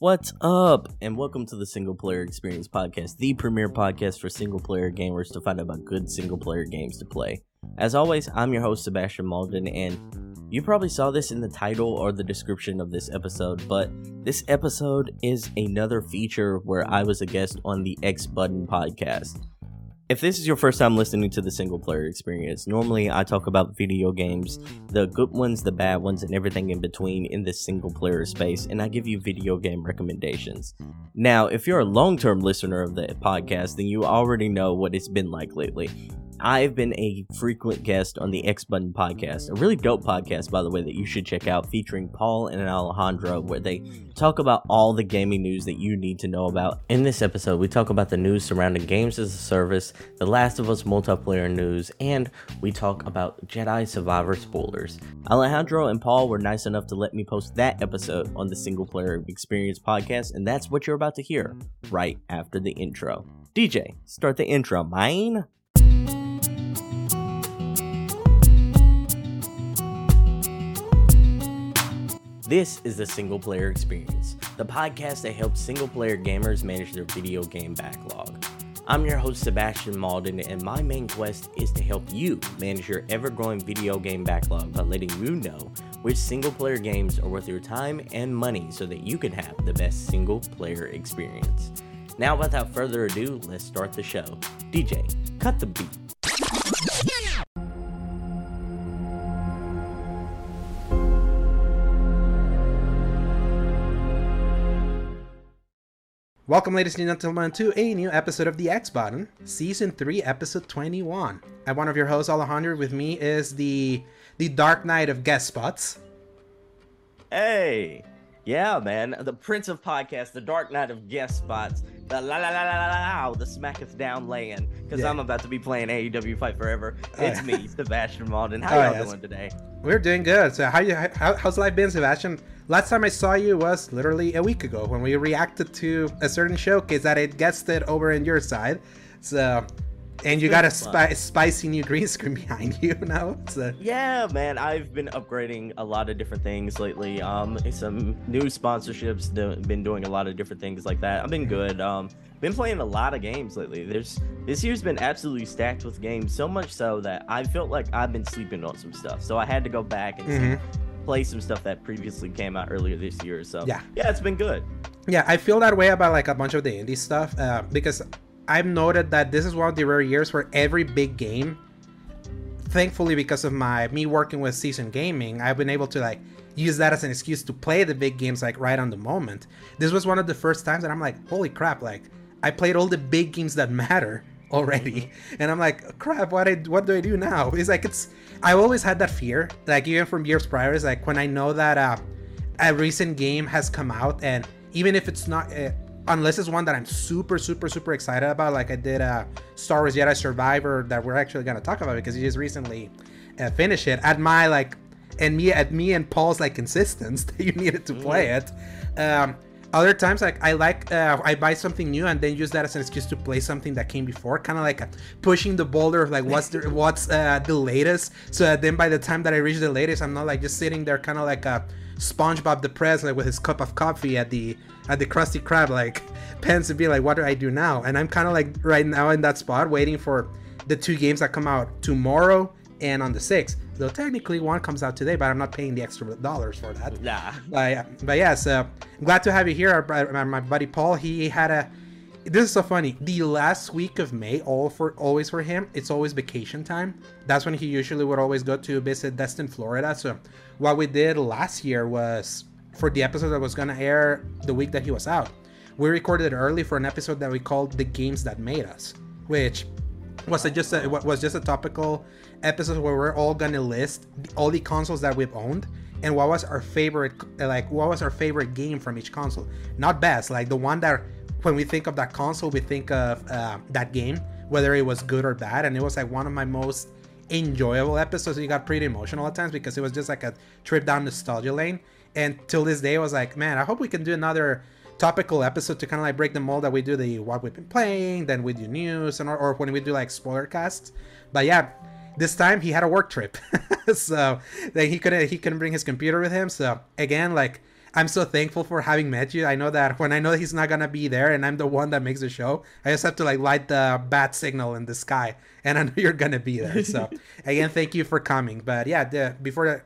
What's up? And welcome to the Single Player Experience Podcast, the premier podcast for single player gamers to find out about good single player games to play. As always, I'm your host, Sebastian Mauldin, and you probably saw this in the title or the description of this episode, but this episode is another feature where I was a guest on the X Button podcast. If this is your first time listening to the single player experience, normally I talk about video games, the good ones, the bad ones, and everything in between in this single player space, and I give you video game recommendations. Now, if you're a long term listener of the podcast, then you already know what it's been like lately. I've been a frequent guest on the X Button podcast, a really dope podcast, by the way, that you should check out, featuring Paul and Alejandro, where they talk about all the gaming news that you need to know about. In this episode, we talk about the news surrounding games as a service, The Last of Us multiplayer news, and we talk about Jedi Survivor spoilers. Alejandro and Paul were nice enough to let me post that episode on the Single Player Experience podcast, and that's what you're about to hear right after the intro. DJ, start the intro, mine. This is the Single Player Experience, the podcast that helps single player gamers manage their video game backlog. I'm your host, Sebastian Mauldin, and my main quest is to help you manage your ever growing video game backlog by letting you know which single player games are worth your time and money so that you can have the best single player experience. Now, without further ado, let's start the show. DJ, cut the beat. Welcome, ladies and gentlemen, to a new episode of the X Button, Season 3, Episode 21. I'm one of your hosts, Alejandro. With me is the the Dark Knight of guest spots. Hey, yeah, man, the Prince of Podcasts, the Dark Knight of guest spots, the la la la la la la, the smacketh down laying, because Yeah. I'm about to be playing AEW Fight Forever. It's Oh, me, Sebastian Mauldin. How y'all yes. doing today? We're doing good. So, how you how, how's life been, Sebastian? Last time I saw you was literally a week ago when we reacted to a certain showcase that it guested over in your side. So, and you got a spi- spicy new green screen behind you now. So, Yeah, man, I've been upgrading a lot of different things lately. Um, some new sponsorships, been doing a lot of different things like that. I've been good. Um, been playing a lot of games lately. There's this year's been absolutely stacked with games, so much so that I felt like I've been sleeping on some stuff. So I had to go back and Mhm. play some stuff that previously came out earlier this year. So Yeah. yeah, it's been good. Yeah, I feel that way about like a bunch of the indie stuff uh, because I've noted that this is one of the rare years where every big game, thankfully because of my me working with season gaming, I've been able to like use that as an excuse to play the big games like right on the moment. This was one of the first times that I'm like, holy crap! Like I played all the big games that matter already, and I'm like, crap! What I what do I do now? It's like it's I always had that fear, like even from years prior. Is like when I know that. uh a recent game has come out and even if it's not uh, unless it's one that i'm super super super excited about like i did uh star wars jedi survivor that we're actually going to talk about because you just recently uh, finished it at my like and me at me and paul's like insistence that you needed to play it. Um other times like i like uh, i buy something new and then use that as an excuse to play something that came before kind of like uh, pushing the boulder of like what's the what's uh, the latest. So that then by the time that i reach the latest i'm not like just sitting there kind of like a SpongeBob depressed, like with his cup of coffee at the at the Krusty Krab, like pens to be like, what do I do now? And I'm kind of like right now in that spot, waiting for the two games that come out tomorrow and on the sixth. Though technically one comes out today, but I'm not paying the extra dollars for that. Nah. But, but yeah, so I'm glad to have you here. Our, our- my buddy Paul, he had a. This is so funny. The last week of May, all for always for him, it's always vacation time. That's when he usually would always go to visit Destin, Florida. So what we did last year was for the episode that was gonna air the week that he was out. We recorded early for an episode that we called "The Games That Made Us," which was a, just a, was just a topical episode where we're all gonna list all the consoles that we've owned and what was our favorite like what was our favorite game from each console not best like the one that when we think of that console we think of uh, that game whether it was good or bad and it was like one of my most enjoyable episodes you got pretty emotional at times because it was just like a trip down nostalgia lane and till this day i was like man i hope we can do another topical episode to kind of like break the mold that we do the what we've been playing, then we do news, and or, or when we do like spoiler casts. But yeah, this time he had a work trip, so like he couldn't he couldn't bring his computer with him. So again, like I'm so thankful for having met you. I know that when I know he's not gonna be there, and I'm the one that makes the show, I just have to like light the bat signal in the sky, and I know you're gonna be there. So again, thank you for coming. But yeah, the, before the,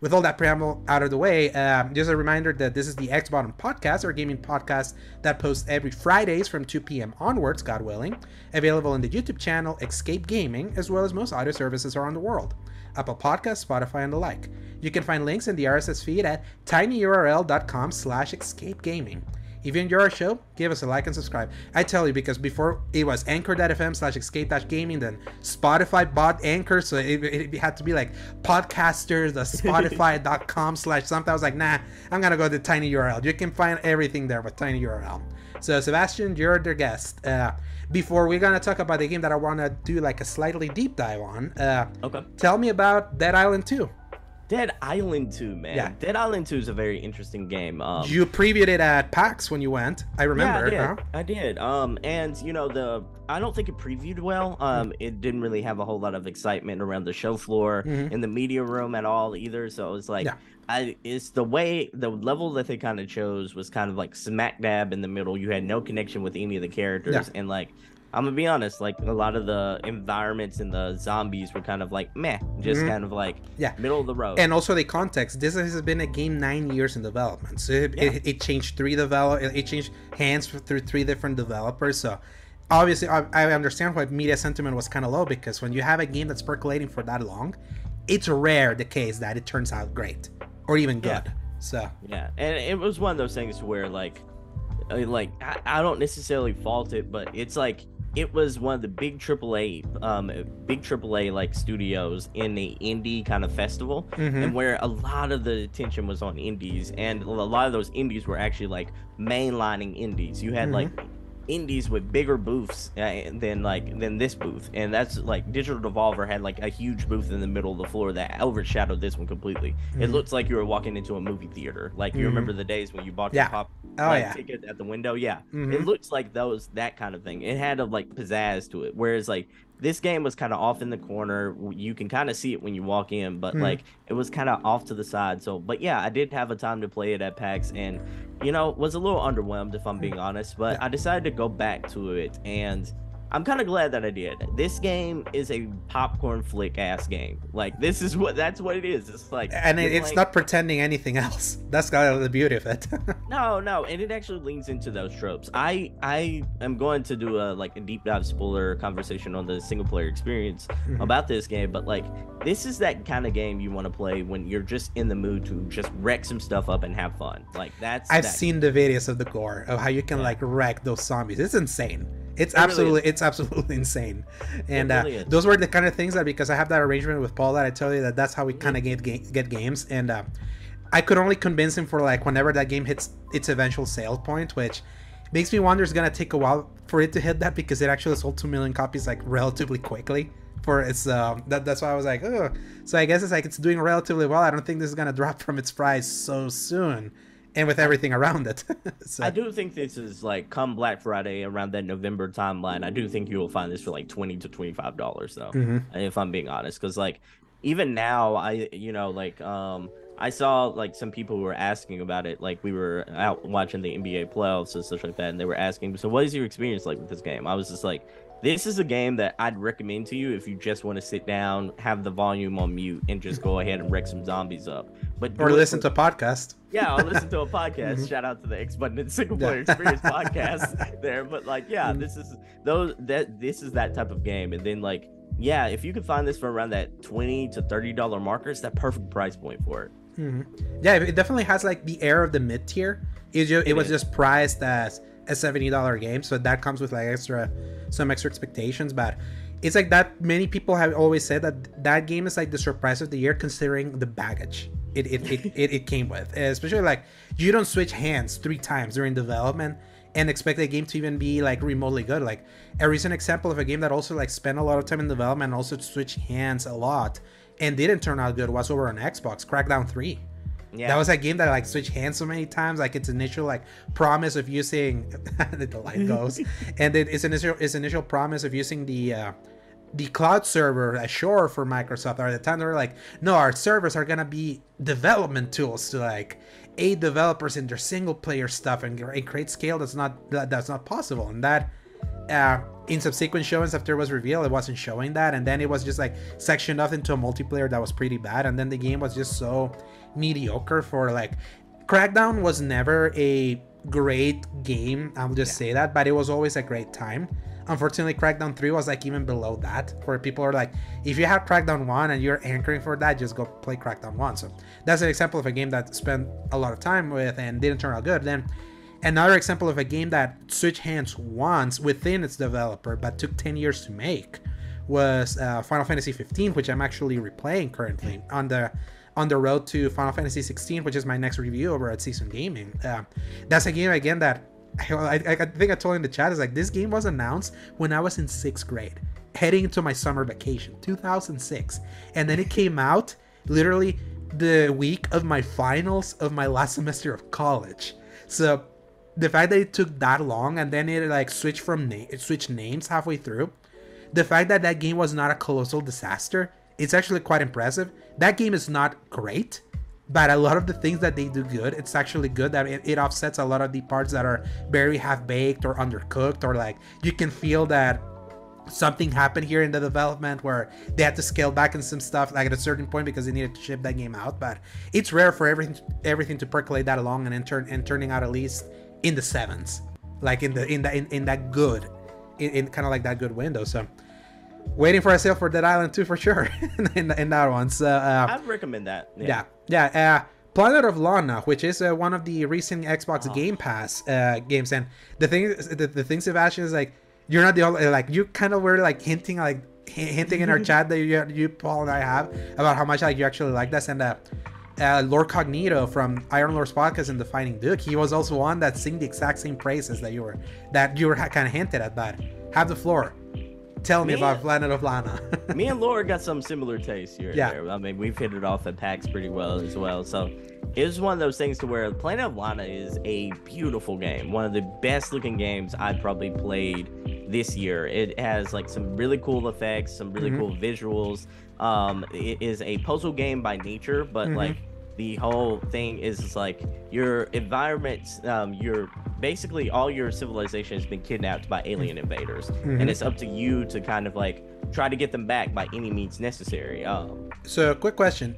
with all that preamble out of the way, um, just a reminder that this is the X Button Podcast, our gaming podcast that posts every Fridays from 2 p.m. onwards, God willing. Available on the YouTube channel Escape Gaming, as well as most audio services around the world. Apple Podcasts, Spotify, and the like. You can find links in the RSS feed at tinyurl.com slash escapegaming. If you enjoy our show, give us a like and subscribe. I tell you, because before it was anchor.fm slash escape gaming, then Spotify bought Anchor, so it, it, had to be like podcasters, the spotify.com slash something. I was like, nah, I'm gonna go to tinyurl. You can find everything there with tinyurl. So, Sebastian, you're the guest. Uh, before we're gonna talk about the game that I wanna do like a slightly deep dive on, uh, Okay. tell me about Dead Island 2. Dead Island 2, man. Yeah. Dead Island 2 is a very interesting game. Um, You previewed it at PAX when you went. I remember. Yeah, I huh? did. I did. Um, and you know the I don't think it previewed well. Um, it didn't really have a whole lot of excitement around the show floor Mhm. in the media room at all either. So it was like, Yeah. I it's the way the level that they kind of chose was kind of like smack dab in the middle. You had no connection with any of the characters, and like. I'm gonna be honest, like a lot of the environments and the zombies were kind of like meh, just Mhm. kind of like Yeah. middle of the road. And also the context. This has been a game nine years in development, so it, Yeah. it, it changed three develop. It it changed hands through three different developers. So obviously, I, I understand why media sentiment was kind of low because when you have a game that's percolating for that long, it's rare the case that it turns out great or even good. Yeah. So Yeah, and it was one of those things where like, like I, I don't necessarily fault it, but it's like it was one of the big AAA, um, big AAA like studios in the indie kind of festival, mhm. and where a lot of the attention was on indies, and a lot of those indies were actually like mainlining indies. You had like indies with bigger booths uh, than like than this booth and that's like digital devolver had like a huge booth in the middle of the floor that overshadowed this one completely it Mhm. looks like you were walking into a movie theater like you Mhm. remember the days when you bought Yeah. your pop oh like, yeah, ticket at the window yeah Mhm. it looks like those that kind of thing it had a like pizzazz to it whereas like this game was kind of off in the corner. You can kind of see it when you walk in but Mhm. like it was kind of off to the side. So but yeah i did have a time to play it at pax and you know was a little underwhelmed if i'm being honest but i decided to go back to it and i'm kind of glad that i did this game is a popcorn flick ass game like this is what that's what it is it's like and it, it's playing- not pretending anything else. That's kind of the beauty of it. no, no, and it actually leans into those tropes. I I am going to do a like a deep dive spoiler conversation on the single player experience Mhm. about this game, but like this is that kind of game you want to play when you're just in the mood to just wreck some stuff up and have fun. Like that's I've that. seen the videos of the gore of how you can Yeah. like wreck those zombies. It's insane. It's It really absolutely it's absolutely insane. And really uh, those were the kind of things that because I have that arrangement with Paul that I tell you that that's how we kind of get get games and uh, I could only convince him for like whenever that game hits its eventual sale point, which makes me wonder it's gonna take a while for it to hit that because it actually sold two million copies like relatively quickly. For its um, that, that's why I was like, oh, so I guess it's like it's doing relatively well. I don't think this is gonna drop from its price so soon, and with everything around it. so, I do think this is like come Black Friday around that November timeline. I do think you will find this for like twenty to twenty five dollars though. Mhm. if I'm being honest, because like even now, I you know like um I saw like some people who were asking about it. Like we were out watching the NBA playoffs and stuff like that, and they were asking, "So what is your experience like with this game?" I was just like, "This is a game that I'd recommend to you if you just want to sit down, have the volume on mute, and just go ahead and wreck some zombies up." But or listen to a podcast. yeah, I'll listen to a podcast. Mhm. Shout out to the X Button Single Yeah. Player Experience podcast there. But like, yeah, Mhm. this is those that this is that type of game. And then like, yeah, if you can find this for around that twenty to thirty dollar marker, it's that perfect price point for it. Mhm. Yeah, it definitely has like the air of the mid tier. It, it, It was is. just priced as a seventy dollar game, so that comes with like extra, some extra expectations. But it's like that. Many people have always said that that game is like the surprise of the year, considering the baggage it it, it, it, it came with. Especially like you don't switch hands three times during development and expect a game to even be like remotely good. Like a recent example of a game that also like spent a lot of time in development and also switched hands a lot and didn't turn out good was over on Xbox, Crackdown 3. Yeah, That was a game that like switched hands so many times, like its initial like promise of using the light goes, and then its initial its initial promise of using the uh, the cloud server Azure for Microsoft. Are the time they were like, no, our servers are gonna be development tools to like aid developers in their single player stuff and, and create scale that's not that, that's not possible. And that uh, in subsequent showings after it was revealed, it wasn't showing that, and then it was just like sectioned off into a multiplayer that was pretty bad, and then the game was just so mediocre for like Crackdown was never a great game. I'll just yeah. say that, but it was always a great time. Unfortunately, Crackdown 3 was like even below that, where people are like, if you have Crackdown 1 and you're anchoring for that, just go play Crackdown 1. So that's an example of a game that spent a lot of time with and didn't turn out good. Then another example of a game that switched hands once within its developer, but took 10 years to make, was uh, Final Fantasy 15, which I'm actually replaying currently on the on the road to Final Fantasy 16, which is my next review over at Season Gaming. Uh, that's a game again that I, I, think I told in the chat is like this game was announced when I was in sixth grade, heading into my summer vacation, 2006, and then it came out literally the week of my finals of my last semester of college. So the fact that it took that long and then it like switched from it switched names halfway through, the fact that that game was not a colossal disaster, it's actually quite impressive. That game is not great, but a lot of the things that they do good it's actually good that it, it offsets a lot of the parts that are very half baked or undercooked or like you can feel that something happened here in the development where they had to scale back in some stuff like at a certain point because they needed to ship that game out but it's rare for everything everything to percolate that along and turn and turning out at least in the sevens like in the in that in, in that good in, in kind of like that good window so waiting for a sale for Dead Island 2 for sure in, in, that one. So uh, I'd recommend that. Yeah, yeah. yeah uh, Planet of Lana, which is uh, one of the recent Xbox oh. Game Pass uh, games, and the thing, the, the thing, Sebastian is like you're not the only like you kind of were like hinting like hinting in our chat that you, you Paul and I have about how much like you actually like this and uh, uh, Lord Cognito from Iron Lords podcast and Defining Duke, he was also one that sing the exact same praises that you were that you were kind of hinted at. But have the floor. Tell me, me about Planet of Lana. me and Laura got some similar tastes here. Yeah. There. I mean, we've hit it off at PAX pretty well as well. So it was one of those things to where Planet of Lana is a beautiful game. One of the best looking games I've probably played this year. It has like some really cool effects, some really mm-hmm. cool visuals. Um, it is a puzzle game by nature, but mm-hmm. like the whole thing is like your environment um, your basically all your civilization has been kidnapped by alien invaders mm-hmm. and it's up to you to kind of like try to get them back by any means necessary um, so quick question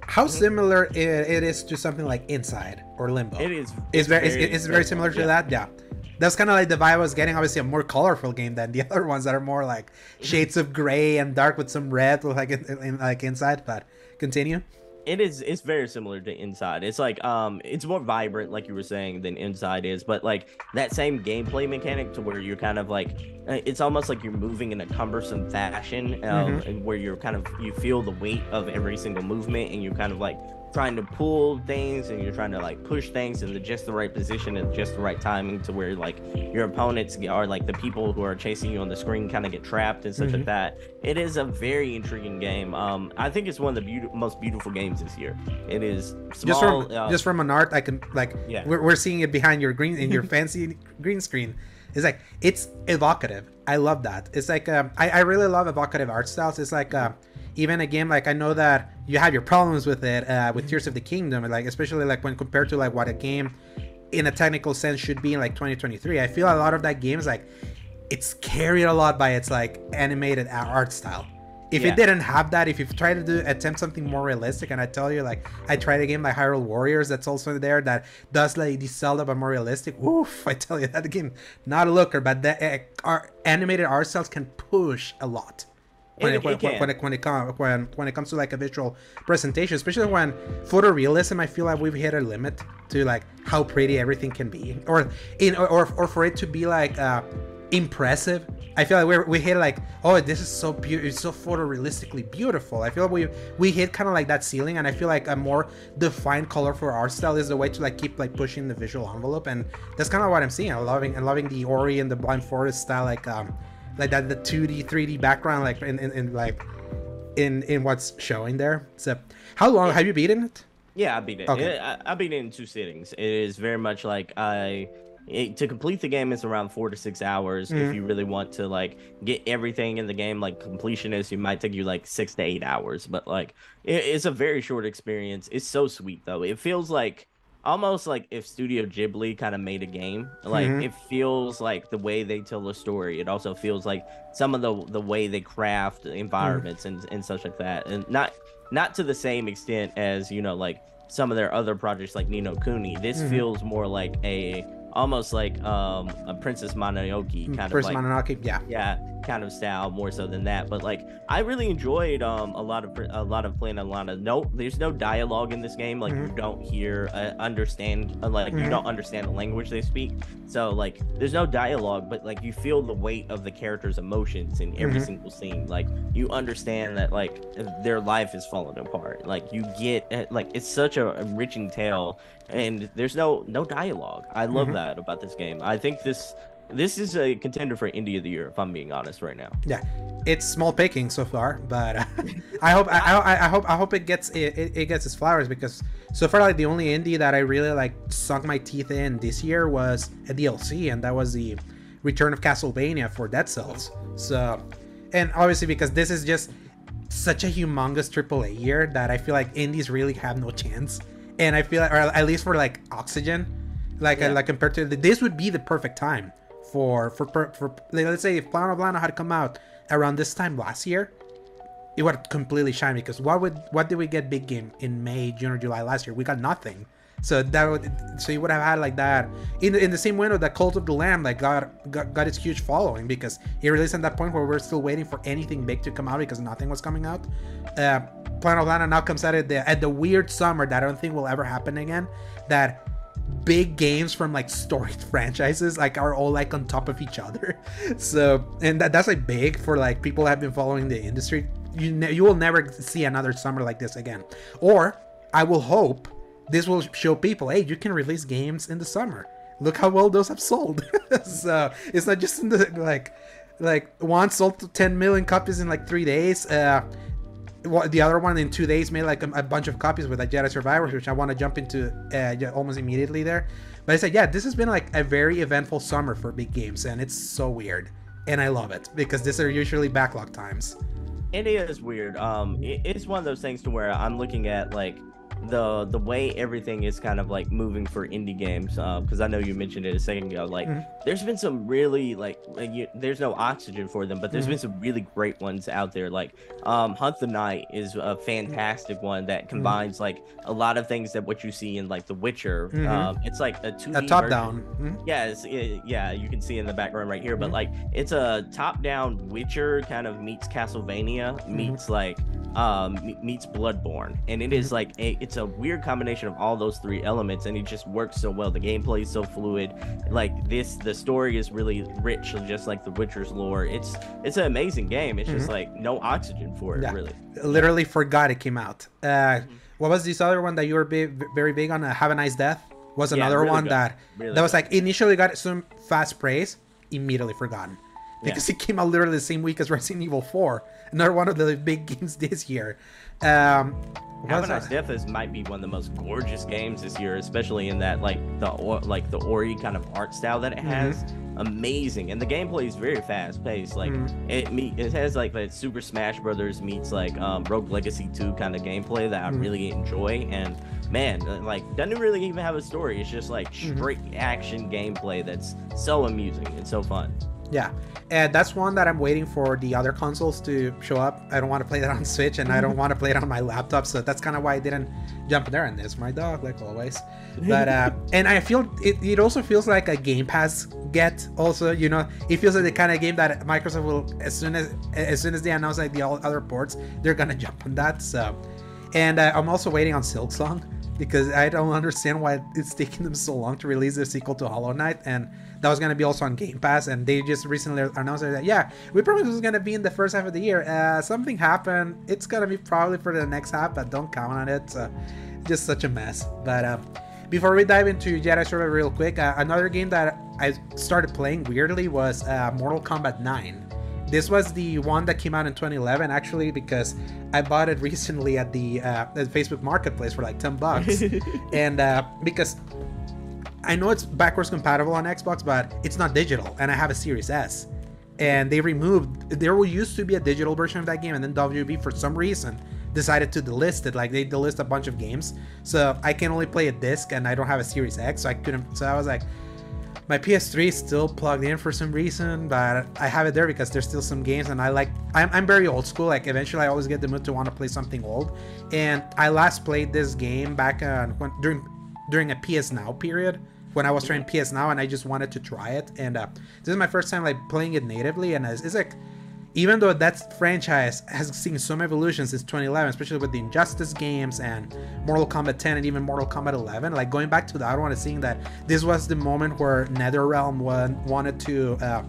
how mm-hmm. similar it, it is to something like inside or limbo it is it's, very, very it's, it's very similar to yeah. that yeah that's kind of like the vibe I was getting. Obviously, a more colorful game than the other ones that are more like shades of gray and dark with some red, like in, in, like inside. But continue it is it's very similar to inside it's like um it's more vibrant like you were saying than inside is but like that same gameplay mechanic to where you're kind of like uh, it's almost like you're moving in a cumbersome fashion um mm-hmm. and where you're kind of you feel the weight of every single movement and you're kind of like trying to pull things and you're trying to like push things in the just the right position and just the right timing to where like your opponents are like the people who are chasing you on the screen kind of get trapped and such mm-hmm. like that. It is a very intriguing game. Um, I think it's one of the be- most beautiful games this year. It is small, just from uh, just from an art. I can like yeah. we're, we're seeing it behind your green in your fancy green screen. It's like it's evocative. I love that. It's like um, I, I really love evocative art styles. It's like uh, even a game like I know that you have your problems with it uh, with Tears of the Kingdom, like especially like when compared to like what a game in a technical sense should be in like 2023. I feel a lot of that game is like it's carried a lot by its like animated art style. If yeah. it didn't have that, if you try to do attempt something more realistic, and I tell you, like I tried a game like Hyrule Warriors that's also there that does like the Zelda but more realistic. Oof! I tell you that game not a looker, but the uh, our animated art styles can push a lot when it, it, when, it when, it, when it comes when when it comes to like a visual presentation, especially when photorealism, I feel like we've hit a limit to like how pretty everything can be, or in or or for it to be like uh, impressive. I feel like we we hit like oh this is so beautiful, it's so photorealistically beautiful. I feel like we we hit kind of like that ceiling, and I feel like a more defined color for art style is the way to like keep like pushing the visual envelope, and that's kind of what I'm seeing. I'm loving and loving the Ori and the Blind Forest style like um like that the 2D 3D background like in, in, in like in in what's showing there. So how long have you beaten it? Yeah, I beat it. Okay. I, I beat it in two sittings. It is very much like I it, to complete the game is around four to six hours. Mhm. If you really want to like get everything in the game, like completionist, you might take you like six to eight hours. But like, it, it's a very short experience. It's so sweet though. It feels like almost like if Studio Ghibli kind of made a game. Like Mhm. it feels like the way they tell a story. It also feels like some of the the way they craft environments and and such like that. And not not to the same extent as you know like some of their other projects like Ni no Kuni. This Mhm. feels more like a almost like um a Princess Mononoke kind First of like Mononoke, yeah. yeah kind of style more so than that but like i really enjoyed um a lot of a lot of playing a lot of no there's no dialogue in this game like you Mhm. don't hear uh, understand uh, like you Mhm. don't understand the language they speak so like there's no dialogue but like you feel the weight of the characters emotions in every Mhm. single scene like you understand that like their life is falling apart like you get uh, like it's such a enriching tale and there's no no dialogue. I love Mhm. that about this game. I think this this is a contender for indie of the year if i'm being honest right now. Yeah, it's small picking so far, but uh, I hope I, I, I hope I hope it gets it, it, it gets its flowers because so far like the only indie that I really like sunk my teeth in this year was a DLC, and that was the Return of Castlevania for Dead Cells. So, and obviously because this is just such a humongous AAA year that I feel like indies really have no chance, and I feel like, or at least for like Oxygen, like Yeah. like compared to this would be the perfect time for for for, for like, let's say if Planet of Lana had come out around this time last year, it would have completely shine because what would what did we get big game in May, June, or July last year? We got nothing. So that would so you would have had like that in in the same window that Cult of the Lamb like got got, got its huge following because it released at that point where we're still waiting for anything big to come out because nothing was coming out. Uh, Planet of Lana now comes out at the at the weird summer that I don't think will ever happen again. That big games from like storied franchises like are all like on top of each other. So and that, that's like big for like people have been following the industry. You ne- you will never see another summer like this again. Or i will hope this will show people hey you can release games in the summer. Look how well those have sold. So it's not just in the like like one sold 10 million copies in like three days. Uh well, the other one in two days made like a, a bunch of copies with like Jedi Survivors, which I want to jump into uh, almost immediately there. But I said, yeah, this has been like a very eventful summer for big games, and it's so weird, and I love it because these are usually backlog times. It is weird. Um, it, it's one of those things to where I'm looking at like the the way everything is kind of like moving for indie games. Uh because I know you mentioned it a second ago. Like, Mhm. there's been some really like, like you, there's no oxygen for them, but there's Mhm. been some really great ones out there. Like, um, Hunt the Night is a fantastic one that combines like a lot of things that what you see in like The Witcher. Mhm. Um, it's like a two A top down. Mhm. yeah, it's, it, yeah, you can see in the background right here, but like it's a top-down Witcher kind of meets Castlevania Mm-hmm. meets like um meets Bloodborne, and it is like a, it's a weird combination of all those three elements, and it just works so well. The gameplay is so fluid, like this, the story is really rich, just like the Witcher's lore. It's it's an amazing game. It's just like no oxygen for it, Mm-hmm. Yeah. really. Literally forgot it came out. Uh, what was this other one that you were big, very big on? Uh, Have a nice death was Yeah, another really one good. that Really that was good. like initially got some fast praise, immediately forgotten because it came out literally the same week as Resident Evil 4, another one of the big games this year. Um, what Have a was Nice? Death is might be one of the most gorgeous games this year, especially in that like the or, like the Ori kind of art style that it Mm-hmm. has. Amazing, and the gameplay is very fast paced. Like Mhm. it meet it has like that Super Smash Brothers meets like um, Rogue Legacy 2 kind of gameplay that I Mhm. really enjoy. And man, uh, like doesn't really even have a story. It's just like Mhm. straight action gameplay that's so amusing and so fun. Yeah, and that's one that I'm waiting for the other consoles to show up. I don't want to play that on Switch, and I don't want to play it on my laptop, so that's kind of why I didn't jump there. And there's my dog, like always. But uh, and I feel it, it also feels like a Game Pass get. Also, you know, it feels like the kind of game that Microsoft will as soon as as soon as they announce like the all other ports, they're gonna jump on that. So, and uh, I'm also waiting on Silksong because I don't understand why it's taking them so long to release the sequel to Hollow Knight, and that was gonna be also on Game Pass, and they just recently announced that yeah, we promised it was gonna be in the first half of the year. Uh, something happened. It's gonna be probably for the next half, but don't count on it. So, just such a mess. But um, before we dive into Jedi Survivor real quick, uh, another game that I started playing weirdly was uh, Mortal Kombat 9. This was the one that came out in 2011, actually, because I bought it recently at the, uh, the Facebook Marketplace for like 10 bucks, and uh, because I know it's backwards compatible on Xbox, but it's not digital, and I have a Series S. And they removed. There used to be a digital version of that game, and then WB for some reason decided to delist it. Like they delist a bunch of games, so I can only play a disc, and I don't have a Series X, so I couldn't. So I was like, my PS3 is still plugged in for some reason, but I have it there because there's still some games, and I like. I'm, I'm very old school. Like eventually, I always get the mood to want to play something old, and I last played this game back on when, during during a PS Now period when I was trying PS Now, and I just wanted to try it. And uh, this is my first time like playing it natively, and it's, it's like even though that franchise has seen some evolution since 2011, especially with the Injustice games and Mortal Kombat 10 and even Mortal Kombat 11, like going back to that one and seeing that this was the moment where NetherRealm wanted to uh,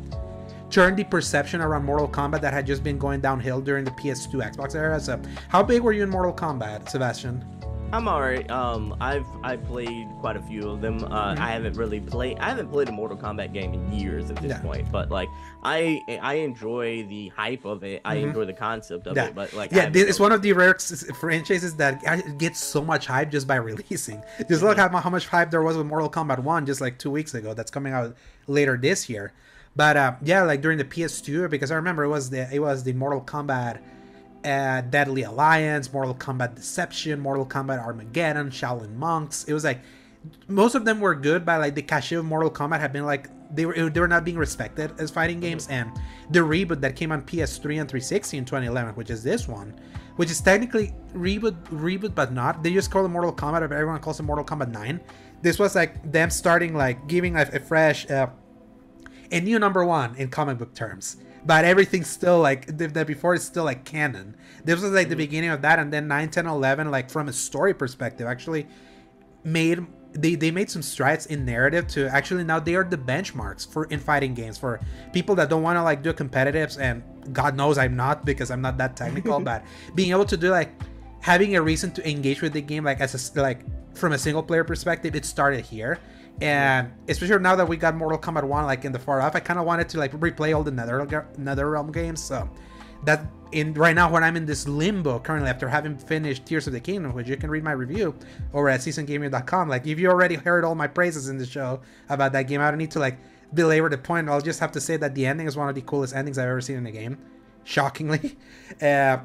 turn the perception around Mortal Kombat that had just been going downhill during the PS2 Xbox era. So, how big were you in Mortal Kombat, Sebastian? I'm alright. Um, I've I played quite a few of them. Uh, mm-hmm. I haven't really played. I haven't played a Mortal Kombat game in years at this yeah. point. But like, I I enjoy the hype of it. I mm-hmm. enjoy the concept of yeah. it. But like, yeah, it's one of the rare franchises that gets so much hype just by releasing. Just look mm-hmm. at how much hype there was with Mortal Kombat One just like two weeks ago. That's coming out later this year. But uh, yeah, like during the PS2, because I remember it was the it was the Mortal Kombat uh, Deadly Alliance, Mortal Kombat Deception, Mortal Kombat Armageddon, Shaolin Monks. It was like most of them were good, but like the cachet of Mortal Kombat had been like they were they were not being respected as fighting games. And the reboot that came on PS3 and 360 in 2011, which is this one, which is technically reboot reboot but not. They just call it Mortal Kombat, but everyone calls it Mortal Kombat 9. This was like them starting like giving a, a fresh, uh, a new number one in comic book terms but everything's still like that before is still like canon this was like the mm-hmm. beginning of that and then 9 10 11 like from a story perspective actually made they, they made some strides in narrative to actually now they are the benchmarks for in fighting games for people that don't want to like do competitives and god knows i'm not because i'm not that technical but being able to do like having a reason to engage with the game like as a like from a single player perspective it started here and especially now that we got Mortal Kombat 1 like in the far off, I kind of wanted to like replay all the Nether NetherRealm games. So that in right now when I'm in this limbo currently after having finished Tears of the Kingdom, which you can read my review over at seasongaming.com. Like if you already heard all my praises in the show about that game, I don't need to like belabor the point. I'll just have to say that the ending is one of the coolest endings I've ever seen in a game. Shockingly. Uh,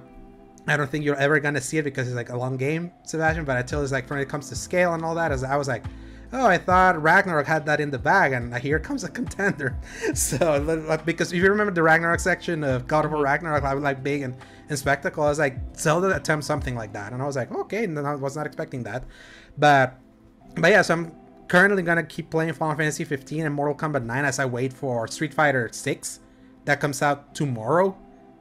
I don't think you're ever gonna see it because it's like a long game, Sebastian. But I tell you, like when it comes to scale and all that, as I was like, oh, I thought Ragnarok had that in the bag, and here comes a contender. So, because if you remember the Ragnarok section of God of War mm-hmm. Ragnarok, I was like big and, and spectacle. I was like, Zelda attempt something like that, and I was like, okay, and I was not expecting that, but, but yeah, so I'm currently gonna keep playing Final Fantasy 15 and Mortal Kombat 9 as I wait for Street Fighter 6 that comes out tomorrow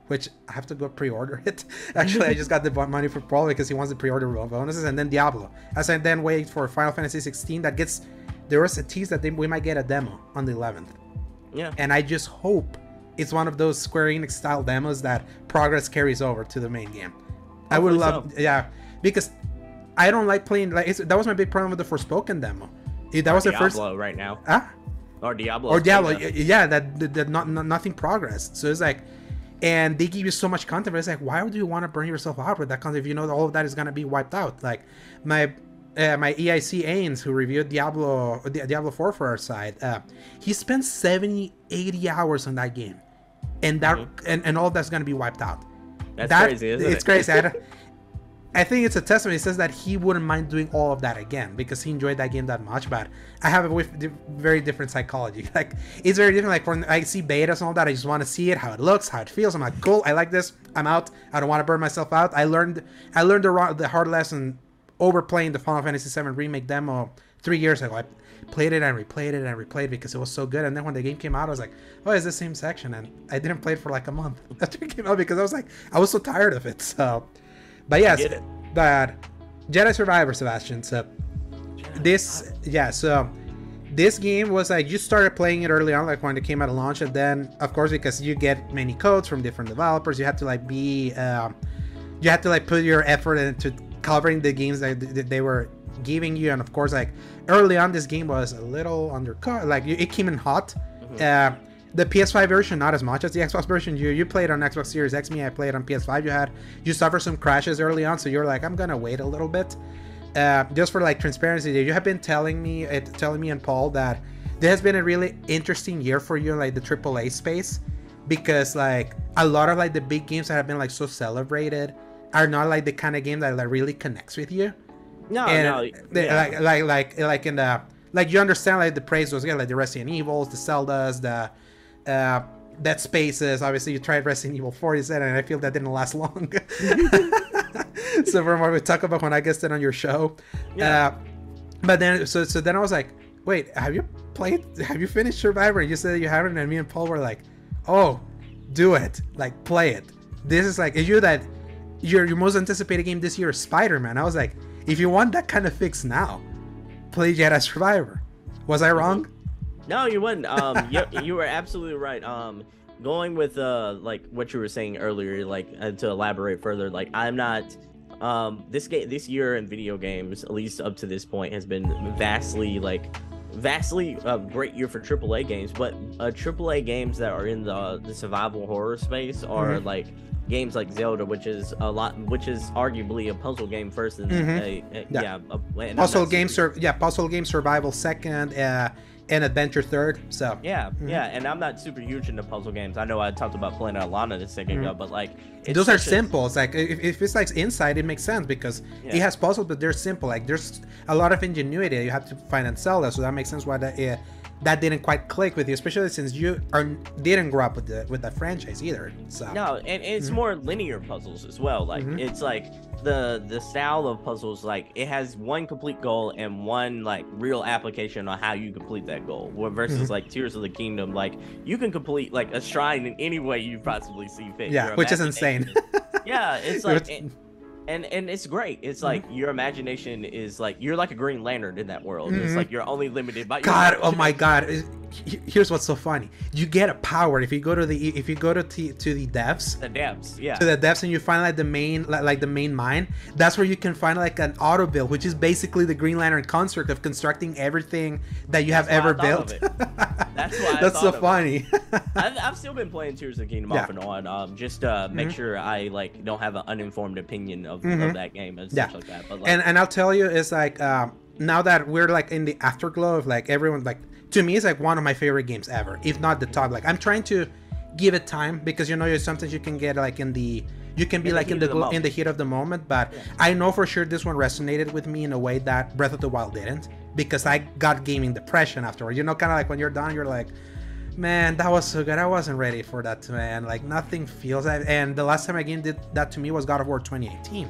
which I have to go pre-order it. Actually, I just got the money for Paul because he wants the pre-order bonuses, and then Diablo. As I then wait for Final Fantasy 16, that gets there was a tease that they, we might get a demo on the 11th. Yeah. And I just hope it's one of those Square Enix style demos that progress carries over to the main game. Hopefully I would love, so. yeah, because I don't like playing like that was my big problem with the Forspoken demo. That or was the first right now. Huh? Or Diablo. Or Diablo, yeah, that, that, that not, not, nothing progressed. So it's like and they give you so much content. But it's like, why would you want to burn yourself out with that content if you know all of that is gonna be wiped out? Like my uh, my EIC Ains, who reviewed Diablo Diablo 4 for our side, uh, he spent 70, 80 hours on that game, and that mm-hmm. and, and all that's gonna be wiped out. That's that, crazy, it's it? crazy. I think it's a testament. He says that he wouldn't mind doing all of that again because he enjoyed that game that much. But I have a very different psychology. Like it's very different. Like when I see betas and all that, I just want to see it, how it looks, how it feels. I'm like, cool, I like this. I'm out. I don't want to burn myself out. I learned, I learned the, the hard lesson over playing the Final Fantasy VII remake demo three years ago. I played it and replayed it and replayed it because it was so good. And then when the game came out, I was like, oh, it's the same section. And I didn't play it for like a month after it came out because I was like, I was so tired of it. So. But yes, but Jedi Survivor, Sebastian. So Jedi this, yeah. So this game was like you started playing it early on, like when it came out of launch, and then of course because you get many codes from different developers, you have to like be, um, you have to like put your effort into covering the games that, that they were giving you, and of course like early on this game was a little undercut, like it came in hot. Mm-hmm. Uh, the PS5 version not as much as the Xbox version. You you played on Xbox Series X. Me, I played on PS5. You had you suffered some crashes early on, so you're like, I'm gonna wait a little bit. uh, just for like transparency, you have been telling me, uh, telling me and Paul that this has been a really interesting year for you, in, like the AAA space, because like a lot of like the big games that have been like so celebrated are not like the kind of game that like really connects with you. No, and no, they- yeah. like like like like in the like you understand like the praise was yeah like the Resident Evils, the Zeldas, the uh Dead Spaces. Obviously, you tried Resident Evil 4, you said, and I feel that didn't last long. so from what we talk about when I guested on your show, Yeah. uh, but then so so then I was like, wait, have you played? Have you finished Survivor? You said you haven't, and me and Paul were like, oh, do it, like play it. This is like, is you that your your most anticipated game this year is Spider Man? I was like, if you want that kind of fix now, play Jedi Survivor. Was I wrong? No, you wouldn't. Um, you, you were absolutely right. Um, going with uh, like what you were saying earlier, like uh, to elaborate further, like I'm not. Um, this game, this year in video games, at least up to this point, has been vastly like vastly a great year for AAA games. But uh, AAA games that are in the the survival horror space are Mhm. like games like Zelda, which is a lot, which is arguably a puzzle game first, and Mhm. a, a- Yeah. yeah, a, Puzzle game, sur- yeah, puzzle game survival second, uh, and adventure third. So Yeah, Mhm. yeah, and I'm not super huge into puzzle games. I know I talked about playing Alana a 2nd Mhm. ago, but like it's those are such a- simple. It's like if, if it's like inside, it makes sense because it has puzzles, but they're simple. Like there's a lot of ingenuity you have to find in that. so that makes sense why that that didn't quite click with you, especially since you are didn't grow up with the with the franchise either. So No, and it's Mhm. more linear puzzles as well. Like Mhm. it's like the the style of puzzles, like it has one complete goal and one like real application on how you complete that goal. Versus Mhm. like Tears of the Kingdom, like you can complete like a shrine in any way you possibly see fit. Yeah, which is insane. yeah, it's like. And, and it's great. It's Mm-hmm. like your imagination is like you're like a Green Lantern in that world. It's Mhm. like you're only limited by your God, oh my. God! Here's what's so funny: you get a power if you go to the if you go to t- to the depths the depths. Yeah. to the depths and you find like the main like, like the main mine that's where you can find like an auto build which is basically the green lantern construct of constructing everything that you have That's why ever built That's why I that's so thought of it. funny I've, I've still been playing Tears of the Kingdom Yeah. off and on, um, just uh, make Mhm. sure I like don't have an uninformed opinion of, Mhm. of that game and Yeah. stuff like that. But like, and and i'll tell you it's like um now that we're like in the afterglow of like everyone like to me it's like one of my favorite games ever if not the top like i'm trying to give it time because you know sometimes you can get like in the you can be In like in the, the glo- in the heat of the moment but Yeah. i know for sure this one resonated with me in a way that breath of the wild didn't because i got gaming depression afterward you know kind of like when you're done you're like man that was so good. I wasn't ready for that man. Like nothing feels and the last time a game did that to me was god of war 2018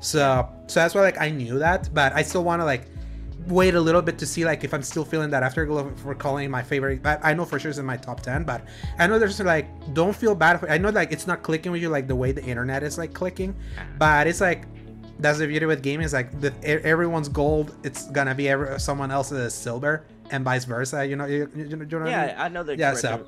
so so that's why like i knew that but i still want to like wait a little bit to see like if i'm still feeling that afterglow for calling my favorite but i know for sure it's in my top 10 but i know there's like don't feel bad i know like it's not clicking with you like the way the internet is like clicking but it's like that's the beauty with gaming is like the, everyone's gold it's gonna be every, someone else's silver and vice versa you know you, you, you know what I mean? yeah, I know that. Yeah, so-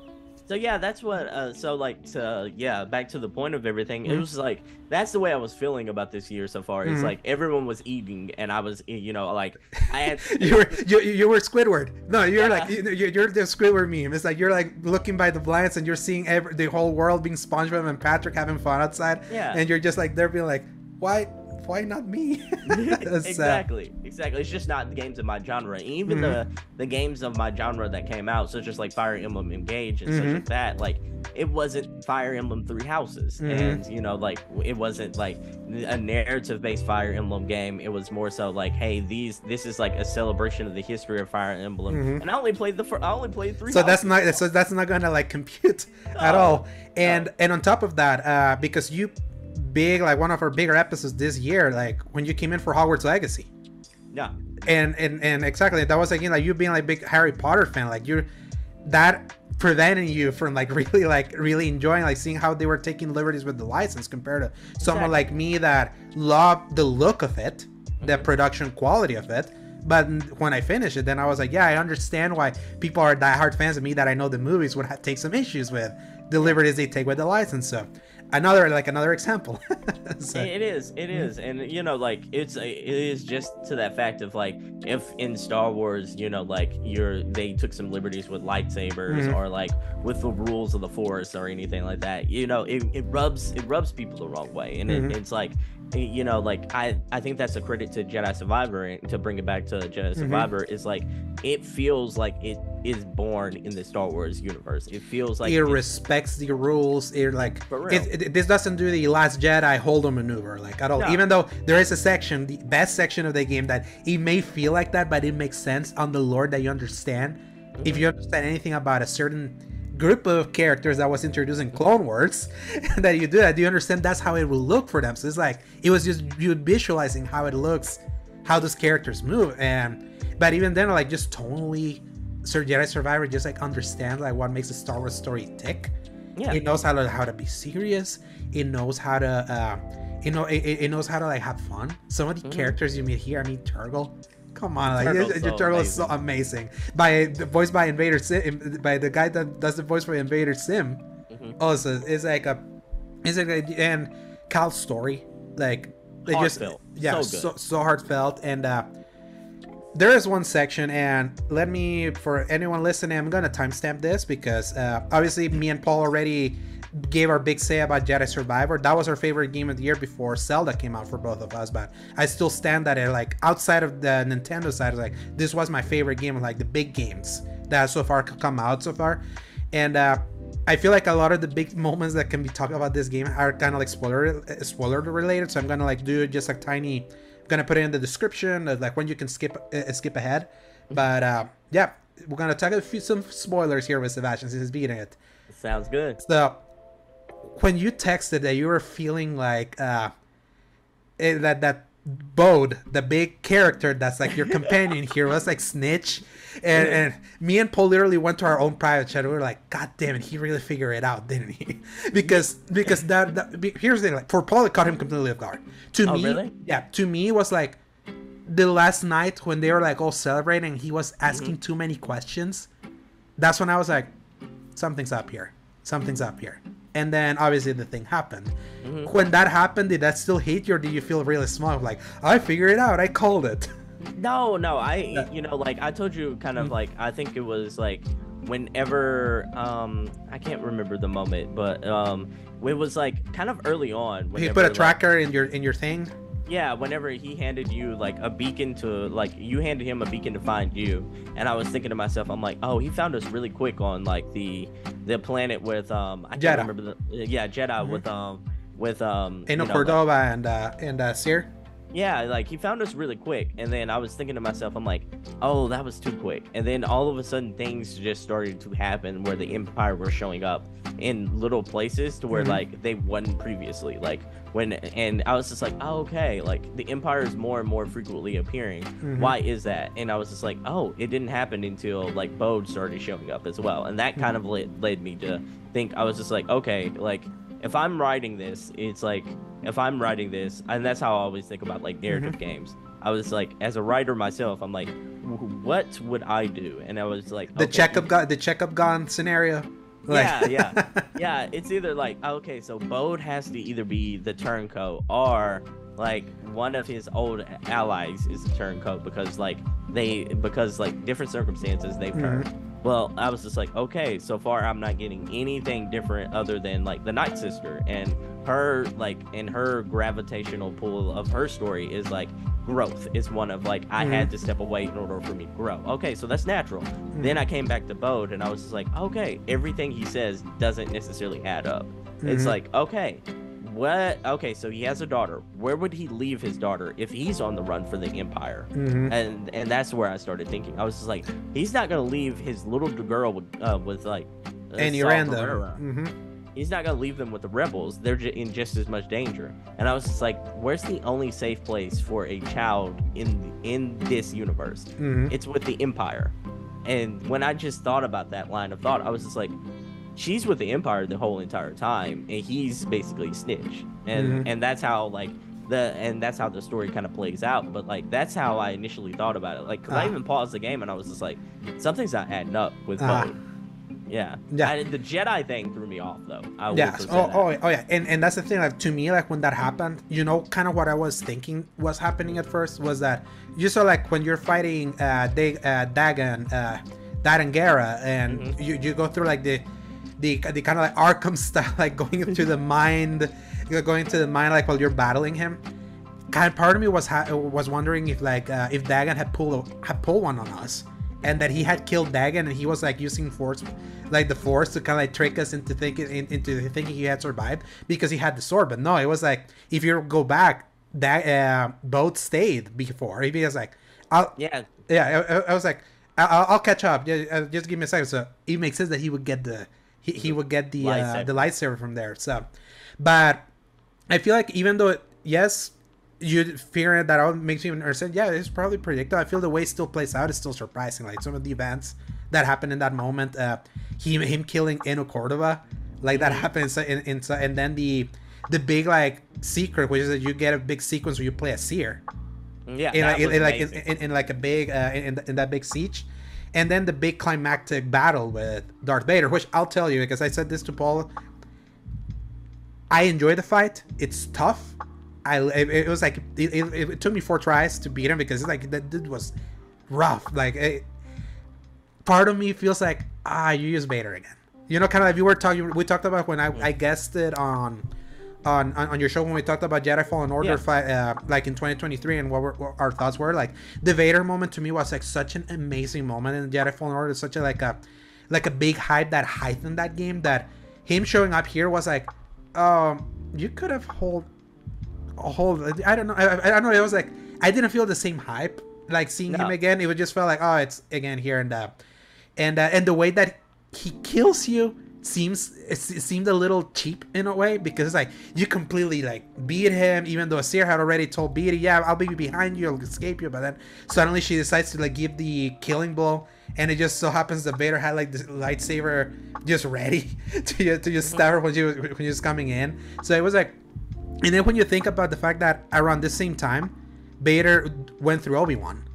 So yeah, that's what. Uh, so like, to, yeah, back to the point of everything. It Mhm. was like that's the way I was feeling about this year so far. It's Mhm. like everyone was eating, and I was, you know, like I had. you were you, you were Squidward. No, you're Yeah. like you- you're, you're the Squidward meme. It's like you're like looking by the blinds and you're seeing every, the whole world being SpongeBob and Patrick having fun outside. Yeah. And you're just like they're being like, why why not me? Exactly, exactly. It's just not the games of my genre. Even Mhm. the the games of my genre that came out, such as like Fire Emblem Engage and such Mhm. like that, like it wasn't Fire Emblem Three Houses, Mhm. and you know, like it wasn't like a narrative based Fire Emblem game. It was more so like, hey, these this is like a celebration of the history of Fire Emblem, Mhm. and I only played the I only played three. so that's not so that's not gonna like compute at all. And and on top of that, uh, because you big like one of our bigger episodes this year, like when you came in for Hogwarts Legacy. yeah, and and and exactly that was again like you being like big Harry Potter fan like you're that preventing you from like really like really enjoying like seeing how they were taking liberties with the license compared to someone Exactly. like me that loved the look of it the Mhm. production quality of it but when I finished it then I was like yeah I understand why people are diehard fans of me that I know the movies would ha- take some issues with the liberties they take with the license so another like another example. So- It is, it is, and you know, like it's it is just to that fact of like if in Star Wars, you know, like you're they took some liberties with lightsabers Mhm. or like with the rules of the Force or anything like that, you know, it, it rubs it rubs people the wrong way, and Mhm. it, it's like you know, like I I think that's a credit to Jedi Survivor and to bring it back to Jedi Mm-hmm. Survivor is like it feels like it is born in the Star Wars universe. It feels like it it's- respects the rules. It like it, it- this doesn't do the Last Jedi hold on maneuver like at all. No. Even though there is a section, the best section of the game that it may feel like that, but it makes sense on the lore that you understand. If you mm-hmm. understand anything about a certain group of characters that was introduced in Clone Wars, that you do that, do you understand that's how it will look for them. So it's like it was just you visualizing how it looks, how those characters move, and but even then, like just tonally, Sir Jedi Survivor just like understands like what makes a Star Wars story tick. Yeah. It knows how to how to be serious. It knows how to uh, you know it, it knows how to like have fun. Some of the Mhm. characters you meet here, I mean Turgle. Come on, like Turgle's your, your so turtle is so amazing. By the voice by Invader Zim, by the guy that does the voice for Invader Zim. Mhm. Also, it's like a, it's like a, and Cal's story, like they just yeah, So so, so heartfelt and. uh there is one section, and let me, for anyone listening, I'm gonna timestamp this because uh, obviously me and Paul already gave our big say about Jedi Survivor. That was our favorite game of the year before Zelda came out for both of us, but I still stand at it. Like outside of the Nintendo side, like this was my favorite game like the big games that so far come out so far, and uh, I feel like a lot of the big moments that can be talked about this game are kind of like spoiler uh, spoiler related. So I'm gonna like do just a tiny. Gonna put it in the description, uh, like when you can skip uh, skip ahead. But uh, yeah, we're gonna talk a few some spoilers here with Sebastian since he's beating it. Sounds good. So when you texted that you were feeling like uh, eh, that that Bode, the big character that's like your companion here, was like snitch, and and me and Paul literally went to our own private chat. We were like, God damn it, he really figured it out, didn't he? because because that, that here's the thing, like for Paul, it caught him completely off guard. To Oh, me, really? yeah, to me it was like the last night when they were like all celebrating, he was asking Mm-hmm. too many questions. That's when I was like, something's up here. Something's up here. And then obviously the thing happened. Mhm. When that happened, did that still hit you or did you feel really small? Like, I figured it out. I called it. No, no, I, you know, like I told you, kind of like I think it was like whenever, um, I can't remember the moment, but um, it was like kind of early on. whenever, put a like- tracker in your in your thing. yeah, whenever he handed you like a beacon to like you handed him a beacon to find you, and I was thinking to myself, I'm like, oh, he found us really quick on like the the planet with um, I can't Jedha. remember the yeah Jedha Mhm. with um with um Eno you know, like- Cordova and uh and uh Cere. Yeah, like he found us really quick, and then I was thinking to myself, I'm like, oh, that was too quick. And then all of a sudden, things just started to happen where the Empire were showing up in little places to where Mhm. like they wasn't previously. Like when, and I was just like, oh, okay, like the Empire is more and more frequently appearing. Mhm. Why is that? And I was just like, oh, it didn't happen until like Bode started showing up as well, and that kind of led, led me to think I was just like, okay, like if I'm writing this, it's like if I'm writing this, and that's how I always think about like narrative Mm-hmm. games. I was like, as a writer myself, I'm like, what would I do? And I was like, The okay, Chekhov gun the Chekhov gun scenario. Yeah, yeah. yeah, it's either like okay, so Bode has to either be the turncoat or like one of his old allies is the turncoat because like they because like different circumstances they've turned. Well, I was just like, okay, so far I'm not getting anything different other than like the Night Sister and her like in her gravitational pull of her story is like growth is one of like I had to step away in order for me to grow. Okay, so that's natural. Then I came back to Bode and I was just like, okay, everything he says doesn't necessarily add up. It's Mhm. like, okay, what? Okay, so he has a daughter. Where would he leave his daughter if he's on the run for the Empire? Mhm. And and that's where I started thinking. I was just like, he's not gonna leave his little girl with, uh, with like. uh, and Saw random. He's not gonna leave them with the rebels. They're in just as much danger. And I was just like, where's the only safe place for a child in in this universe? hmm it's with the empire and when i just thought about that line of thought i was just like she's with the empire the whole entire time and he's basically snitch and Mhm. and that's how like the and that's how the story kind of plays out but like that's how i initially thought about it like 'cause i Ah. even paused the game and i was just like something's not adding up with Ah. Yeah. Yeah. I, the Jedi thing threw me off though. I Yeah. Oh, oh, oh, yeah. And and that's the thing. Like to me, like when that happened, you know, kind of what I was thinking was happening at first was that you saw like when you're fighting uh, they, uh Dagan, uh, and Mm-hmm. you, you go through like the the the kind of like Arkham style, like going into the mind, going to the mind like while you're battling him. Kind of part of me was ha- was wondering if like uh, if Dagan had pulled a, had pulled one on us, and that he had killed Dagan and he was like using force, like the force to kind of like trick us into thinking in, into thinking he had survived because he had the sword. But no, it was like if you go back, that uh, Bode stayed before. He was like, I'll, Yeah. yeah, I, I- was like, I'll, I'll catch up. Yeah, uh, Just give me a second. So it makes sense that he would get the he, he would get the uh, the lightsaber from there. So, but I feel like even though it, yes, you figuring that out makes me understand. Yeah, it's probably predictable. I feel the way it still plays out is still surprising. Like some of the events that happened in that moment, uh, him him killing Eno Cordova, like that happens in, in, and then the the big like secret, which is that you get a big sequence where you play a Cere Yeah. in, like, in, like in, in, in like a big uh, in, in that big siege and then the big climactic battle with darth vader which i'll tell you because i said this to paul i enjoy the fight it's tough i it, it was like it, it, it took me four tries to beat him because like that dude was rough. Like it, part of me feels like ah you use vader again. You know kind of like you were talking we talked about when i, I guessed it on on, on your show when we talked about Jedi Fallen Order Yeah. fight, uh, like in 2023 and what, were, what our thoughts were like the Vader moment to me was like such an amazing moment in Jedi Fallen Order. Such a like a like a big hype that heightened that game that him showing up here was like um you could have hold hold I don't know I, I don't know it was like I didn't feel the same hype like seeing him again. It would just felt like oh it's again here and uh and uh, and the way that he kills you seems it, seemed a little cheap in a way because it's like you completely like beat him even though Cere had already told Beatty yeah I'll be behind you I'll escape you. But then suddenly she decides to like give the killing blow. And it just so happens that Vader had like this lightsaber just ready to, to just stab her when she was when she was coming in. So it was like and then when you think about the fact that around the same time Vader went through Obi-Wan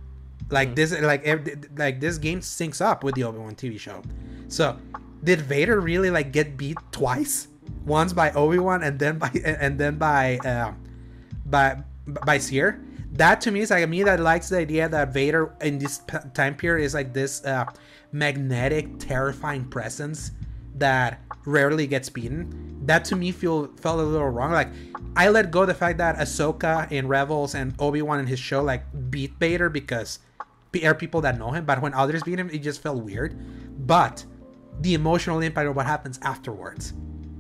like this like ev- like this game syncs up with the Obi-Wan TV show. So, did Vader really like get beat twice? Once by Obi-Wan and then by and then by uh, by by Cere? That to me is like me that likes the idea that Vader in this p- time period is like this uh, magnetic, terrifying presence that rarely gets beaten. That to me feel felt a little wrong. Like I let go the fact that Ahsoka in Rebels and Obi Wan in his show like beat Vader because there are people that know him, but when others beat him, it just felt weird. But the emotional impact of what happens afterwards,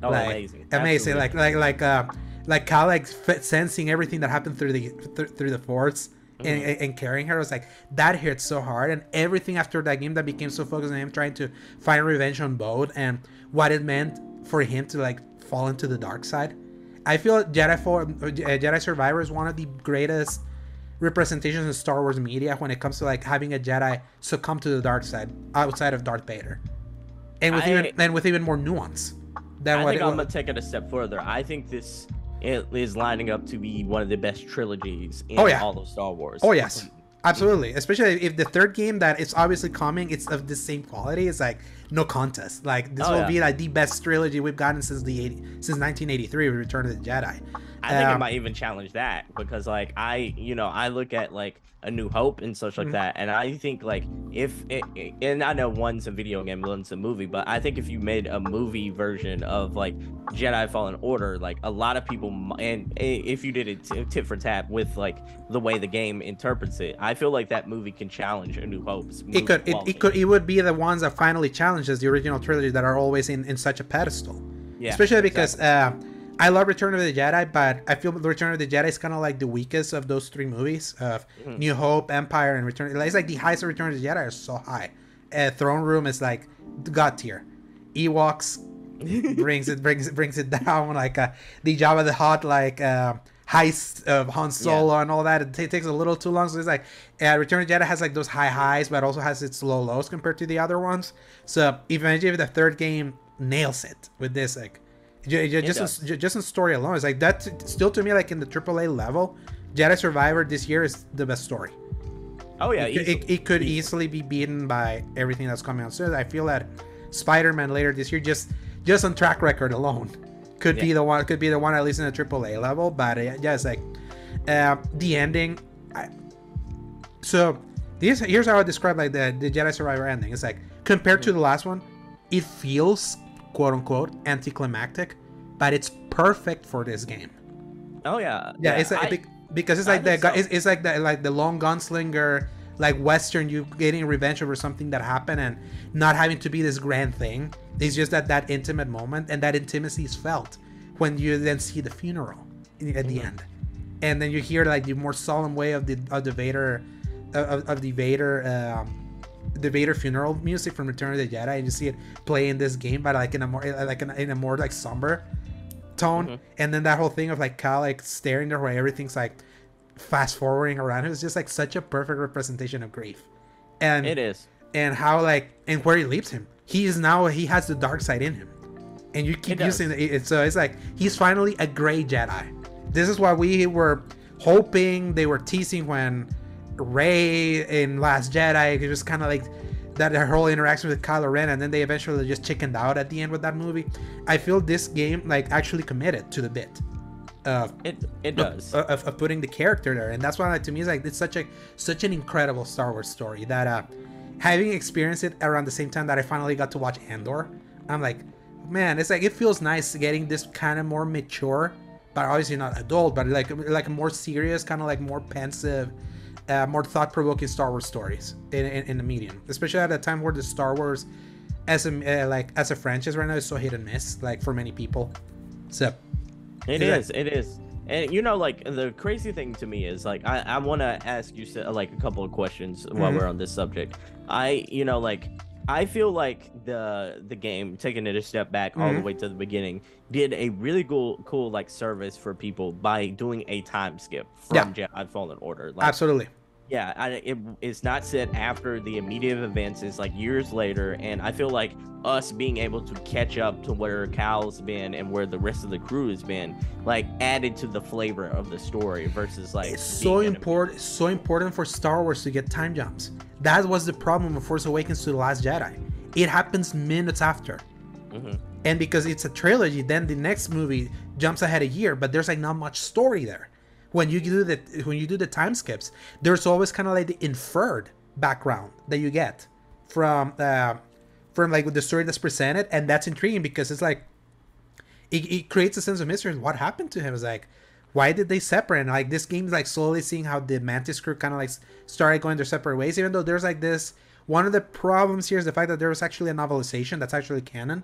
Oh, like, amazing. amazing, Absolutely. like like like uh, like Cal like f- sensing everything that happened through the th- through the Force. And, Mm-hmm. and, and carrying her was like that hit so hard and everything after that game that became so focused on him trying to find revenge on Bode and what it meant for him to like fall into the dark side I feel Jedi for uh, Jedi Survivor is one of the greatest representations in Star Wars media when it comes to like having a Jedi succumb to the dark side outside of Darth Vader, and with I- even and with even more nuance than I what think I'm gonna take it a step further. I think this it is lining up to be one of the best trilogies in Oh, yeah. all of Star Wars. Oh yes, absolutely. Especially if the third game that it's obviously coming, it's of the same quality. It's like no contest. Like this Oh, will yeah. be like the best trilogy we've gotten since the 80, since 1983 with Return of the Jedi. I think it Um, might even challenge that because like I, you know, I look at like A New Hope and such like Mhm. that, and I think like if it, and I know one's a video game, one's a movie, but I think if you made a movie version of like Jedi Fallen Order, like a lot of people, and if you did it t- tit for tat with like the way the game interprets it, I feel like that movie can challenge A New Hope's. movie it could it, it could it would be the ones that finally challenges the original trilogy that are always in in such a pedestal yeah, especially because exactly. uh i love return of the jedi but i feel return of the jedi is kind of like the weakest of those three movies of Mhm. new hope empire and return it's like the highest of return of the jedi are so high uh, throne room is like god tier ewoks brings it brings it brings it down like uh, the Jabba the Hutt like uh, heist of Han Solo and all that. It ta- takes a little too long. So it's like uh, Return of the Jedi has like those high highs, but also has its low lows compared to the other ones. So eventually, if the third game nails it with this, like just in, just in story alone, it's like that. Still to me, like in the AAA level, Jedi Survivor this year is the best story. oh yeah, It, it, it could easily be beaten by everything that's coming out soon. I feel that Spider-Man later this year, just just on track record alone, could be the one. Could be the one at least in the AAA level. But uh, yeah, it's like uh, the ending. I, so this here's how I describe like the the Jedi Survivor ending. It's like compared to the last one, it feels quote unquote anticlimactic, but it's perfect for this game. Oh yeah. Yeah, it's like, I- because it's I like the think so. it's, it's like the like the long gunslinger like western you getting revenge over something that happened and not having to be this grand thing it's just that that intimate moment and that intimacy is felt when you then see the funeral i- at the Mm-hmm. end and then you hear like the more solemn way of the of the vader of, of the vader um the Vader funeral music from Return of the Jedi, and you see it play in this game, but like in a more like in a, in a more like somber tone, Mm-hmm. and then that whole thing of like Cal like staring there where everything's like fast forwarding around him is just like such a perfect representation of grief, and It is. and how like and where he leaves him. He is now he has the dark side in him, and you keep It using it. it- So it's like he's finally a gray Jedi. This is why we were hoping they were teasing when Rey in Last Jedi. It was kind of like that her whole interaction with Kylo Ren, and then they eventually just chickened out at the end with that movie. I feel this game like actually committed to the bit. Of It it does. of, of, of putting the character there and that's why like, to me it's like it's such a such an incredible star wars story that uh having experienced it around the same time that i finally got to watch andor i'm like man it's like it feels nice getting this kind of more mature but obviously not adult but like like more serious kind of like more pensive uh, more thought-provoking star wars stories in, in, in the medium especially at a time where the star wars as a uh, like as a franchise right now is so hit and miss like for many people so It Is that- is. It is. And you know, like the crazy thing to me is like I, I want to ask you like a couple of questions while Mhm. we're on this subject. I you know like I feel like the the game taking it a step back all the Mhm. way to the beginning did a really cool cool like service for people by doing a time skip from Jedi Fallen Order. Like, absolutely yeah, I, it, it's not set after the immediate events. It's like years later, and I feel like us being able to catch up to where Cal's been and where the rest of the crew has been, like added to the flavor of the story versus like it's so important so important for star wars to get time jumps that was the problem of force awakens to the last jedi it happens minutes after Mhm. and because it's a trilogy then the next movie jumps ahead a year but there's like not much story there when you do the when you do the time skips there's always kind of like the inferred background that you get from uh from like with the story that's presented and that's intriguing because it's like it, it creates a sense of mystery. What happened to him? Is like, why did they separate? And like this game's like slowly seeing how the Mantis crew kind of like started going their separate ways. Even though there's like this, one of the problems here is the fact that there was actually a novelization that's actually canon,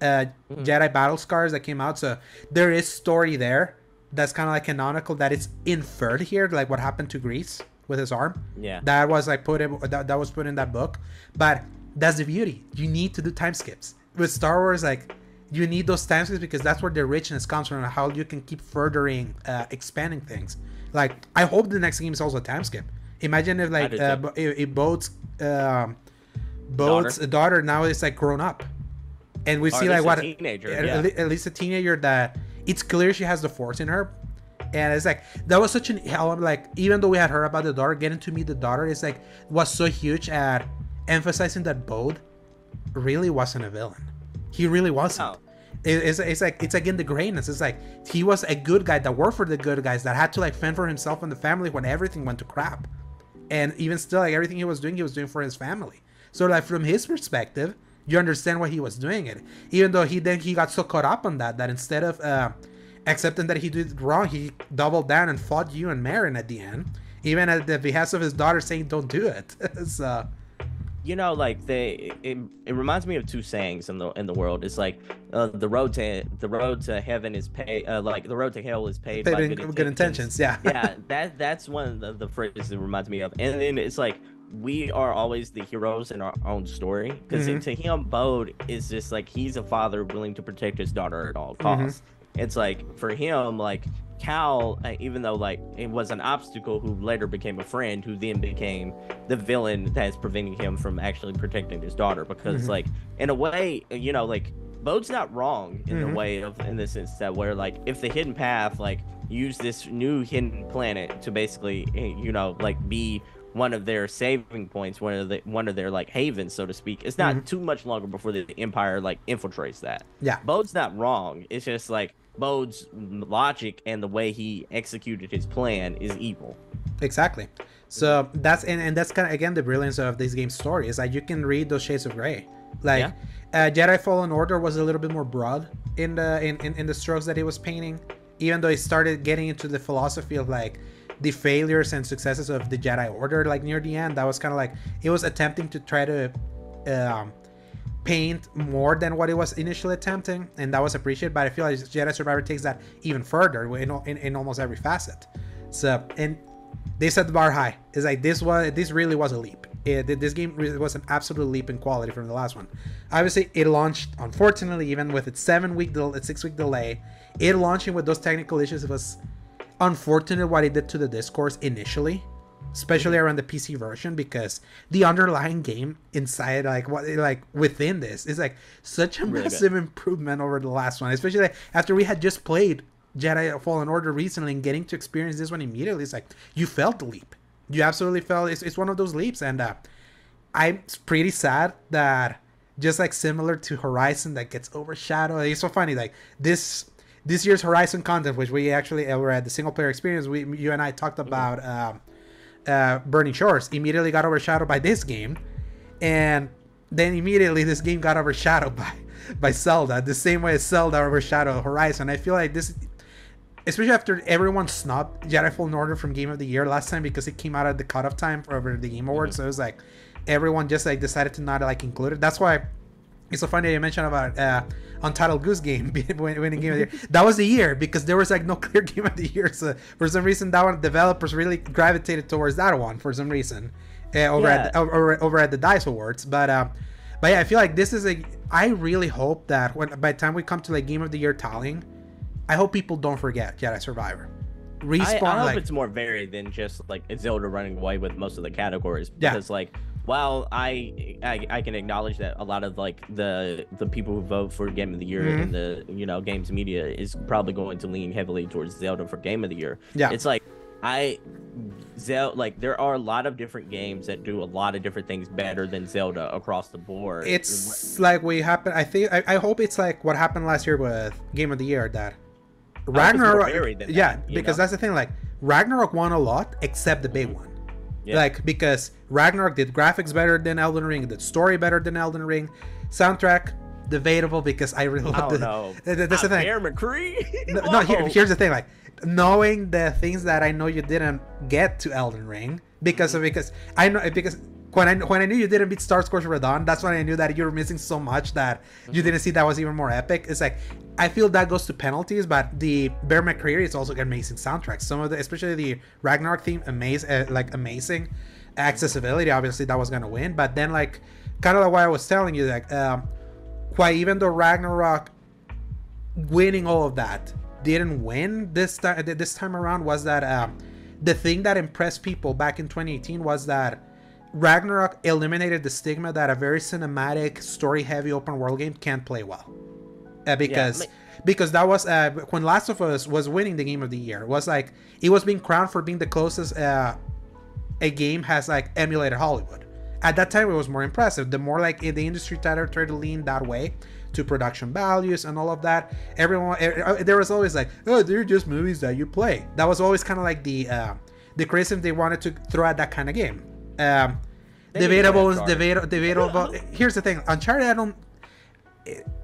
uh, Jedi Battle Scars that came out. So there is story there that's kind of like canonical that it's inferred here, like what happened to Greez with his arm Yeah. that was like put in that, that was put in that book but that's the beauty you need to do time skips with star wars like you need those time skips because that's where the richness comes from and how you can keep furthering uh, expanding things like i hope the next game is also a time skip imagine if like uh, if, if Bode's um Bode's daughter. now is like grown up and we Or see like what teenager, at, yeah. at least a teenager that it's clear she has the force in her and it's like that was such an I'm like even though we had heard about the daughter getting to meet the daughter it's like was so huge at emphasizing that Bode really wasn't a villain he really wasn't. It- it's, it's like it's again the grayness it's like he was a good guy that worked for the good guys that had to like fend for himself and the family when everything went to crap and even still like everything he was doing he was doing for his family. So like from his perspective you understand why he was doing it. Even though he then he got so caught up on that that instead of uh accepting that he did wrong he doubled down and fought you and Merrin at the end even at the behest of his daughter saying don't do it. So you know like they it, it reminds me of two sayings in the in the world it's like uh, the road to the road to heaven is paid uh, like the road to hell is paved by good, in good intentions, yeah. yeah that that's one of the, the phrases it reminds me of and then it's like we are always the heroes in our own story because Mhm. to him bode is just like he's a father willing to protect his daughter at all Mm-hmm. costs it's like for him like cal uh, even though like it was an obstacle who later became a friend who then became the villain that's preventing him from actually protecting his daughter because Mhm. like in a way you know like Bode's not wrong in Mhm. the way of in the sense that where like if the hidden path like use this new hidden planet to basically eh, you know like be one of their saving points, one of the one of their like havens, so to speak. It's not Mhm. too much longer before the Empire like infiltrates that. Yeah. Bode's not wrong. It's just like Bode's logic and the way he executed his plan is evil. Exactly. So that's and, and that's kind of again the brilliance of this game's story is that you can read those shades of gray. Like uh, Jedi Fallen Order was a little bit more broad in the in, in, in the strokes that he was painting, even though he started getting into the philosophy of like the failures and successes of the Jedi Order. Like near the end, that was kind of like it was attempting to try to um, paint more than what it was initially attempting, and that was appreciated. But I feel like Jedi Survivor takes that even further in, in, in almost every facet. So and they set the bar high. It's like this was this really was a leap. It, this game was an absolute leap in quality from the last one. Obviously, it launched unfortunately even with its seven week, del- its six week delay. It launching with those technical issues was unfortunate what it did to the discourse initially, especially around the PC version because the underlying game inside, like what, like within this, is like such a Really good. massive improvement over the last one. Especially like, after we had just played Jedi Fallen Order recently and getting to experience this one immediately, it's like you felt the leap. You absolutely felt it's, it's one of those leaps, and uh, I'm pretty sad that just like similar to Horizon that gets overshadowed. It's so funny, like this this year's Horizon content, which we actually uh, were at the single player experience. We you and I talked about um, uh, Burning Shores. Immediately got overshadowed by this game, and then immediately this game got overshadowed by by Zelda. The same way as Zelda overshadowed Horizon. I feel like this especially after everyone snubbed Jedi Fallen Order from Game of the Year last time because it came out at the cutoff time for over the Game Awards. So it was like everyone just like decided to not like include it. That's why it's so funny you mentioned about uh, Untitled Goose Game winning Game of the Year. That was the year because there was like no clear Game of the Year. So for some reason, that one developers really gravitated towards that one for some reason uh, over at Yeah. over, over at the Dice Awards. But um, but yeah, I feel like this is a. I really hope that when by the time we come to like Game of the Year tallying, I hope people don't forget Jedi Survivor. I, Respawn, I hope like it's more varied than just like Zelda running away with most of the categories. Yeah. Because like while I, I I can acknowledge that a lot of like the the people who vote for Game of the Year Mhm. in the you know games media is probably going to lean heavily towards Zelda for Game of the Year. Yeah. It's like I Zelda like there are a lot of different games that do a lot of different things better than Zelda across the board. it's like we happen. I think I, I hope it's like what happened last year with Game of the Year that Ragnarok. yeah, that, because know? that's the thing. Like Ragnarok won a lot except the big one. Yeah. Like because Ragnarok did graphics better than Elden Ring, did story better than Elden Ring, soundtrack debatable because I really oh, love Oh the. no. th- th- That's the ah, thing. Bear McCree. No, no here, oh. here's the thing. Like knowing the things that I know you didn't get to Elden Ring because of because I know because when I when I knew you didn't beat Starscourge Radahn, that's when I knew that you were missing so much that you mm-hmm. didn't see that was even more epic. It's like I feel that goes to penalties, but the Bear McCreary is also amazing soundtracks. Some of the, especially the Ragnarok theme, amazing, uh, like amazing. Accessibility, obviously, that was gonna win, but then like kind of like what I was telling you, like um, why even though Ragnarok winning all of that didn't win this time this time around was that um, the thing that impressed people back in 2018 was that Ragnarok eliminated the stigma that a very cinematic story heavy open world game can't play well uh, because ma- because that was uh, when Last of Us was winning the game of the year it was like it was being crowned for being the closest uh, a game has like emulated Hollywood. At that time, it was more impressive. The more like the industry tried to lean that way to production values and all of that. Everyone, er- there was always like, oh, they're just movies that you play. That was always kind of like the uh, the criticism they wanted to throw at that kind of game. Um, debatable more is Uncharted. debatable. Debatable. Here's the thing: Uncharted, I don't.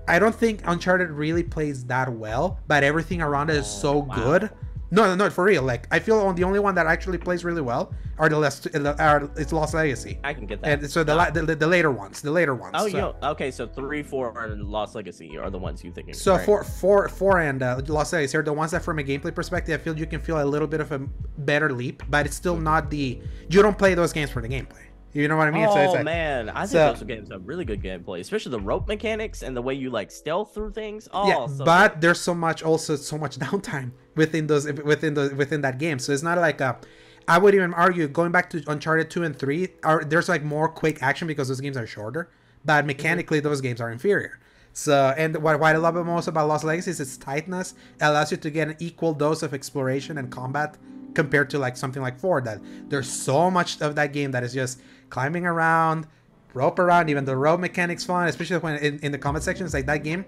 I don't think Uncharted really plays that well, but everything around it is so Oh, wow. good. No, no, no, for real. Like I feel the only one that actually plays really well are the last, are it's Lost Legacy, I can get that. and so the, the the later ones, the later ones. Oh, so, yo, okay. So three, four, and Lost Legacy are the ones you think. So right? four, four, four, and uh, Lost Legacy are the ones that, from a gameplay perspective, I feel you can feel a little bit of a better leap, but it's still not the. You don't play those games for the gameplay. You know what I mean? Oh so like, man, I think so- those games have really good gameplay, especially the rope mechanics and the way you like stealth through things. Oh, yeah, so but good. there's so much also so much downtime within those within the within that game. So it's not like a. I would even argue going back to Uncharted two and three are there's like more quick action because those games are shorter, but mm-hmm. mechanically those games are inferior. So and what, what I love most about Lost Legacy is its tightness. It allows you to get an equal dose of exploration and combat compared to like something like four that there's so much of that game that is just climbing around rope around even the rope mechanics fun especially when in, in the comment section it's like that game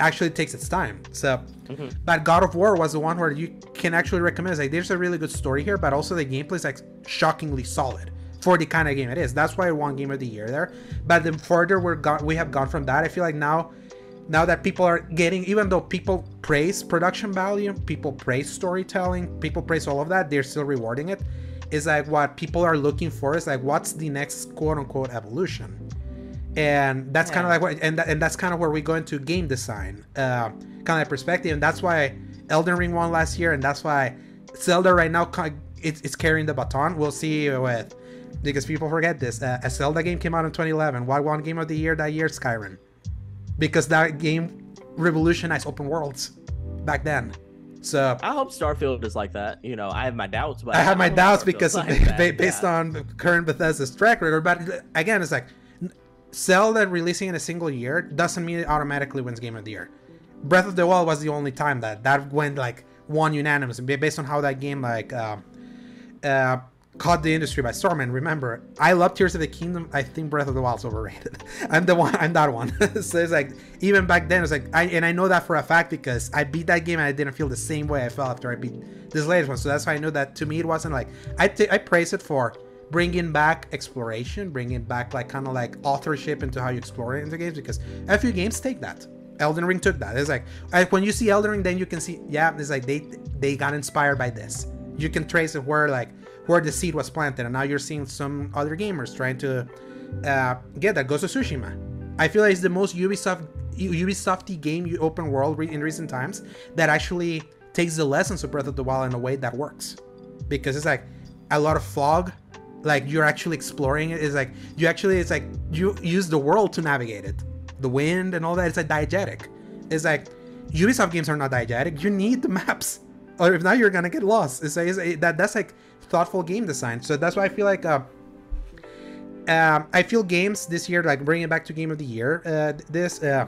actually takes its time. So Mhm. but god of war was the one where you can actually recommend it's like there's a really good story here but also the gameplay is like shockingly solid for the kind of game it is. That's why i won game of the year there. But the further we're gone we have gone from that i feel like now now that people are getting even though people praise production value people praise storytelling people praise all of that they're still rewarding it. Is like what people are looking for is like what's the next quote unquote evolution? And that's kind of like what and, that, and that's kind of where we go into game design uh, kind of like perspective. And that's why elden ring won last year and that's why zelda right now it's, it's carrying the baton. We'll see with because people forget this uh, a zelda game came out in 2011 what won game of the year that year? Skyrim because that game revolutionized open worlds back then so I hope Starfield is like that. You know, I have my doubts, but I have my doubts because like ba- based yeah. on current Bethesda's track record. But again, it's like Zelda releasing in a single year doesn't mean it automatically wins Game of the Year. Breath of the Wild was the only time that that went like one unanimous based on how that game like uh, uh, caught the industry by storm. And remember, I love Tears of the Kingdom. I think Breath of the Wild's overrated. I'm the one. I'm that one. so it's like even back then, it's like I and I know that for a fact because I beat that game and I didn't feel the same way I felt after I beat this latest one. So that's why I know that to me it wasn't like I I praise it for bringing back exploration, bringing back like kind of like authorship into how you explore it into games because a few games take that. Elden Ring took that. It's like like, when you see Elden Ring, then you can see yeah, it's like they they got inspired by this. You can trace it where like where the seed was planted, and now you're seeing some other gamers trying to uh, get that. Ghost of Tsushima. I feel like it's the most Ubisoft Ubisofty game you open world in recent times that actually takes the lessons of Breath of the Wild in a way that works. Because it's like a lot of fog like you're actually exploring it. It's like you actually it's like you use the world to navigate it. The wind and all that it's like diegetic. It's like ubisoft games are not diegetic. You need the maps or if not you're gonna get lost. It's, like, it's that that's like thoughtful game design so that's why i feel like uh um, I feel games this year, like bringing it back to game of the year. Uh, this, uh,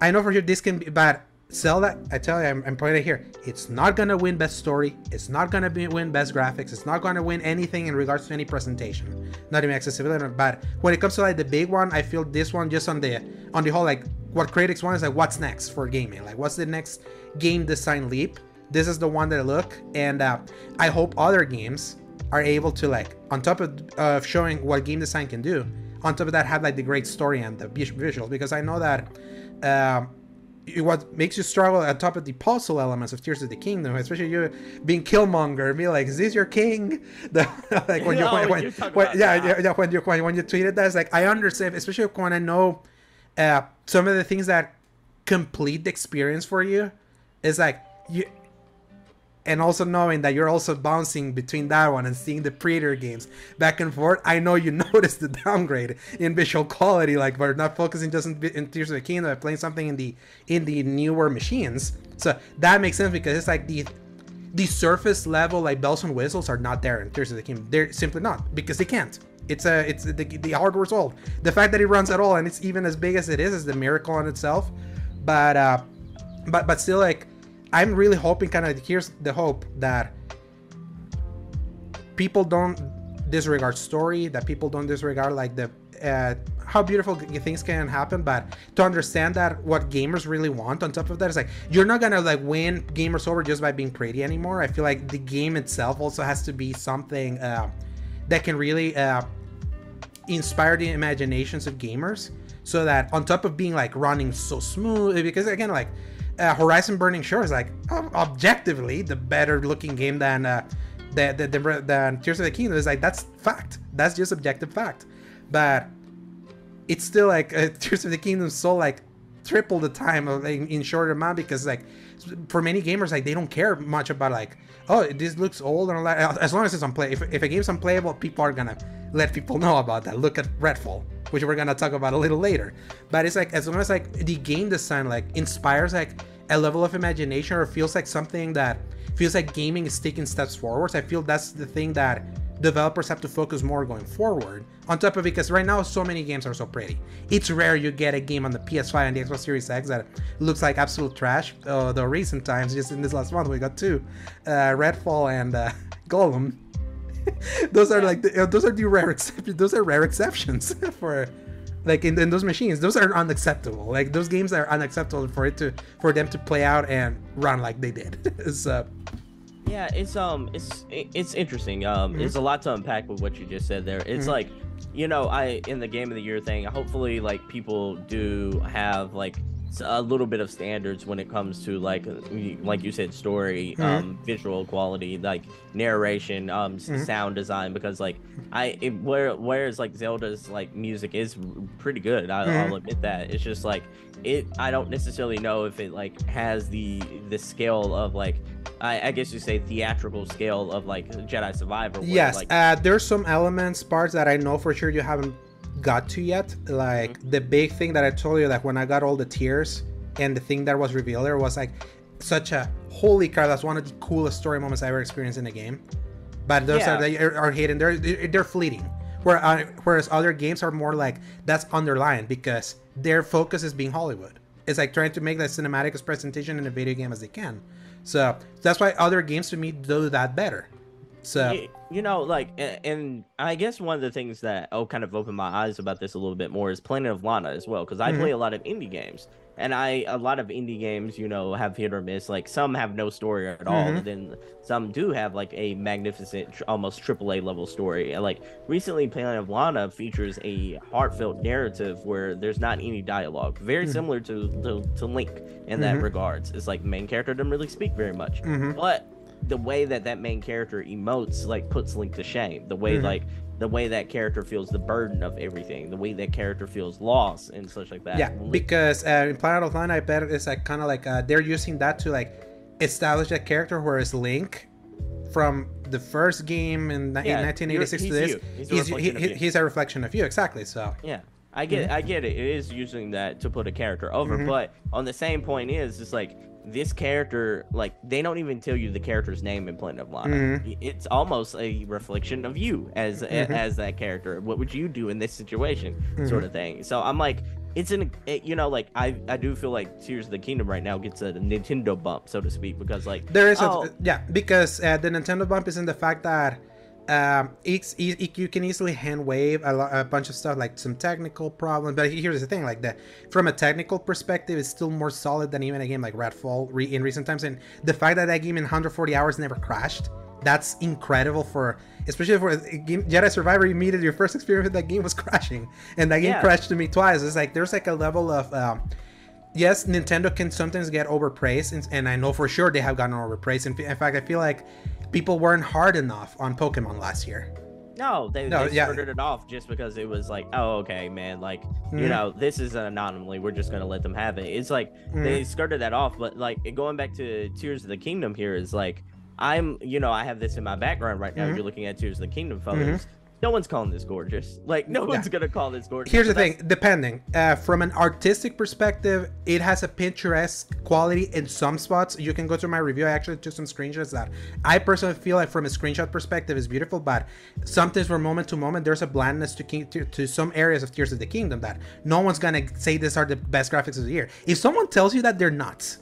I know for sure this can be, but Zelda, I tell you, I'm, I'm putting it here. It's not gonna win best story. It's not gonna be, win best graphics. It's not gonna win anything in regards to any presentation, not even accessibility. But when it comes to like the big one, I feel this one just on the on the whole like what critics want is like what's next for gaming. Like what's the next game design leap? This is the one that I look, and uh, I hope other games are able to like on top of of showing what game design can do on top of that have like the great story and the vis- visuals because i know that um it- what makes you struggle on top of the puzzle elements of Tears of the Kingdom, especially you being Killmonger, be like, "Is this your king?" The, like when you Oh, when, when, when- yeah, yeah yeah when you when, when you tweeted that, it's like I understand, especially when I know uh, some of the things that complete the experience for you. Is like you and also knowing that you're also bouncing between that one and seeing the Predator games back and forth, I know you noticed the downgrade in visual quality. Like we're not focusing just in, in Tears of the Kingdom, but playing something in the in the newer machines. So that makes sense because it's like the the surface level like bells and whistles are not there in Tears of the Kingdom. They're simply not because they can't. It's a it's the, the hardware's old. The fact that it runs at all and it's even as big as it is is the miracle in itself. But uh, but but still like I'm really hoping kind of here's the hope that people don't disregard story, that people don't disregard like the uh, how beautiful things can happen, but to understand that what gamers really want on top of that is like you're not gonna like win gamers over just by being pretty anymore. I feel like the game itself also has to be something uh, that can really uh, inspire the imaginations of gamers so that on top of being like running so smooth because again like uh, horizon burning shore is like ob- objectively the better looking game than uh the, the, the, than tears of the kingdom. Is like that's fact. That's just objective fact. But it's still like uh, tears of the kingdom so like triple the time of in, in shorter amount because like for many gamers like they don't care much about like oh this looks old and as long as it's unplayable if, if a game's unplayable people are gonna let people know about that. Look at redfall which we're gonna talk about a little later. But it's like as long as like the game design like inspires like a level of imagination or feels like something that feels like gaming is taking steps forwards i feel that's the thing that developers have to focus more going forward on top of it, because right now so many games are so pretty it's rare you get a game on the ps5 and the xbox series x that looks like absolute trash uh, the recent times just in this last month we got two uh, redfall and uh, Gollum. those are like the, uh, those are the rare exceptions. Those are rare exceptions for like in, in those machines. Those are unacceptable. Like those games are unacceptable for it to for them to play out and run like they did. so yeah, it's um, it's it's interesting. Um, mm-hmm. it's a lot to unpack with what you just said there. It's mm-hmm. like, you know, I in the game of the year thing. Hopefully, like people do have like a little bit of standards when it comes to like like you said story mm-hmm. um visual quality like narration um mm-hmm. sound design because like i it, where whereas like zelda's like music is pretty good I, mm-hmm. i'll admit that it's just like it i don't necessarily know if it like has the the scale of like I, I guess you say theatrical scale of like Jedi Survivor. Where, yes, like, uh, there's some elements, parts that I know for sure you haven't got to yet. Like mm-hmm. the big thing that I told you, like when I got all the tears and the thing that was revealed there was like such a holy crap. That's one of the coolest story moments I ever experienced in a game. But those yeah. are, are hidden. They're they're fleeting. Where, uh, whereas other games are more like that's underlined because their focus is being Hollywood. It's like trying to make the cinematic presentation in a video game as they can. So that's why other games to me do that better. So you, you, know, like, and I guess one of the things that oh kind of opened my eyes about this a little bit more is Planet of Lana as well, because I mm-hmm. play a lot of indie games, and I a lot of indie games, you know, have hit or miss. Like some have no story at all, mm-hmm. and then some do have like a magnificent, almost AAA level story. And like recently, Planet of Lana features a heartfelt narrative where there's not any dialogue, very mm-hmm. similar to, to, to Link in that mm-hmm. regards. It's like main character doesn't really speak very much, mm-hmm. but the way that that main character emotes like puts Link to shame. The way mm-hmm. like the way that character feels the burden of everything, the way that character feels lost and such like that. Yeah, because uh, in Planet of Lana, I bet it's like kind of like uh, they're using that to like establish that character, whereas Link from the first game in, yeah, in 1986 to this, he's, he's, a he, he's a reflection of you. Exactly. So yeah. I get, mm-hmm. I get it. It is using that to put a character over, mm-hmm. but on the same point is, it's like this character like they don't even tell you the character's name in Planet of Lana. Mm-hmm. It's almost a reflection of you as mm-hmm. as that character. What would you do in this situation, mm-hmm. sort of thing. So I'm like, it's an it, you know like I I do feel like Tears of the Kingdom right now gets a Nintendo bump so to speak because like there is oh, a yeah because uh, the Nintendo bump is in the fact that um, it's, it, you can easily hand wave a, a, bunch of stuff like some technical problems but here's the thing like that from a technical perspective it's still more solid than even a game like redfall re- in recent times and the fact that that game in 140 hours never crashed that's incredible for especially for a game jedi survivor you meet your first experience with that game was crashing and that game yeah. crashed to me twice it's like there's like a level of um, yes, Nintendo can sometimes get overpraised, and, and, I know for sure they have gotten overpraised. In, in fact, I feel like people weren't hard enough on Pokemon last year. No, they, no, they yeah. started it off just because it was like, oh, okay, man, like, mm-hmm. you know, this is an anomaly. We're just gonna let them have it. It's like mm-hmm. they skirted that off, but like going back to Tears of the Kingdom here is like, I'm, you know, I have this in my background right now. Mm-hmm. You're looking at Tears of the Kingdom photos. Mm-hmm no one's calling this gorgeous. Like no one's gonna call this gorgeous. Here's the thing, depending. Uh, from an artistic perspective, it has a picturesque quality in some spots. You can go to my review. I actually took some screenshots that I personally feel like from a screenshot perspective is beautiful, but sometimes from moment to moment there's a blandness to, king, to to some areas of Tears of the Kingdom that no one's gonna say these are the best graphics of the year. If someone tells you that, they're not.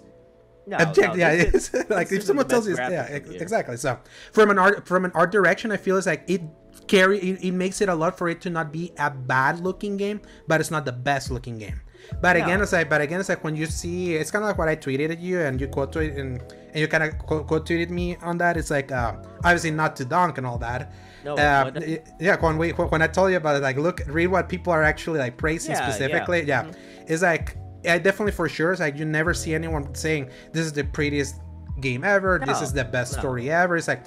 No, Object, no, yeah, it's like if someone tells you, yeah, exactly. So from an art from an art direction, I feel it's like it carry it, it, makes it a lot for it to not be a bad looking game, but it's not the best looking game. But again, no. it's like, but again, it's like when you see, it's kind of like what I tweeted at you, and you quote tweeted and, and you kind of quote, quote tweeted me on that. It's like, uh, obviously not to dunk and all that. No, uh, yeah, when we when I told you about it, like, look, read what people are actually like praising yeah, specifically. Yeah, yeah. Mm-hmm. it's like, I definitely for sure, it's like you never see anyone saying this is the prettiest game ever. No, this is the best no. story ever. It's like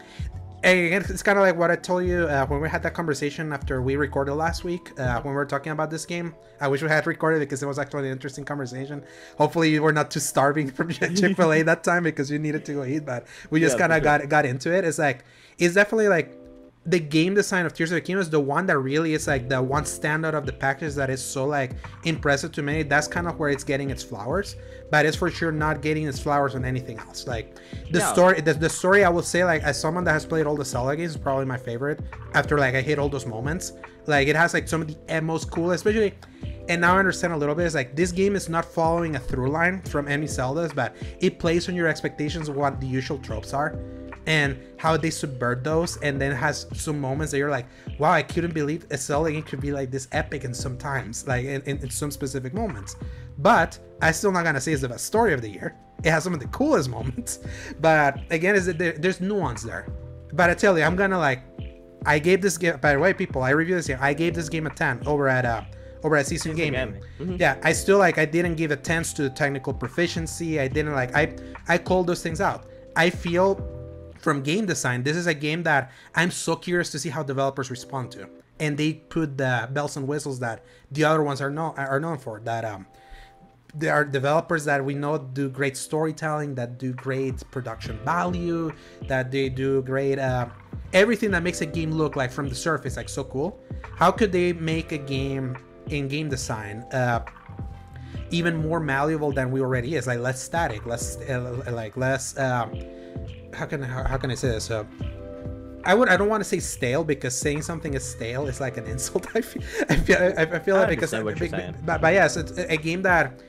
again, it's kind of like what I told you uh, when we had that conversation after we recorded last week uh, when we were talking about this game. I wish we had recorded because it was actually an interesting conversation. Hopefully, you were not too starving from Chick Fil A that time because you needed to go eat, but we just yeah, kind of sure. got got into it. It's like it's definitely like the game design of Tears of the Kingdom is the one that really is like the one standout of the package that is so like impressive to me. That's kind of where it's getting its flowers, but it's for sure not getting its flowers on anything else. Like the no. story, the, the story I will say, like as someone that has played all the Zelda games, is probably my favorite. After like I hit all those moments, like it has like some of the most cool, especially. And now I understand a little bit. It's like this game is not following a through line from any Zeldas, but it plays on your expectations of what the usual tropes are and how they subvert those and then has some moments that you're like wow i couldn't believe a zelda game could be like this epic in sometimes like in, in, in some specific moments but i still not gonna say it's the best story of the year. It has some of the coolest moments. But again is that there, there's nuance there. But i tell you i'm gonna like i gave this game by the way people i reviewed this game. I gave this game a 10 over at uh over at season gaming. Gaming. Mhm. yeah i still like i didn't give a 10 to technical proficiency. I didn't like i i called those things out. I feel from game design this is a game that i'm so curious to see how developers respond to. And they put the bells and whistles that the other ones are known are known for that um there are developers that we know do great storytelling that do great production value that they do great uh, everything that makes a game look like from the surface like so cool how could they make a game in game design uh, even more malleable than we already is like less static less uh, like less uh, how can how, how can i say this uh, I would. I don't want to say stale because saying something is stale is like an insult. I feel. I feel. I, I feel I like because. what you're but- saying. But, but yes, it's a game that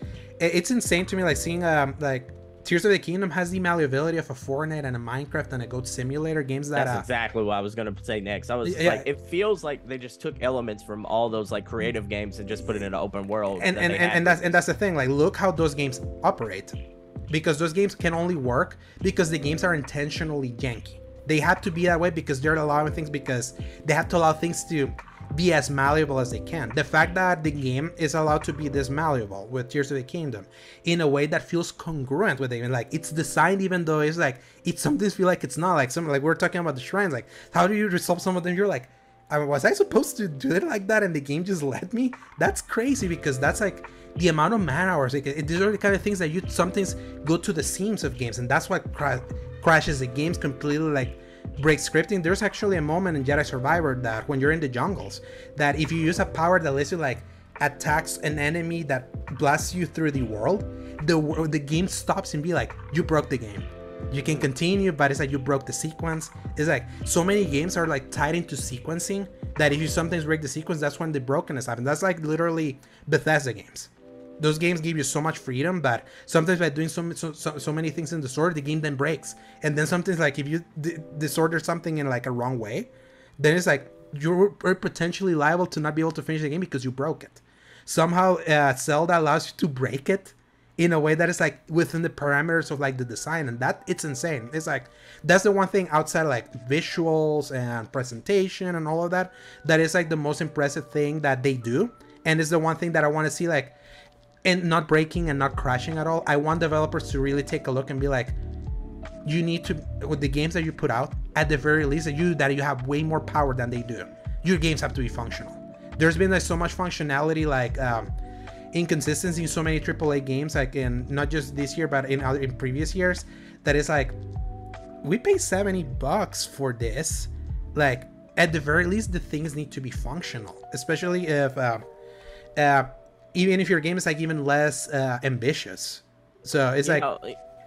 it's insane to me. Like seeing um like Tears of the Kingdom has the malleability of a Fortnite and a Minecraft and a Goat Simulator games that. That's Uh, exactly what I was gonna say next. I was Yeah. like, it feels like they just took elements from all those like creative games and just put it in an open world. and and, and, and that's and that's the thing like look how those games operate because those games can only work because the games are intentionally janky they have to be that way because they're allowing things because they have to allow things to be as malleable as they can the fact that the game is allowed to be this malleable with tears of the kingdom in a way that feels congruent with it even like it's designed even though it's like it sometimes feel like it's not like some like we're talking about the shrines like how do you resolve some of them you're like I mean, was I supposed to do it like that and the game just let me? That's crazy because that's like the amount of man hours. Like, it, these are the kind of things that you sometimes go to the seams of games, and that's what cra- crashes the games completely. Like break scripting. There's actually a moment in Jedi Survivor that when you're in the jungles, that if you use a power that lets you like attacks an enemy that blasts you through the world, the the game stops and be like, you broke the game. You can continue but it's like you broke the sequence. It's like so many games are like tied into sequencing that if you sometimes break the sequence that's when the brokenness happens. That's like literally bethesda games those games give you so much freedom but sometimes by doing so, so, so, many things in the sword the game then breaks. And then sometimes like if you d- disorder something in like a wrong way then it's like you're potentially liable to not be able to finish the game because you broke it. Somehow uh, zelda allows you to break it in a way that is like within the parameters of like the design and that it's insane. It's like that's the one thing outside like visuals and presentation and all of that that is like the most impressive thing that they do. And it's the one thing that i want to see like and not breaking and not crashing at all i want developers to really take a look and be like you need to with the games that you put out at the very least that you that you have way more power than they do your games have to be functional there's been like so much functionality like um inconsistency in so many AAA games, like in not just this year, but in other in previous years, that is like we pay 70 bucks for this. Like at the very least, the things need to be functional, especially if uh, uh, even if your game is like even less uh, ambitious. So it's you like know,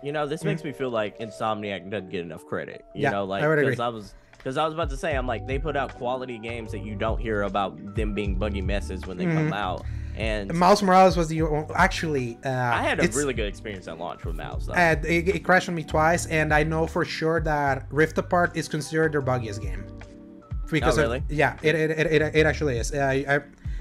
you know, this makes me feel like Insomniac doesn't get enough credit. You Yeah, know, like I because agree. I was because I was about to say, I'm like they put out quality games that you don't hear about them being buggy messes when they come out. And Miles Morales was the actually. Uh, I had a really good experience at launch with Mouse. Though. Uh, it, it crashed on me twice, and I know for sure that Rift Apart is considered their buggiest game. Because Oh, of- really? yeah, it, it, it, it, it actually is. Uh, I,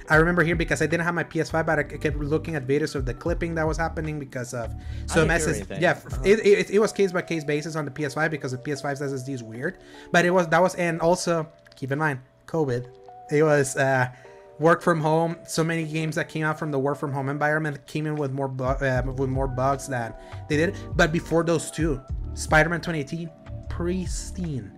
I remember here because I didn't have my PS5, but I kept looking at videos of the clipping that was happening because of so didn't hear messes. anything. Yeah, Uh-huh. it, it, it was case by case basis on the PS5 because the PS5's SSD is weird. But it was that was and also keep in mind COVID. It was uh, work from home. So many games that came out from the work from home environment came in with more bu- uh, with more bugs than they did. But before those two, Spider-Man 2018, pristine.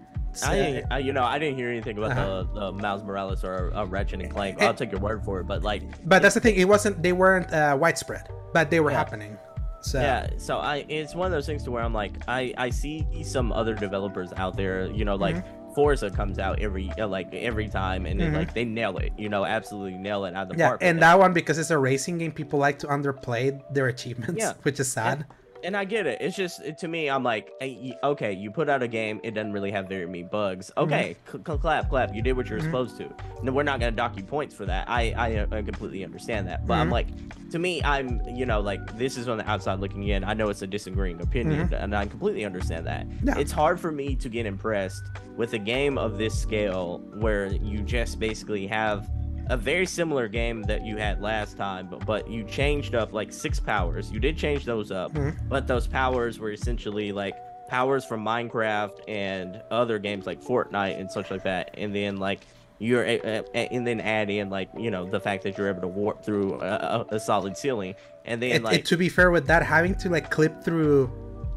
I, didn't- I, you know, I didn't hear anything about Uh-huh. the, the Miles Morales or uh, Ratchet and Clank. I'll take your word for it, but like, But that's the thing. It wasn't. They weren't uh, widespread, but they were Yeah. happening. So yeah. So I, it's one of those things to where I'm like, I, I see some other developers out there, you know, like Mm-hmm. Forza comes out every, uh, like every time, and then, Mhm. like they nail it, you know, absolutely nail it out of the yeah, park. and that one because it's a racing game, people like to underplay their achievements, Yeah. which is sad. and I get it. It's just it, to me, I'm like, hey, okay, you put out a game, it doesn't really have very many bugs. Okay, c- c- clap, clap. You did what you're Mhm. supposed to. No, we're not gonna dock you points for that. I I, uh, I completely understand that, but I'm Mhm. like, to me, I'm you know like this is on the outside looking in. I know it's a disagreeing opinion, and I completely understand that. Mm-hmm. Yeah. It's hard for me to get impressed with a game of this scale where you just basically have a very similar game that you had last time, but, but you changed up like six powers. You did change those up, Mhm. but those powers were essentially like powers from Minecraft and other games like Fortnite and such like that. And then like you're a- a- a- and then add in like you know the fact that you're able to warp through a, a, a solid ceiling, and then It- like it- to be fair with that, having to like clip through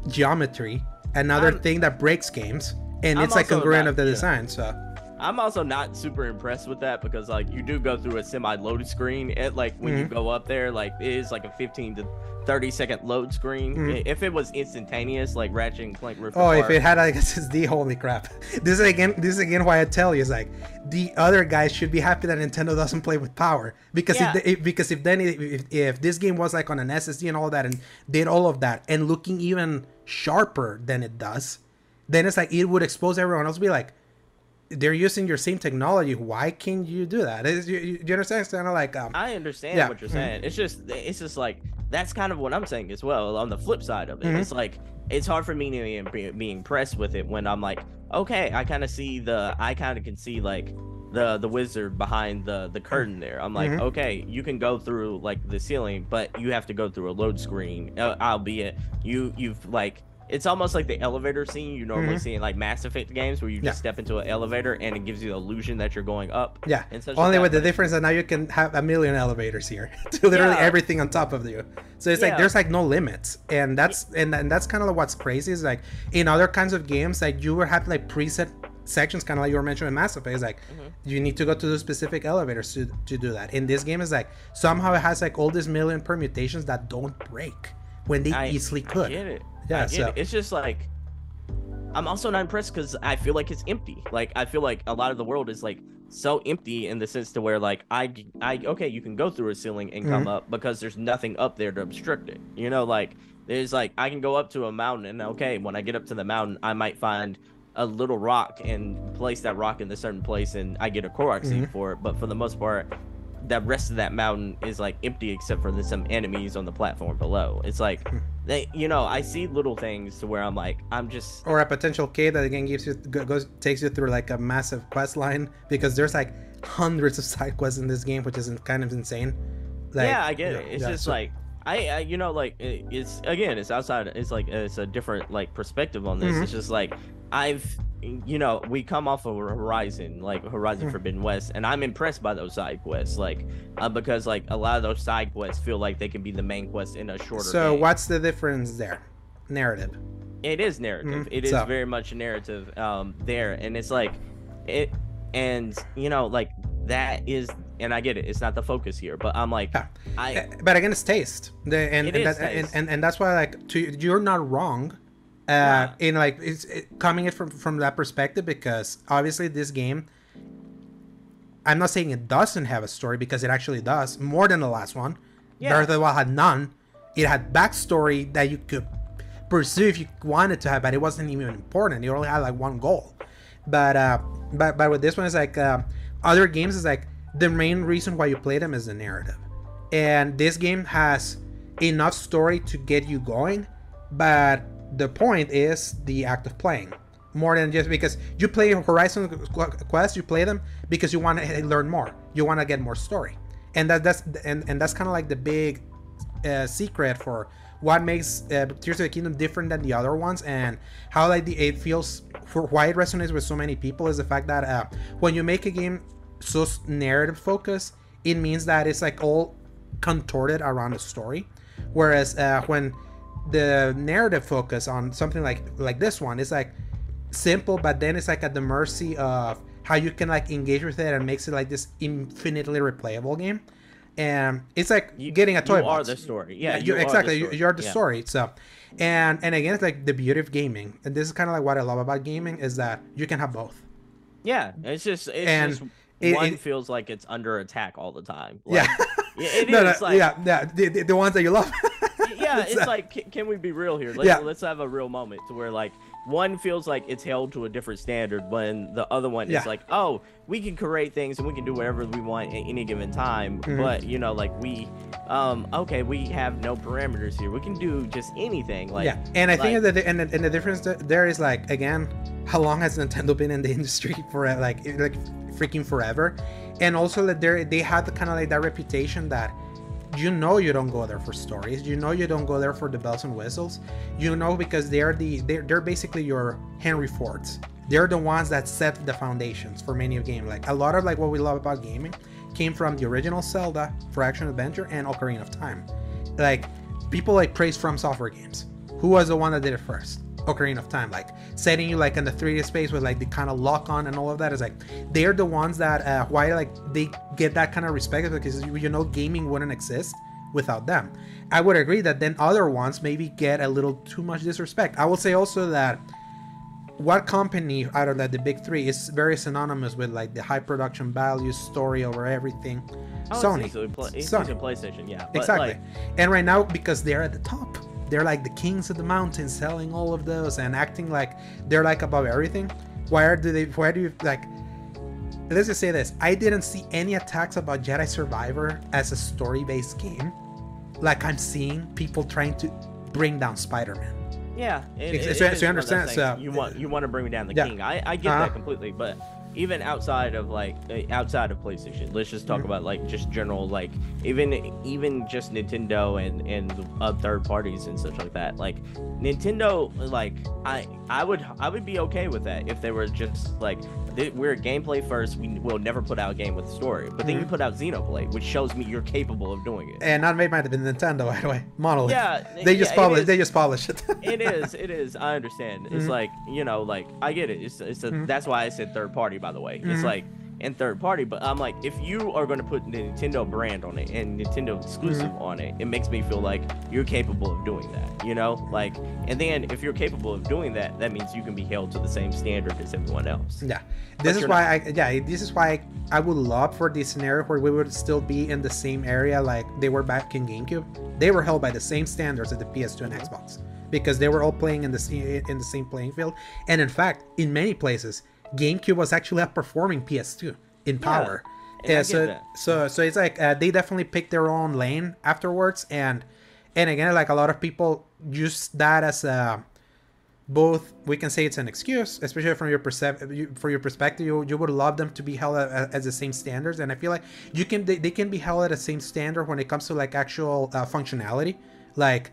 geometry, another I'm- thing that breaks games, and I'm it's like congruent not- of the yeah. design. So I'm also not super impressed with that because like you do go through a semi-loaded screen. It like when you Mhm. go up there, like it is like a 15 to 30 second load screen. Mhm. If it was instantaneous, like Ratchet and Clank Rift Oh, if it had like SSD, holy crap! This is again, this is again why I tell you is like the other guys should be happy that Nintendo doesn't play with power because Yeah. if, if because if then if, if, if this game was like on an SSD and all that and did all of that and looking even sharper than it does, then it's like it would expose everyone else. Be like, they're using your same technology. Why can't you do that? It's, you, you, you understand? It's kind of like um, I understand Yeah. what you're saying. It's just it's just like that's kind of what I'm saying as well. On the flip side of it, Mhm. it's like it's hard for me to be, be impressed with it when I'm like, okay, I kind of see the I kind of can see like the the wizard behind the the curtain there. I'm like, Mhm. okay, you can go through like the ceiling, but you have to go through a load screen. Uh, albeit you you've like it's almost like the elevator scene you normally Mhm. see in like Mass Effect games where you just Yeah. step into an elevator and it gives you the illusion that you're going up. yeah. And such like Only with the difference that now you can have a million elevators here to literally Yeah. everything on top of you. So it's like there's like no limits, and that's and, and that's kind of what's crazy is like in other kinds of games like you were having like preset sections, kind of like you were mentioning in Mass Effect. It's like Mm-hmm. you need to go to the specific elevators to to do that. In this game, is like somehow it has like all these million permutations that don't break when they I- easily I could. Yeah, so- It's just like I'm also not impressed because I feel like it's empty. Like I feel like a lot of the world is like so empty in the sense to where like I I okay you can go through a ceiling and Mm-hmm. come up because there's nothing up there to obstruct it. You know like there's like I can go up to a mountain and okay when I get up to the mountain I might find a little rock and place that rock in a certain place and I get a Korok seed Mhm. for it. But for the most part, the rest of that mountain is like empty except for the, some enemies on the platform below. It's like Hmm. they, you know, I see little things to where I'm like, I'm just or a potential cave that again gives you goes takes you through like a massive quest line because there's like hundreds of side quests in this game, which is kind of insane. Like, yeah, I get it. It's yeah, just so- like I, I, you know, like it's again, it's outside. It's like it's a different like perspective on this. Mhm. It's just like I've, you know, we come off of Horizon, like Horizon Mhm. Forbidden West, and I'm impressed by those side quests, like uh, because like a lot of those side quests feel like they can be the main quest in a shorter. So game. what's the difference there? Narrative. it is narrative. It is So- very much narrative um there and it's like it and you know like that is and i get it it's not the focus here but i'm like Yeah. i Uh, but again, it's taste. The, and and, that, and, and and that's why like to you're not wrong. Uh, in like it's it, coming it from from that perspective because obviously this game. I'm not saying it doesn't have a story because it actually does more than the last one. Yeah. Breath of the Wild had none. It had backstory that you could pursue if you wanted to have, but it wasn't even important. You only had like one goal. But uh, but but with this one, it's like uh, other games is like the main reason why you play them is the narrative, and this game has enough story to get you going, but the point is the act of playing. More than just because you play Horizon Quest, you play them because you want to learn more, you want to get more story, and that that's and and that's kind of like the big uh, secret for what makes uh, Tears of the Kingdom different than the other ones, and how like the it feels for why it resonates with so many people is the fact that uh, when you make a game so narrative focused, it means that it's like all contorted around the story, whereas uh, when the narrative focus on something like like this one is like simple, but then it's like at the mercy of how you can like engage with it and makes it like this infinitely replayable game. And it's like you, getting a toy you are the story yeah, you, are the exactly. you, you, are the Yeah. story. So, and and again, it's like the beauty of gaming, and this is kind of like what I love about gaming is that you can have both. yeah it's just it's And just it- one it- feels like it's under attack all the time Like, yeah it is no, no, like yeah, yeah, the, the, the ones that you love. yeah, It's it's like- like, can, can we be real here? Let's, Yeah. let's have a real moment to where like one feels like it's held to a different standard, when the other one Yeah. is like, oh, we can create things and we can do whatever we want at any given time. Mhm. But you know, like we, um, okay, we have no parameters here. We can do just anything. Like, yeah, and I think that the, and, the, and the difference there is like again, how long has Nintendo been in the industry for like like freaking forever, and also that they they had kind of like that reputation that you know you don't go there for stories, you know you don't go there for the bells and whistles, you know because they're the they're, they're basically your Henry Fords. They're the ones that set the foundations for many of game. Like a lot of like what we love about gaming came from the original Zelda for action adventure and Ocarina of Time. Like people like praise FromSoftware games. Who was the one that did it first? Ocarina of Time, like setting you like in the 3D space with like the kind of lock on and all of that is like they're the ones that uh, why like they get that kind of respect because you you know gaming wouldn't exist without them. I would agree that then other ones maybe get a little too much disrespect. I will say also that what company out of that the big three is very synonymous with like the high production value story over everything oh, it's sony easily pla- it's Sony. easily PlayStation, yeah. But, exactly like, and right now because they're at the top they're like the kings of the mountain selling all of those and acting like they're like above everything why do they why do you like let's just say this i didn't see any attacks about jedi survivor as a story-based game like i'm seeing people trying to bring down spider-man Yeah, it, it- so- it is so you one of those understand, so- you want you want to bring me down the Yeah. king. I, I get Uh-huh. that completely, but even outside of like uh, outside of PlayStation, let's just talk about like just general like even even just Nintendo and and uh, third parties and such like that. Like Nintendo, like I I would I would be okay with that if they were just like th- we're gameplay first. We will never put out a game with a story, but then you Mhm. put out Xenoblade, which shows me you're capable of doing it. and not made by the nintendo by the way monolith Yeah, they just yeah, it polish they just polish it it is it is i understand it's Mhm. like you know like i get it it's, it's a, Mhm. that's why i said third party by the way it's like in third party but i'm like if you are going to put the nintendo brand on it and nintendo exclusive Mm-hmm. on it it makes me feel like you're capable of doing that you know like and then if you're capable of doing that that means you can be held to the same standard as everyone else Yeah, this is you're why I yeah this is why I, would love for this scenario where we would still be in the same area like they were back in GameCube. They were held by the same standards as the PS2 and Xbox because they were all playing in the in the same playing field. And in fact, in many places, GameCube was actually outperforming PS2 in power. I get so that. so so it's like uh, they definitely picked their own lane afterwards and and again like a lot of people use that as a both we can say it's an excuse especially from your percep- for your perspective you, you would love them to be held at, as the same standards and i feel like you can they, they can be held at the same standard when it comes to like actual uh, functionality like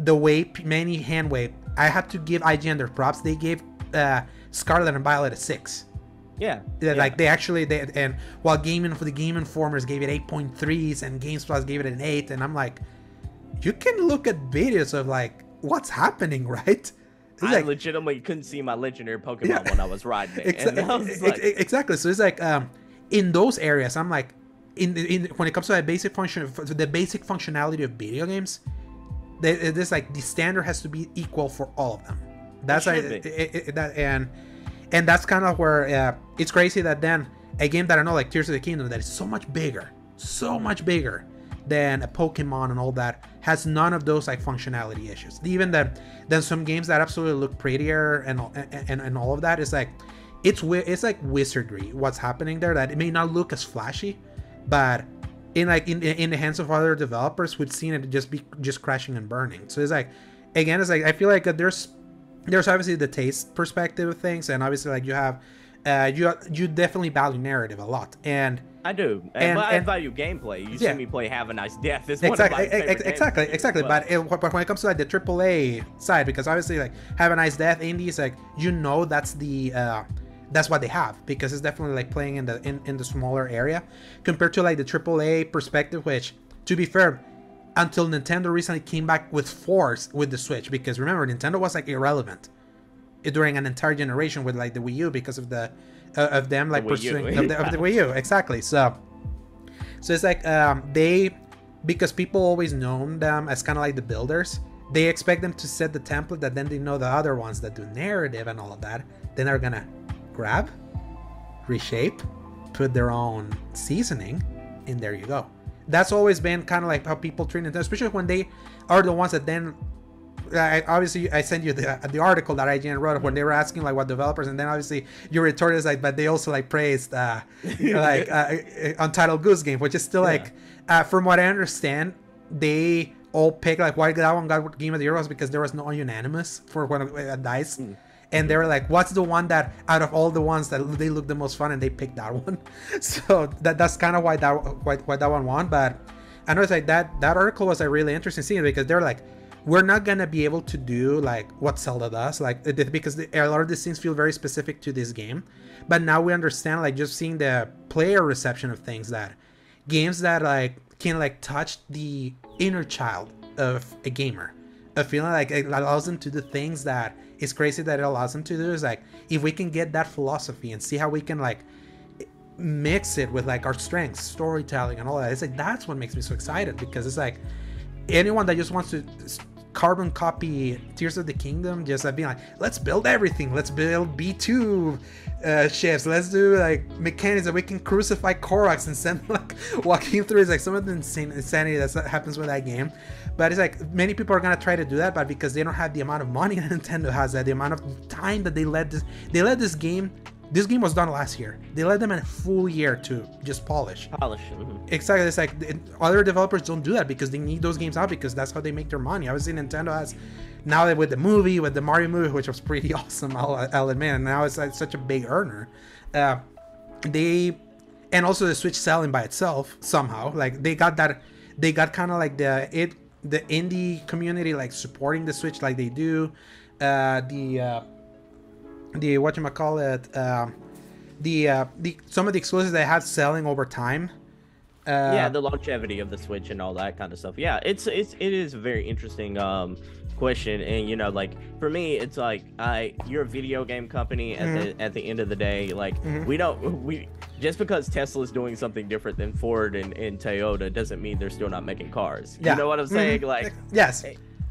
the way p- many hand wave i have to give ign their props they gave uh, scarlet and violet a six. Yeah, yeah, like they actually they and while gaming for the game informers gave it 8.3s and games plus gave it an 8 and i'm like you can look at videos of like what's happening right? It's i like- legitimately couldn't see my legendary pokemon Yeah. when i was riding it Exa- and I was like, ex- exactly. So it's like um in those areas i'm like in, in when it comes to that basic function the basic functionality of video games they- it is like the standard has to be equal for all of them. That's like it- it- that and and that's kind of where uh, it's crazy that then a game that i know like tears of the kingdom that is so much bigger so much bigger than a pokemon and all that has none of those like functionality issues. Even that then some games that absolutely look prettier and and, and, all of that is like it's it's like wizardry what's happening there that it may not look as flashy but in like in, in the hands of other developers we've seen it just be just crashing and burning. So it's like again it's like i feel like there's there's obviously the taste perspective of things and obviously like you have uh you you definitely value narrative a lot and I do, and, And- I value gameplay. You Yeah. see me play Have a Nice Death. It's exactly one of my ex- favorite ex- exactly exactly but, it, but when it comes to like the AAA side because obviously like have a nice death indies like you know that's the uh that's what they have because it's definitely like playing in the in, in the smaller area compared to like the AAA perspective which to be fair until Nintendo recently came back with force with the Switch because remember Nintendo was like irrelevant during an entire generation with like the Wii U because of the uh, of them like U, pursuing of, the, of the Wii U. Exactly. So so it's like um, they because people always known them as kind of like the builders they expect them to set the template that then they know the other ones that do narrative and all of that then they're gonna grab reshape put their own seasoning and there you go that's always been kind of like how people treat it especially when they are the ones that then I, obviously I sent you the the article that IGN wrote when they were asking like what developers, and then obviously you retorted like, but they also like praised uh, like uh, Untitled Goose Game, which is still Yeah. like, uh, from what I understand, they all picked like why that one got Game of the Year was because there was no unanimous for one of uh, dice. And they were like, "What's the one that out of all the ones that they look the most fun?" And they picked that one. So that that's kind of why that why, why that one won. But I it's like that that article was a really interesting scene because they're like, we're not gonna be able to do like what Zelda does, like because the, a lot of these things feel very specific to this game. But now we understand, like just seeing the player reception of things that games that like can like touch the inner child of a gamer, a feeling like it allows them to do things that is crazy that it allows them to do is like if we can get that philosophy and see how we can like mix it with like our strengths, storytelling, and all that. It's like that's what makes me so excited because it's like anyone that just wants to carbon copy Tears of the Kingdom, just like being like, let's build everything, let's build B2 uh, ships, let's do like mechanics that we can crucify Koroks and send like walking through. It's like some of the insane insanity that happens with that game. But it's like many people are gonna try to do that, but because they don't have the amount of money that Nintendo has, that the amount of time that they let this, they let this game. This game was done last year. They let them a full year to just polish. Polish. mhm. Exactly. It's like other developers don't do that because they need those games out because that's how they make their money. Obviously, Nintendo has now that with the movie, with the Mario movie, which was pretty awesome, I'll, I'll admit, and now it's such a big earner. Uh, they and also the Switch selling by itself somehow, like they got that, they got kind of like the it the indie community like supporting the Switch like they do. Uh, the uh, the what you call it, um, the uh, the some of the exclusives they have selling over time. Uh, yeah, the longevity of the Switch and all that kind of stuff. Yeah, it's it's it is very interesting um question, and you know, like for me, it's like I you're a video game company at Mm-hmm. the at the end of the day, like we don't we just because Tesla's doing something different than Ford and, and Toyota doesn't mean they're still not making cars. Yeah. You know what I'm saying? Mhm. Like yes,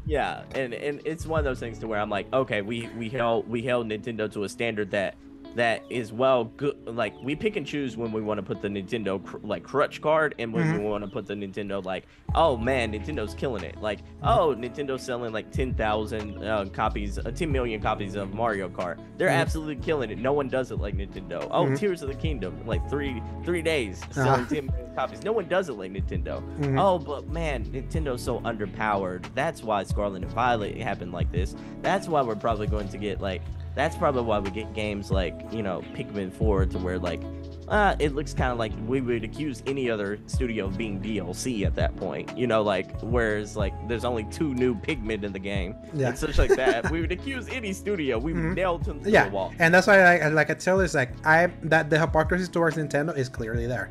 yeah, and and it's one of those things to where I'm like, okay, we we held we held Nintendo to a standard that that is well good. Like we pick and choose when we want to put the Nintendo cr- like crutch card, and when Mhm. we want to put the Nintendo like, oh man, Nintendo's killing it. Like, oh, Nintendo's selling like ten thousand uh, copies, uh, ten million copies of Mario Kart. They're Mhm. absolutely killing it. No one does it like Nintendo. Oh, Mhm. Tears of the Kingdom, like three three days selling Uh-huh. ten million copies. No one does it like Nintendo. Mhm. Oh, but man, Nintendo's so underpowered. That's why Scarlet and Violet happened like this. That's why we're probably going to get like. That's probably why we get games like you know Pikmin 4 to where like. Uh, it looks kind of like we would accuse any other studio of being DLC at that point, you know, like whereas like there's only two new Pikmin in the game Yeah. and such like that. we would accuse any studio. We would Mhm. nail them to yeah, the wall. and that's why I like I tell it's like I that the hypocrisy towards Nintendo is clearly there.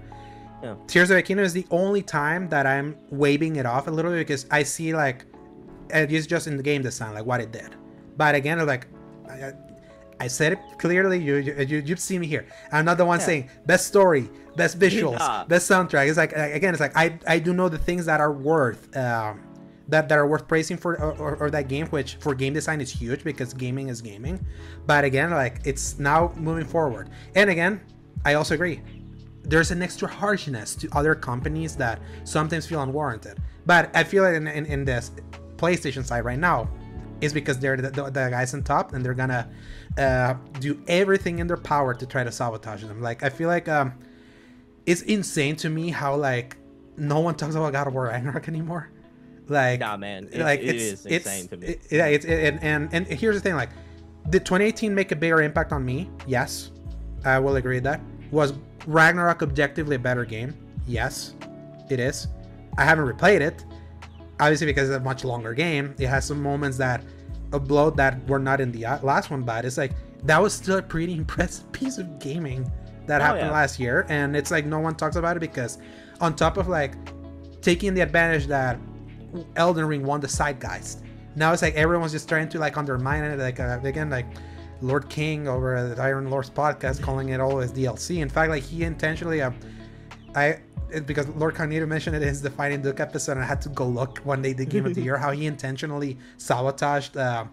Yeah. Tears of the Kingdom is the only time that I'm waving it off a little bit because I see like it is just in the game design like what it did. But again, like I, I said it clearly. You you you you've seen me here. I'm not the one Yeah. saying best story, best visuals, Nah. best soundtrack. It's like again, it's like I I do know the things that are worth. Um, that, that are worth praising for or, or, or that game which for game design is huge because gaming is gaming but again like it's now moving forward and again i also agree there's an extra harshness to other companies that sometimes feel unwarranted but i feel like in, in, in this playstation side right now is because they're the, the, the guys on top and they're gonna uh, do everything in their power to try to sabotage them. Like i feel like um it's insane to me how like no one talks about god of war ragnarok anymore. Like Nah, man, it, like it it's insane to me. it- yeah it's it, and, and and here's the thing like did 2018 make a bigger impact on me? Yes. I will agree with that. Was ragnarok objectively a better game? Yes it is. I haven't replayed it obviously because it's a much longer game. It has some moments that upload that were not in the uh, last one but it's like that was still a pretty impressive piece of gaming that Oh, happened yeah. last year and it's like no one talks about it because on top of like taking the advantage that Elden Ring won the zeitgeist. Now it's like everyone's just trying to like undermine it. Like uh, again, like Lord King over the Iron Lords podcast calling it always DLC. In fact, like he intentionally, uh, I it, because Lord Carnito mentioned it in his Defining Duke episode, and I had to go look when they did Game of the Year how he intentionally sabotaged. Uh,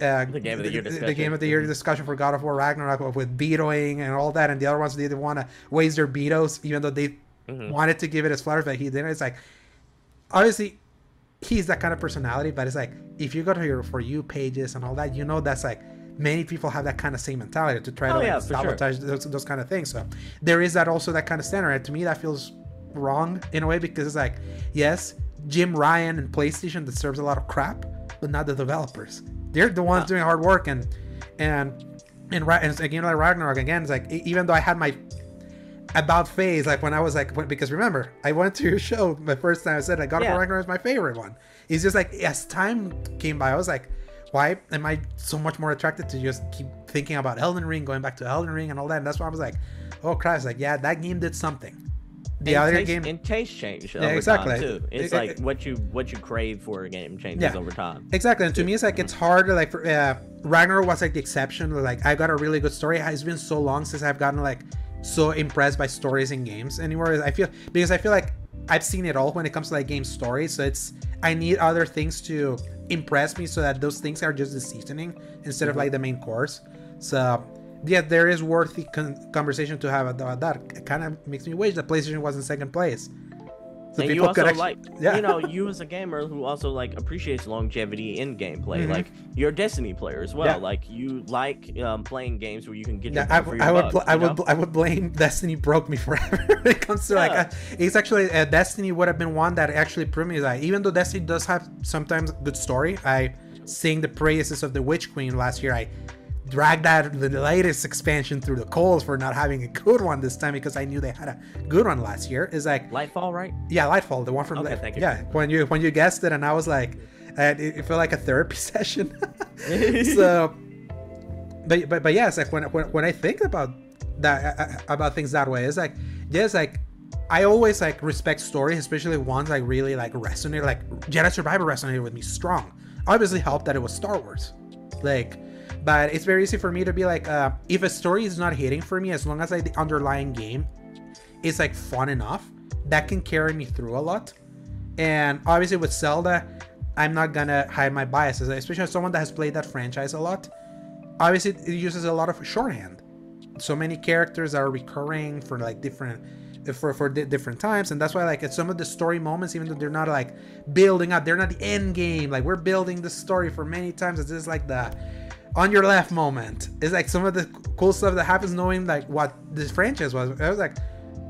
uh, The Game of the Year the, discussion. game of the year discussion for God of War Ragnarok with vetoing and all that, and the other ones didn't want to waste their vetoes, even though they Mhm. wanted to give it as flowers, but he didn't. It's like obviously he's that kind of personality. But it's like if you go to your for you pages and all that, you know that's like many people have that kind of same mentality to try Oh, to like, yeah, for sure. sabotage those, those kind of things. So there is that also that kind of standard. And to me, that feels wrong in a way because it's like, yes, Jim Ryan and PlayStation deserves a lot of crap, but not the developers. They're the ones Yeah. doing hard work and and and, and like Ragnarok again. It's like even though I had my about phase like when I was like when, because remember I went to your show the first time I said I got Yeah. Ragnarok is my favorite one. It's just like as time came by, I was like, why am I so much more attracted to just keep thinking about Elden Ring, going back to Elden Ring and all that? And that's why I was like, oh Christ, like yeah, that game did something. The and other taste, game, and taste change Yeah, exactly. time too. It's It- like it- what you what you crave for a game changes Yeah. over time. Exactly, and to me, it's like it's hard. Like for, uh, Ragnarok was like the exception. Like I got a really good story. It's been so long since I've gotten like so impressed by stories in games anymore. I feel because I feel like I've seen it all when it comes to like game stories. So it's I need other things to impress me so that those things are just the seasoning instead of like the main course. So yeah, there is worthy con- conversation to have about that. It kind of makes me wish that PlayStation was in second place. So and you people also could actu- like yeah. you know you as a gamer who also like appreciates longevity in gameplay Mhm. like you're a destiny player as well Yeah. like you like um, playing games where you can get your Yeah, I, bang for your I would, bl- I would, I would blame Destiny broke me forever when it comes to like, Yeah. uh, it's actually uh, Destiny would have been one that actually proved me that even though Destiny does have sometimes good story, I sing the praises of the Witch Queen last year. I dragged that the latest expansion through the coals for not having a good one this time because I knew they had a good one last year. Is like Lightfall right yeah, Lightfall, the one from Okay, you. yeah when you when you guessed it, and I was like, uh, it, it felt like a therapy session. so, but but but yes, like when when, when I think about that uh, about things that way, it's like yes, like I always like respect stories, especially ones like really like resonate. Like Jedi Survivor resonated with me strong. Obviously, helped that it was Star Wars, like. But it's very easy for me to be like, uh, if a story is not hitting for me, as long as like the underlying game is like fun enough, that can carry me through a lot. And obviously with Zelda, I'm not gonna hide my biases, especially as someone that has played that franchise a lot. Obviously, it uses a lot of shorthand. So many characters are recurring for like different for for di- different times, and that's why like at some of the story moments, even though they're not like building up, they're not the end game. Like we're building the story for many times. It's just like the on your left moment. It's like some of the cool stuff that happens knowing like what this franchise was. I was like,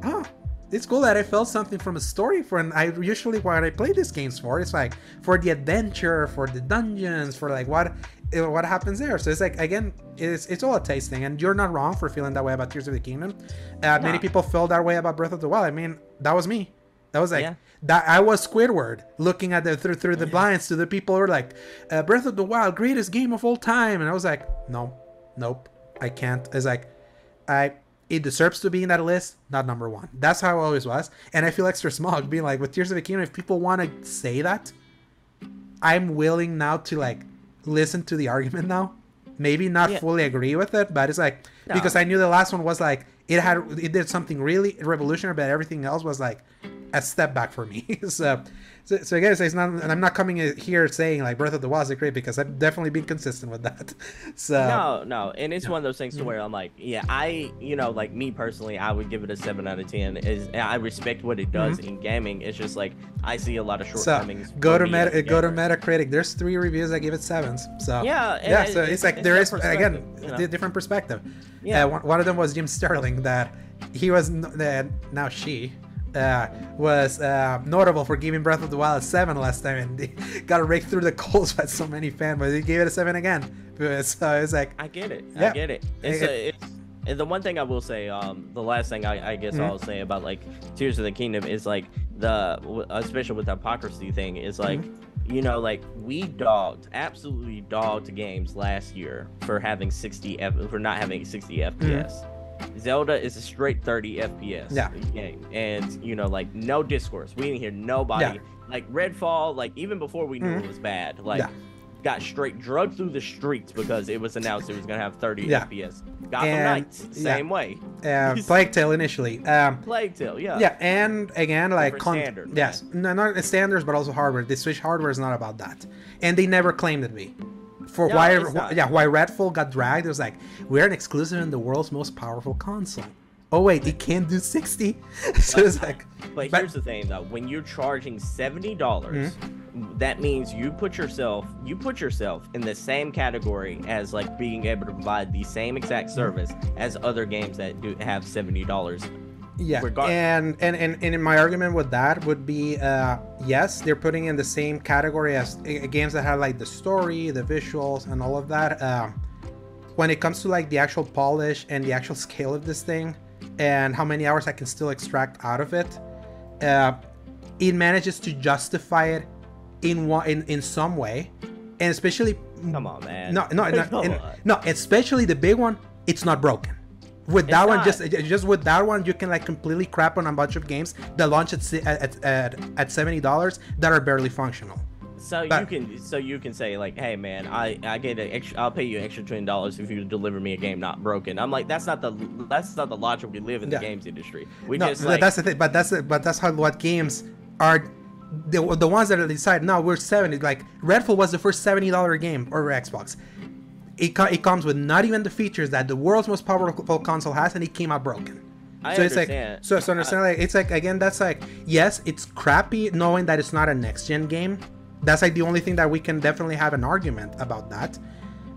oh, it's cool that I felt something from a story for and I usually what I play these games for it's like for the adventure, for the dungeons, for like what eh, what happens there. So it's like again, it's it's all a taste thing, and you're not wrong for feeling that way about Tears of the Kingdom. Uh, Many people felt that way about Breath of the Wild. I mean, that was me. That was like Yeah. that. I was Squidward looking at the through through the blinds to the people who were like, uh, "Breath of the Wild, greatest game of all time," and I was like, "No, nope, I can't." It's like, I it deserves to be in that list, not number one. That's how I always was, and I feel extra smug being like with Tears of the Kingdom. If people want to say that, I'm willing now to like listen to the argument now. Maybe not Yeah. fully agree with it, but it's like No. because I knew the last one was like it had it did something really revolutionary, but everything else was like a step back for me. so, so, so I guess it's not, and I'm not coming here saying like Breath of the Wild is great because I've definitely been consistent with that. So no, no, and it's one of those things to where I'm like, yeah, I, you know, like me personally, I would give it a seven out of ten. Is I respect what it does in gaming. It's just like I see a lot of Mm-hmm. so shortcomings. go to Meta, go to. Metacritic. There's three reviews that give it sevens. So Yeah, yeah. it- So it's, it's- like it's there is again you know? different perspective. Yeah. Uh, one, one of them was Jim Sterling that he was uh, now she uh, was uh, notable for giving Breath of the Wild a seven last time and he got raked through the coals by so many fans, but he gave it a seven again. So it's like I get it. Yeah. I get it. It's, It- a, it's and the one thing I will say, um, the last thing I, I guess Mhm. I'll say about like Tears of the Kingdom is like the, especially with the hypocrisy thing, is like, Mm-hmm. you know, like we dogged, absolutely dogged games last year for having 60 F, for not having 60 FPS. Zelda is a straight 30 FPS Mm-hmm. Yeah. game, and you know, like no discourse. We didn't hear nobody. Yeah. Like Redfall, like even before we knew Mhm. it was bad, like Yeah. got straight drugged through the streets because it was announced it was gonna have 30 Yeah. FPS. Gotham And- Knights, same way. uh, Plague Tale initially. Um, Plague Tale, yeah. yeah, and again, like Different standard, yes, no, not standards, but also hardware. The Switch hardware is not about that, and they never claimed it to be. For No, why, not. yeah, why Redfall got dragged, it was like we're an exclusive in the world's most powerful console. oh wait, it can't do 60. so it's like, But But- here's the thing, though: when you're charging seventy dollars, Mm-hmm. that means you put yourself you put yourself in the same category as like being able to provide the same exact Mm-hmm. service as other games that do have seventy dollars. Yeah. And, and and and my argument with that would be, uh, yes, they're putting in the same category as uh, games that have like the story, the visuals, and all of that. Um, when it comes to like the actual polish and the actual scale of this thing, and how many hours I can still extract out of it, uh, it manages to justify it in one in, in some way, and especially Come on, man. no no no, and- no especially the big one it's not broken with that one not. just just with that one you can like completely crap on a bunch of games that launch at at at, at seventy dollars that are barely functional So you can so you can say like, hey man, I I get an extra. I'll pay you an extra twenty dollars if you deliver me a game not broken. I'm like, that's not the that's not the logic we live in Yeah. the games industry. We no just but like that's the thing but that's but that's how what games are the, the ones that decide no we're 70 like redfall was the first 70 dollar game or xbox it, co- it comes with not even the features that the world's most powerful console has and it came out broken. I so it's like understand. so so understand like it's like again that's like yes it's crappy knowing that it's not a next gen game. That's like the only thing that we can definitely have an argument about that.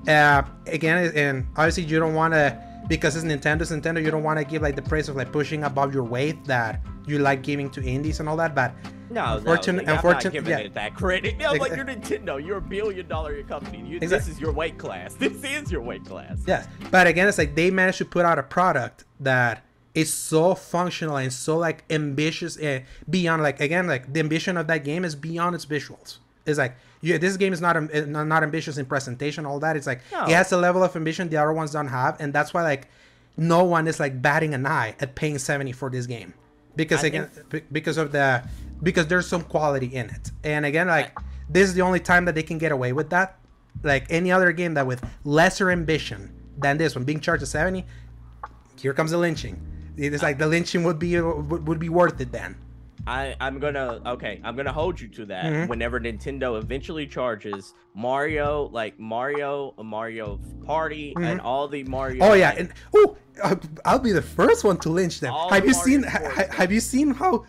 Uh again and obviously you don't want to because it's nintendo's nintendo you don't want to give like the praise of like pushing above your weight that you like giving to indies and all that but no, unfortunate- no, I'm not giving yeah. it that credit. No, like you're Nintendo, you're a billion dollar company. You, This is your weight class. This is your weight class. Yes, but again, it's like they managed to put out a product that is so functional and so like ambitious and beyond like again like the ambition of that game is beyond its visuals. It's like yeah, this game is not eh, not not ambitious in presentation, all that. It's like No. it has a level of ambition the other ones don't have, and that's why like no one is like batting an eye at paying seventy for this game because I again think- because of the because there's some quality in it, and again like this is the only time that they can get away with that. Like any other game that with lesser ambition than this one being charged at 70, here comes the lynching. It's like the lynching would be would be worth it then. I, I'm gonna okay, I'm gonna hold you to that. Mhm. Whenever Nintendo eventually charges Mario, like Mario, a Mario Party, and all the Mario. Mm-hmm. Oh yeah, and oh, I'll be the first one to lynch them. All Have you Mario seen? ha- have you seen how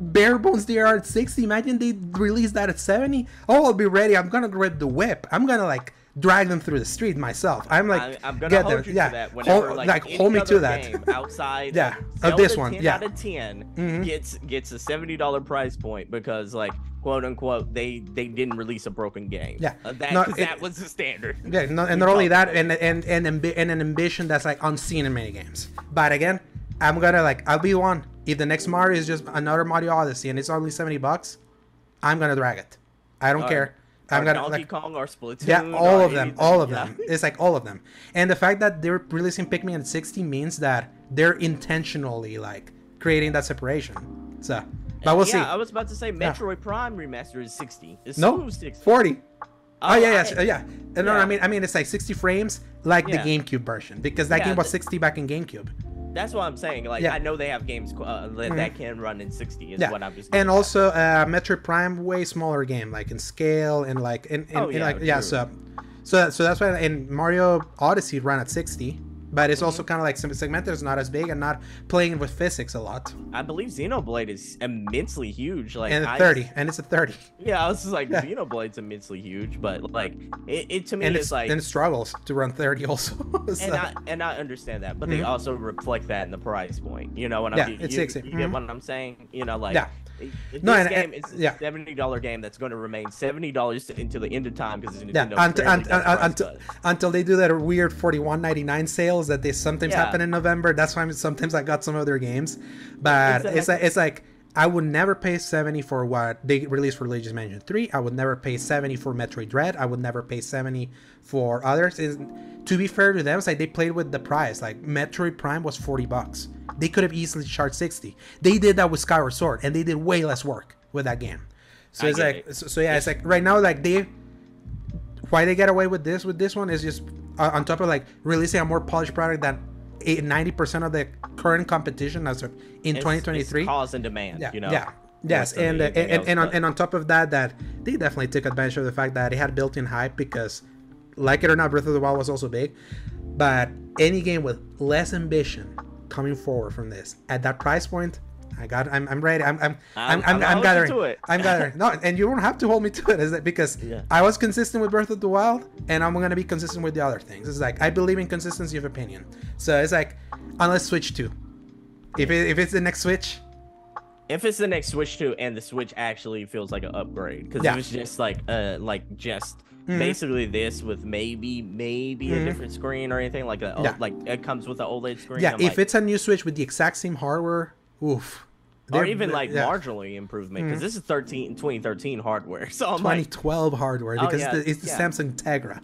bare bones they are at 60? Imagine they release that at 70. Oh, I'll be ready. I'm gonna grab the whip. I'm gonna like drag them through the street myself. I'm like, I'm gonna get hold them. yeah, to that. Whenever, hold, like, like hold me to that. game outside, Yeah, of this one, 10 yeah. out of 10 Mhm. gets gets a seventy dollar price point because like quote unquote they they didn't release a broken game. Yeah. uh, that No, it- that was the standard. Yeah, no, and not only that, and and and, ambi- and an ambition that's like unseen in many games. But again, I'm gonna like I'll be one. If the next Mario is just another Mario Odyssey and it's only seventy bucks, I'm gonna drag it. I don't care. I'm gonna Donkey like Kong or Splatoon. yeah, all of them, all of yeah. them. It's like all of them. And the fact that they're releasing Pikmin at 60 means that they're intentionally like creating that separation. So, but we'll yeah, see. I was about to say Metroid Prime remaster is sixty. It's No, smooth 60. 40. Oh, yeah, yeah, I- yeah. No, yeah. I mean, I mean, it's like 60 frames, like Yeah. the GameCube version, because that Yeah, game was 60 back in GameCube. That's what I'm saying. Like Yeah. I know they have games uh, that, Mhm. that can run in 60. Is Yeah, what I'm just. and also uh, Metroid Prime, way smaller game, like in scale and like in, in, Oh, in yeah, like yeah. So, so so that's why in Mario Odyssey ran at 60, but it's Mm-hmm. also kind of like some segmented. It's not as big and not playing with physics a lot. I believe Xenoblade is immensely huge. Like And I- 30, and it's a 30, Yeah, I was just like Yeah. Xenoblade's immensely huge, but like it, it to me and is it's like and it struggles to run 30 also. So- and I and I understand that, but they Mhm. also reflect that in the price point. You know what I'm Yeah, you, it's you, 60. you get Mhm. what I'm saying? You know, like Yeah. It- No, and- game is a yeah. seventy dollar game that's going to remain seventy dollars until the end of time because yeah, until, until, until, until they do that weird 41.99 sales that they sometimes Yeah. happen in November. That's why sometimes I got some of their games, but it's Exactly. like it's like I would never pay 70 for what they released for Luigi's Mansion 3. I would never pay 70 for Metroid Dread. I would never pay 70 for others. Is to be fair to them, it's like they played with the price. Like Metroid Prime was 40 bucks. They could have easily charged 60. They did that with Skyward Sword, and they did way less work with that game. So I it's like, it. so, so yeah, it's like right now, like they why they get away with this with this one is just uh, on top of like releasing a more polished product than eight- 90% of the current competition as of in It's- 2023 it's cause and demand. yeah You know. yeah yes and, and, and, else, and, on, but- and on top of that that they definitely took advantage of the fact that it had built-in hype because like it or not breath of the wild was also big but any game with less ambition coming forward from this at that price point. I got. I'm. I'm ready. I'm. I'm. I'm. I'm- I'm, I'm I'm, holding gathering. to it. I'm gathering. No, and you don't have to hold me to it. Is that because Yeah. I was consistent with Breath of the Wild, and I'm gonna be consistent with the other things. It's like I believe in consistency of opinion. So it's like, unless Switch two. If it, if it's the next Switch, If it's the next Switch 2 and the Switch actually feels like an upgrade, because Yeah. it was just like uh like just Mhm. basically this with maybe maybe Mhm. a different screen or anything like a Yeah. like it comes with an OLED screen. yeah. I'm if like- it's a new Switch with the exact same hardware, oof. or They're- even like yeah. marginally improvement because Mhm. this is 13 2013 hardware. So I'm like 2012 hardware Oh, because yeah, it's the, it's the yeah. Samsung Tegra.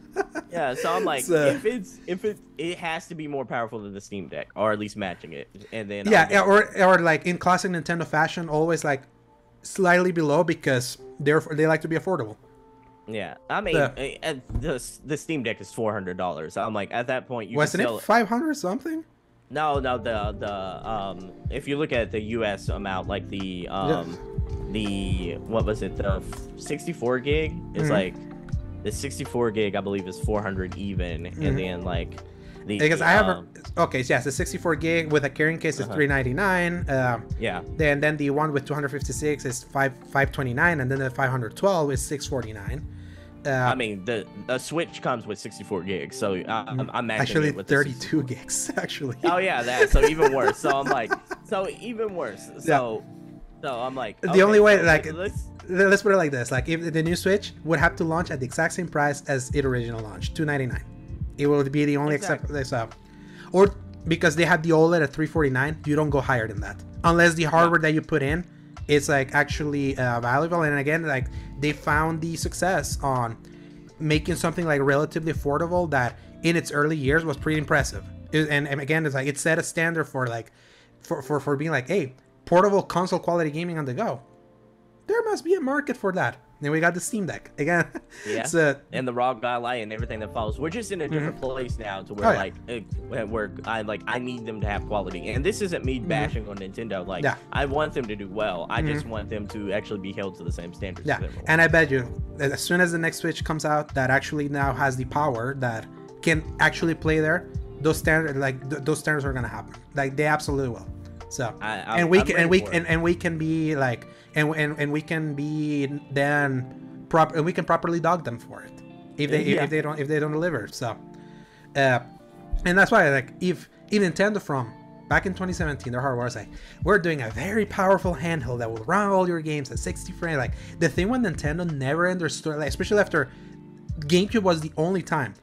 yeah, so I'm like So- if it's if it it has to be more powerful than the Steam Deck or at least matching it. And then yeah, yeah, or or like in classic Nintendo fashion, always like slightly below because they're they like to be affordable. Yeah. I mean Yeah. eh, eh, the the Steam Deck is $400. I'm like at that point you Wasn't it 500 something? No, no, the the um if you look at the US amount like the um the what was it the 64 gig is Mhm. like the 64 gig I believe is 400 even Mhm. and then like the Because I have um, a, okay, so yes, the 64 gig with a carrying case is Uh-huh. 399. Um, yeah then then the one with 256 is 5 529, and then the 512 is 649. Uh, I mean the the Switch comes with 64 gigs so I'm, I'm actually it with 32 gigs actually. Oh yeah, that so even worse. So I'm like, so even worse. So, so I'm like, The only way, so like- let's Let's put it like this: like if the new Switch would have to launch at the exact same price as it original launched, 299. It would be the only Exactly. except or because they have the OLED at 349, you don't go higher than that unless the hardware that you put in is like actually uh, valuable. And again, like they found the success on making something like relatively affordable that in its early years was pretty impressive. It- and, and again, it's like it set a standard for like for, for for being like, hey, portable console quality gaming on the go. There must be a market for that. Then we got the Steam Deck again. Yeah. so and the ROG Ally and everything that follows. We're just in a different mhm. place now to where Oh, yeah. like it, where I like I need them to have quality. And this isn't me mhm. bashing on Nintendo. Like Yeah. I want them to do well. I just mhm. want them to actually be held to the same standards. yeah, and I bet you, as soon as the next Switch comes out, that actually now has the power that can actually play there. Those standard like th- those standards are gonna happen. Like they absolutely will. So I- and we I'm can and we and, and we can be like and, and and we can be then prop and we can properly dog them for it if they Yeah. if they don't if they don't deliver. So uh and that's why like if if Nintendo from back in 2017 their hardware was like we're doing a very powerful handheld that will run all your games at 60 frames like the thing when Nintendo never understood like especially after GameCube was the only time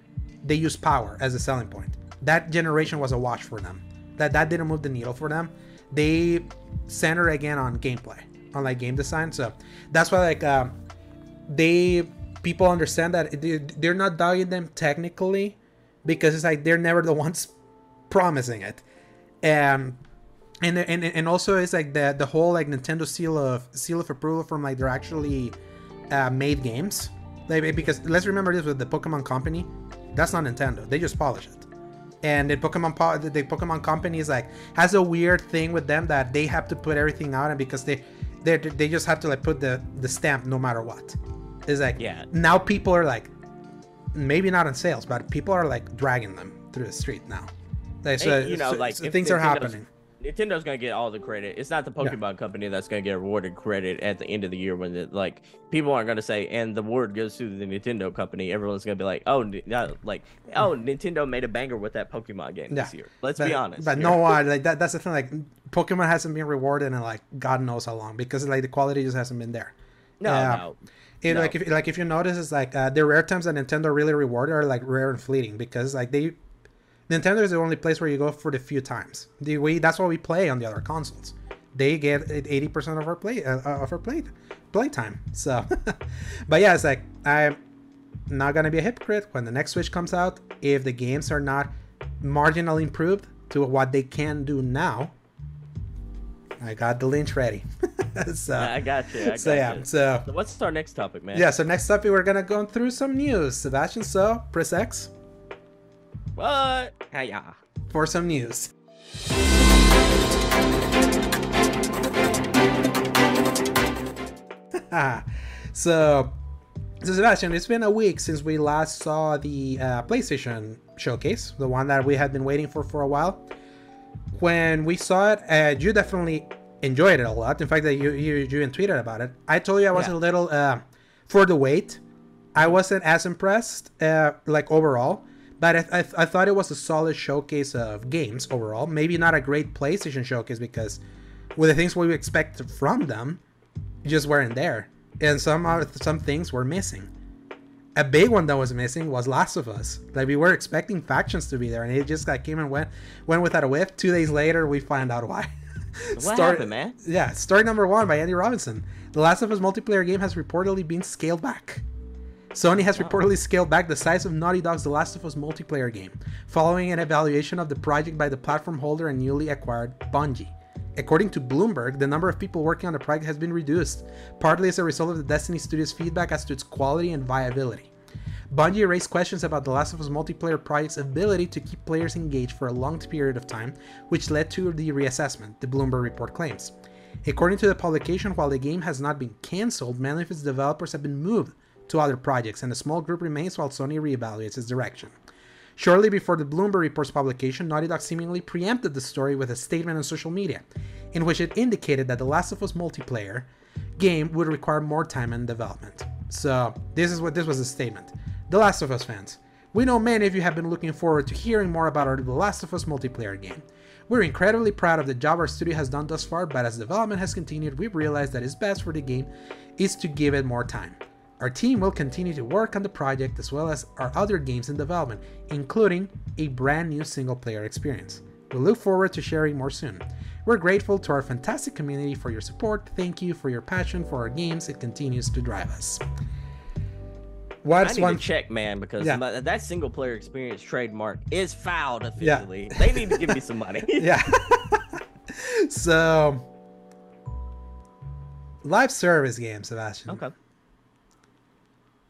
they used power as a selling point that generation was a wash for them that that didn't move the needle for them they center again on gameplay on like game design. So that's why like um they people understand that they- they're not dogging them technically because it's like they're never the ones promising it. Um and and and also it's like the the whole like Nintendo seal of seal of approval from like they're actually uh, made games. Like because let's remember this with the Pokemon Company. That's not Nintendo. They just polish it. And the Pokemon po- the the Pokemon Company is like has a weird thing with them that they have to put everything out and because they they they just have to like put the the stamp no matter what. It's like Yeah. now people are like maybe not on sales but people are like dragging them through the street now. Like so, you know, so- like so things are happening Nintendo's gonna get all the credit. It's not the Pokemon company that's gonna get awarded credit at the end of the year when it, like people aren't gonna say, and the award goes to the Nintendo company. Everyone's gonna be like, oh, Ni- no, like, oh, Nintendo made a banger with that Pokemon game this year. Let's but, be honest. But here. no one like that. That's the thing. Like Pokemon hasn't been rewarded in like God knows how long because like the quality just hasn't been there. no, Yeah. no. It, No. Like if like if you notice, it's like uh, the rare times that Nintendo really rewarded are like rare and fleeting because like they Nintendo is the only place where you go for the few times. The we that's what we play on the other consoles. They get eighty percent of our play uh, of our play play time. So, but yeah, it's like I'm not gonna be a hypocrite when the next Switch comes out. If the games are not marginally improved to what they can do now, I got the Lynch ready. so I got you. I got so yeah, you. so So what's our next topic, man? yeah, so next up we're gonna go through some news. Sebastian, so press X What? Hey, yeah. for some news. so, so Sebastian, it's been a week since we last saw the uh, PlayStation showcase, the one that we had been waiting for for a while. when we saw it, uh, you definitely enjoyed it a lot. In fact, that you you you tweeted about it. I told you I was Yeah. a little uh, for the wait. I wasn't as impressed, uh, like overall, but I, I, I thought it was a solid showcase of games overall. Maybe not a great PlayStation showcase because with the things we expect from them, just weren't there, and some of- some things were missing. A big one that was missing was Last of Us. Like we were expecting factions to be there, and it just like came and went went without a whiff. Two days later, we find out why. What happened, man? Yeah, story number one by Andy Robinson. The Last of Us multiplayer game has reportedly been scaled back. Sony has reportedly scaled back the size of Naughty Dog's The Last of Us multiplayer game, following an evaluation of the project by the platform holder and newly acquired Bungie. According to Bloomberg, the number of people working on the project has been reduced, partly as a result of the Destiny Studios' feedback as to its quality and viability. Bungie raised questions about The Last of Us multiplayer project's ability to keep players engaged for a long period of time, which led to the reassessment, the Bloomberg report claims. According to the publication, while the game has not been cancelled, many of its developers have been moved to other projects, and a small group remains while Sony reevaluates its direction. Shortly before the Bloomberg Report's publication, Naughty Dog seemingly preempted the story with a statement on social media, in which it indicated that The Last of Us multiplayer game would require more time and development. So this is what this was a statement. The Last of Us fans, we know many of you have been looking forward to hearing more about our The Last of Us multiplayer game. We're incredibly proud of the job our studio has done thus far, but as development has continued, we've realized that it's best for the game is to give it more time. Our team will continue to work on the project as well as our other games in development, including a brand new single player experience. We look forward to sharing more soon. We're grateful to our fantastic community for your support. Thank you for your passion for our games. It continues to drive us. I What's need one? to check, man, because Yeah. my- that single player experience trademark is fouled officially. They need to give me some money. yeah. so, live service game, Sebastian. okay.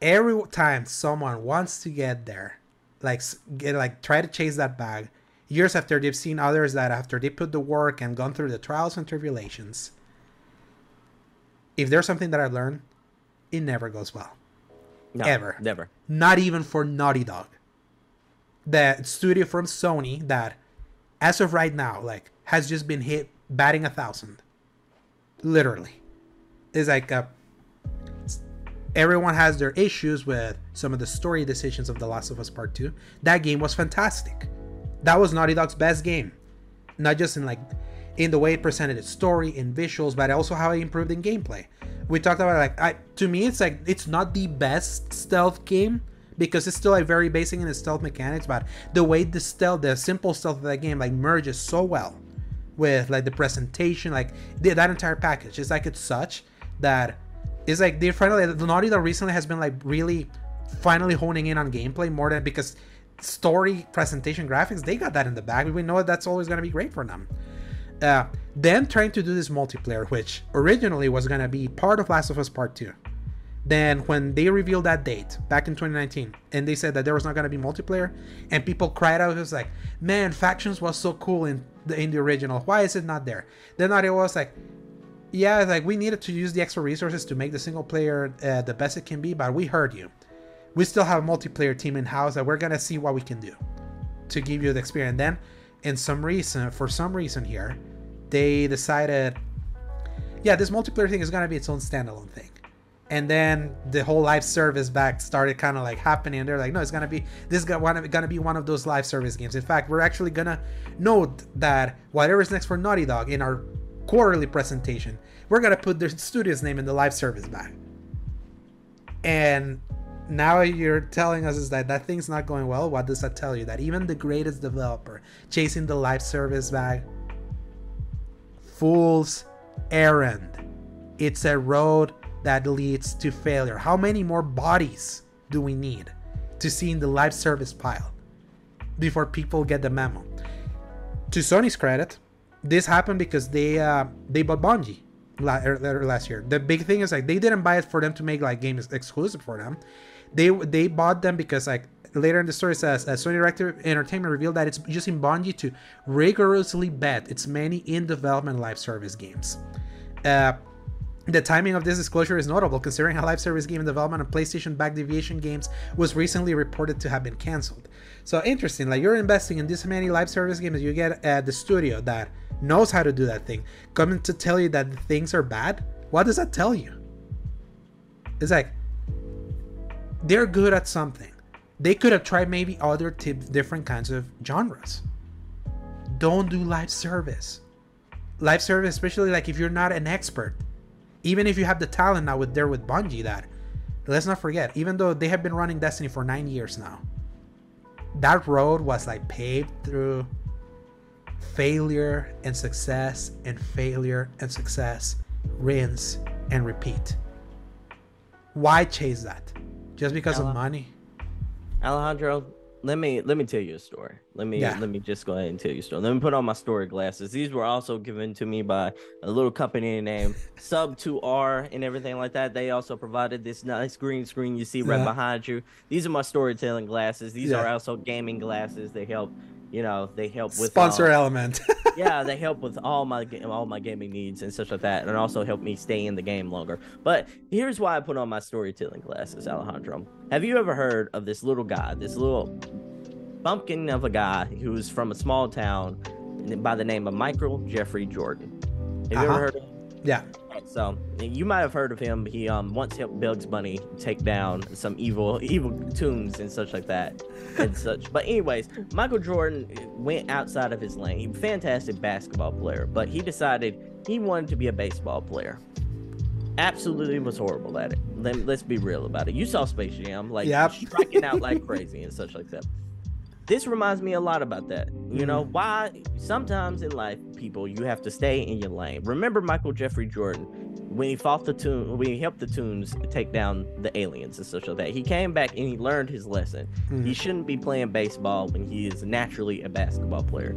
Every time someone wants to get there, like get like try to chase that bag, years after they've seen others that after they put the work and gone through the trials and tribulations, if there's something that I've learned, it never goes well. No, Ever. Never. Not even for Naughty Dog. The studio from Sony that, as of right now, like has just been hit batting a thousand. Literally, Is like a everyone has their issues with some of the story decisions of The Last of Us Part 2. That game was fantastic. That was Naughty Dog's best game. Not just in like in the way it presented its story, in visuals, but also how it improved in gameplay. We talked about like I to me it's like it's not the best stealth game because it's still like very basic in its stealth mechanics, but the way the stealth, the simple stealth of that game like merges so well with like the presentation, like the, that entire package. It's like it's such that it's like they finally the Naughty Dog recently has been like really finally honing in on gameplay more than because story presentation graphics they got that in the bag. We know that's always gonna be great for them. Uh, them trying to do this multiplayer, which originally was gonna be part of Last of Us Part Two. Then when they revealed that date back in 2019, and they said that there was not gonna be multiplayer, and people cried out, it was like, "Man, factions was so cool in the in the original. Why is it not there?" Then Naughty was like, yeah, like we needed to use the extra resources to make the single player uh, the best it can be, but we heard you. We still have a multiplayer team in house that we're gonna see what we can do to give you the experience. Then, in some reason, for some reason here, they decided, yeah, this multiplayer thing is gonna be its own standalone thing. And then the whole live service back started kind of like happening. And they're like, no, it's gonna be this is gonna be one of those live service games. In fact, we're actually gonna note that whatever is next for Naughty Dog in our quarterly presentation, we're gonna put the studio's name in the live service bag. And now you're telling us is that that thing's not going well. What does that tell you? That even the greatest developer chasing the live service bag, fool's errand. It's a road that leads to failure. How many more bodies do we need to see in the live service pile before people get the memo? To Sony's credit, this happened because they uh, they bought Bungie er- er- last year. The big thing is like they didn't buy it for them to make like games exclusive for them. They they bought them because like later in the story says uh, Sony Director Entertainment revealed that it's using Bungie to rigorously vet its many in development live service games. Uh, The timing of this disclosure is notable considering a live service game development on PlayStation back Deviation Games was recently reported to have been cancelled. So interesting, like you're investing in this many live service games, you get uh, the studio that knows how to do that thing coming to tell you that things are bad. What does that tell you? It's like they're good at something. They could have tried maybe other t- different kinds of genres. Don't do live service. Live service, especially like if you're not an expert, even if you have the talent now with there with Bungie, that let's not forget, even though they have been running Destiny for nine years now, that road was like paved through failure and success and failure and success, rinse and repeat. Why chase that? Just because of money? Alejandro, let me let me tell you a story. Let me Yeah. let me just go ahead and tell you a story. Let me put on my story glasses. These were also given to me by a little company named Sub 2R and everything like that. They also provided this nice green screen you see right Yeah. behind you. These are my storytelling glasses. These are also gaming glasses. They help, you know, they help with Sponsor um, element. yeah, they help with all my all my gaming needs and such like that, and also help me stay in the game longer. But here's why I put on my storytelling glasses, Alejandro. Have you ever heard of this little guy, this little bumpkin of a guy who's from a small town by the name of Michael Jeffrey Jordan? Have you Uh-huh. ever heard of? Him? Yeah. So you might have heard of him. He um once helped Bugs Bunny take down some evil evil tunes and such like that and such. But anyways, Michael Jordan went outside of his lane. He was a fantastic basketball player, but he decided he wanted to be a baseball player. Absolutely was horrible at it. Let, let's be real about it. You saw Space Jam, like Yep. striking out like crazy and such like that. This reminds me a lot about that. You know, why sometimes in life, people, you have to stay in your lane. Remember Michael Jeffrey Jordan when he fought the tune when he helped the tunes take down the aliens and such like that. He came back and he learned his lesson. Mhm. He shouldn't be playing baseball when he is naturally a basketball player.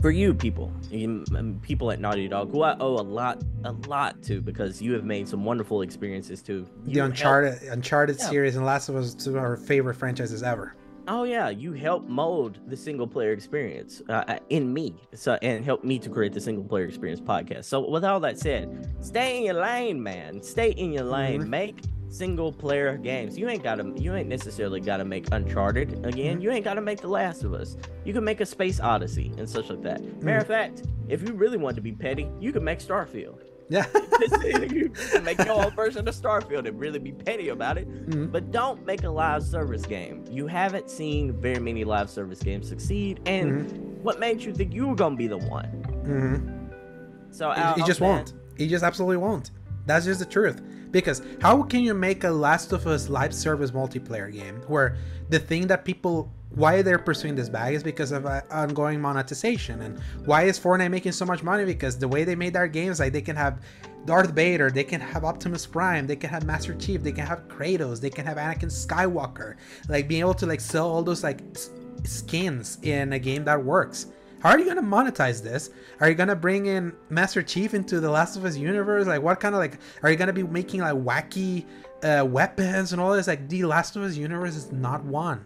For you people, you, people at Naughty Dog, who I owe a lot, a lot to, because you have made some wonderful experiences too. the You helped- Uncharted Uncharted Yeah. series and Last of Us two are our favorite franchises ever. Oh yeah, you helped mold the single player experience uh, uh, in me, so and help me to create the single player experience podcast. So with all that said, stay in your lane, man. Stay in your lane. Mhm. Make single player games. You ain't gotta. You ain't necessarily gotta make Uncharted again. Mhm. You ain't gotta make The Last of Us. You can make a Space Odyssey and such like that. Matter of Mm-hmm. fact, if you really want to be petty, you can make Starfield. Yeah. make your own version of Starfield and really be petty about it. Mhm. But don't make a live service game. You haven't seen very many live service games succeed. And Mm-hmm. what made you think you were gonna be the one? Mhm. So He- he just man, won't. He just absolutely won't. That's just the truth. Because how can you make a Last of Us live service multiplayer game where the thing that people why they're pursuing this bag is because of uh, ongoing monetization and why is Fortnite making so much money because the way they made their games like they can have Darth Vader, they can have Optimus Prime, they can have Master Chief, they can have Kratos, they can have Anakin Skywalker, like being able to like sell all those like s- skins in a game that works. How are you gonna monetize this? Are you gonna bring in Master Chief into the Last of Us universe? Like, what kind of like are you gonna be making like wacky uh, weapons and all this? Like, the Last of Us universe is not one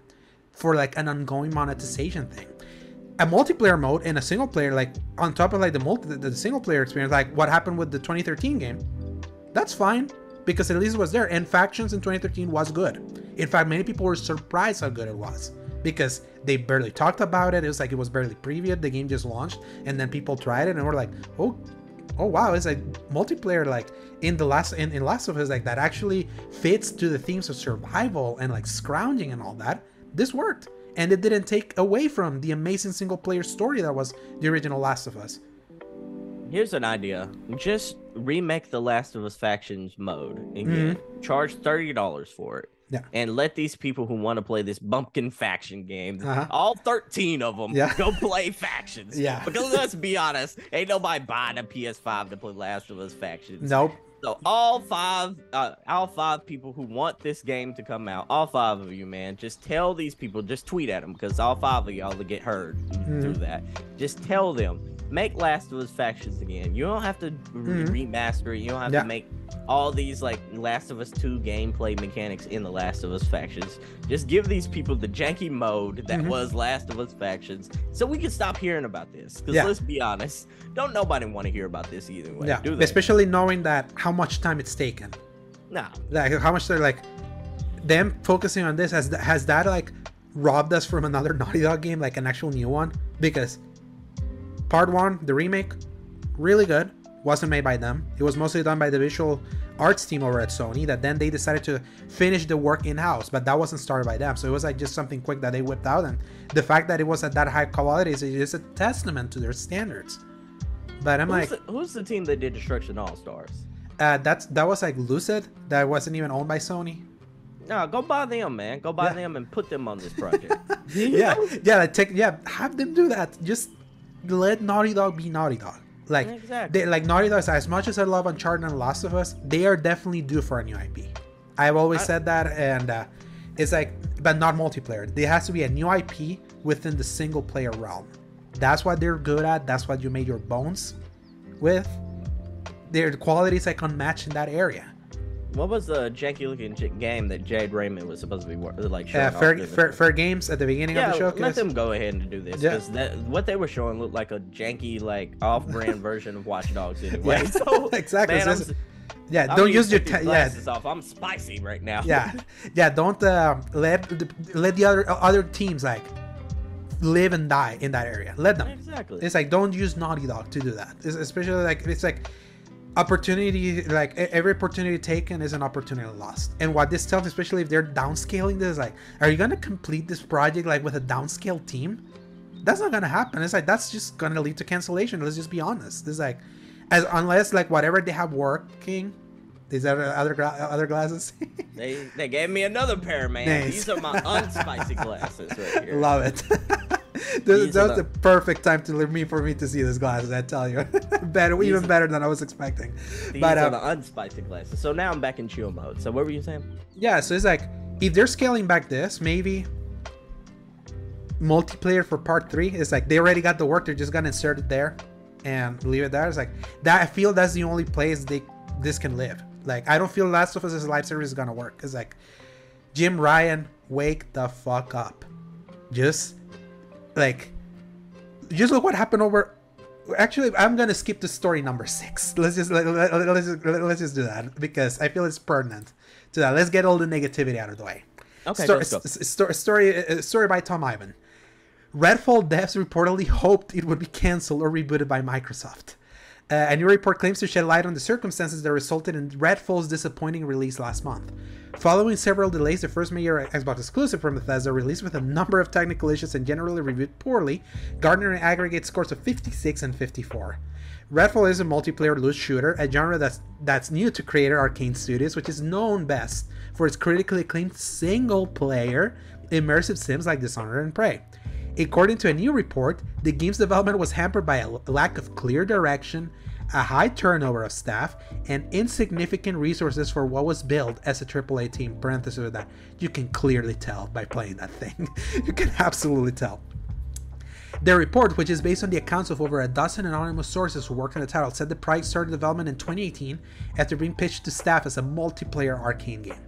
for like an ongoing monetization thing. A multiplayer mode and a single player, like on top of like the multi the, single player experience, like what happened with the 2013 game, that's fine because at least it was there. And factions in 2013 was good. In fact, many people were surprised how good it was because they barely talked about it. It was like it was barely previewed. The game just launched, and then people tried it and were like, "Oh, oh wow!" It's like multiplayer, like in the last in, in Last of Us, like that actually fits to the themes of survival and like scrounging and all that. This worked, and it didn't take away from the amazing single player story that was the original Last of Us. Here's an idea. Just remake the Last of Us factions mode again. Charge thirty dollars for it. Yeah. And let these people who want to play this bumpkin faction game, Uh-huh. all 13 of them, Yeah. go play factions. Yeah. Because let's be honest, ain't nobody buying a PS5 to play Last of Us factions. Nope. So all five, uh, all five people who want this game to come out, all five of you, man, just tell these people, just tweet at them because all five of y'all will get heard through that. Just tell them, make Last of Us factions again. You don't have to re- Mhm. remaster it. You don't have Yeah. to make all these like Last of Us 2 gameplay mechanics in the Last of Us factions. Just give these people the janky mode that Mhm. was Last of Us factions so we can stop hearing about this. Because Yeah. let's be honest, don't nobody want to hear about this either way. yeah, especially knowing that how much time it's taken. nah. like how much they're like them focusing on this has has that like robbed us from another Naughty Dog game like an actual new one because part one the remake really good wasn't made by them it was mostly done by the visual arts team over at Sony that then they decided to finish the work in house but that wasn't started by them so it was like just something quick that they whipped out and the fact that it was at that high quality is is a testament to their standards but I'm like Who's, the, who's the team that did Destruction All Stars? uh, that's that was like Lucid that wasn't even owned by Sony No, go buy them, man. Go buy Yeah. them and put them on this project. yeah, yeah, like take yeah, have them do that. Just let Naughty Dog be Naughty Dog. Like Exactly. they like Naughty Dog. As much as I love Uncharted and Last of Us, they are definitely due for a new IP. I've always I- said that, and uh, it's like, but not multiplayer. There has to be a new IP within the single player realm. That's what they're good at. That's what you made your bones with. Their quality is like unmatched in that area. What was the janky looking game that Jade Raymond was supposed to be like showing Uh, fair, fair, fair games at the beginning Yeah, of the show. let them go ahead and do this Yeah. because that what they were showing looked like a janky, like off-brand version of Watch Dogs anyway. Yeah, So, exactly. Man, So I'm, it's- s- yeah, I'm don't use your ta- yeah. off. I'm spicy right now. yeah yeah don't uh, let the, let the other other teams like live and die in that area let them exactly. it's like don't use naughty dog to do that it's especially like it's like opportunity like every opportunity taken is an opportunity lost and what this tells especially if they're downscaling this like are you gonna complete this project like with a downscale team that's not gonna happen it's like that's just gonna lead to cancellation let's just be honest it's like as unless like whatever they have working that other gra- other glasses They they gave me another pair, man. Nice. These are my unspicy glasses right here. Love it. this, that was the perfect time to me for me to see these glasses. I tell you, better, These even are- better than I was expecting. These but are uh, the unspicy glasses. So now I'm back in chill mode. So what were you saying? yeah, so it's like if they're scaling back this, maybe multiplayer for part three is like they already got the work. They're just gonna insert it there and leave it there. It's like that. I feel that's the only place they this can live. Like I don't feel Last of Us as a live service is gonna work. It's like Jim Ryan, wake the fuck up. Just like just look what happened over actually i'm gonna skip to story number six. Let's just let, let, us just, let's just do that because i feel it's pertinent to that. Let's get all the negativity out of the way. Okay, story, let's go. s- s- story, story, uh, story by tom ivan. Redfall devs reportedly hoped it would be cancelled or rebooted by microsoft uh, a new report claims to shed light on the circumstances that resulted in Redfall's disappointing release last month. Following several delays, the first major Xbox exclusive from Bethesda released with a number of technical issues and generally reviewed poorly, garnering aggregate scores of 56 and 54. Redfall is a multiplayer loot shooter, a genre that's that's new to creator Arkane Studios, which is known best for its critically acclaimed single-player immersive sims like Dishonored and Prey. According to a new report, the game's development was hampered by a lack of clear direction, a high turnover of staff, and insignificant resources for what was billed as a AAA team. Parenthesis that. You can clearly tell by playing that thing. you can absolutely tell. The report, which is based on the accounts of over a dozen anonymous sources who worked on the title, said the project started development in 2018 after being pitched to staff as a multiplayer Arkane game.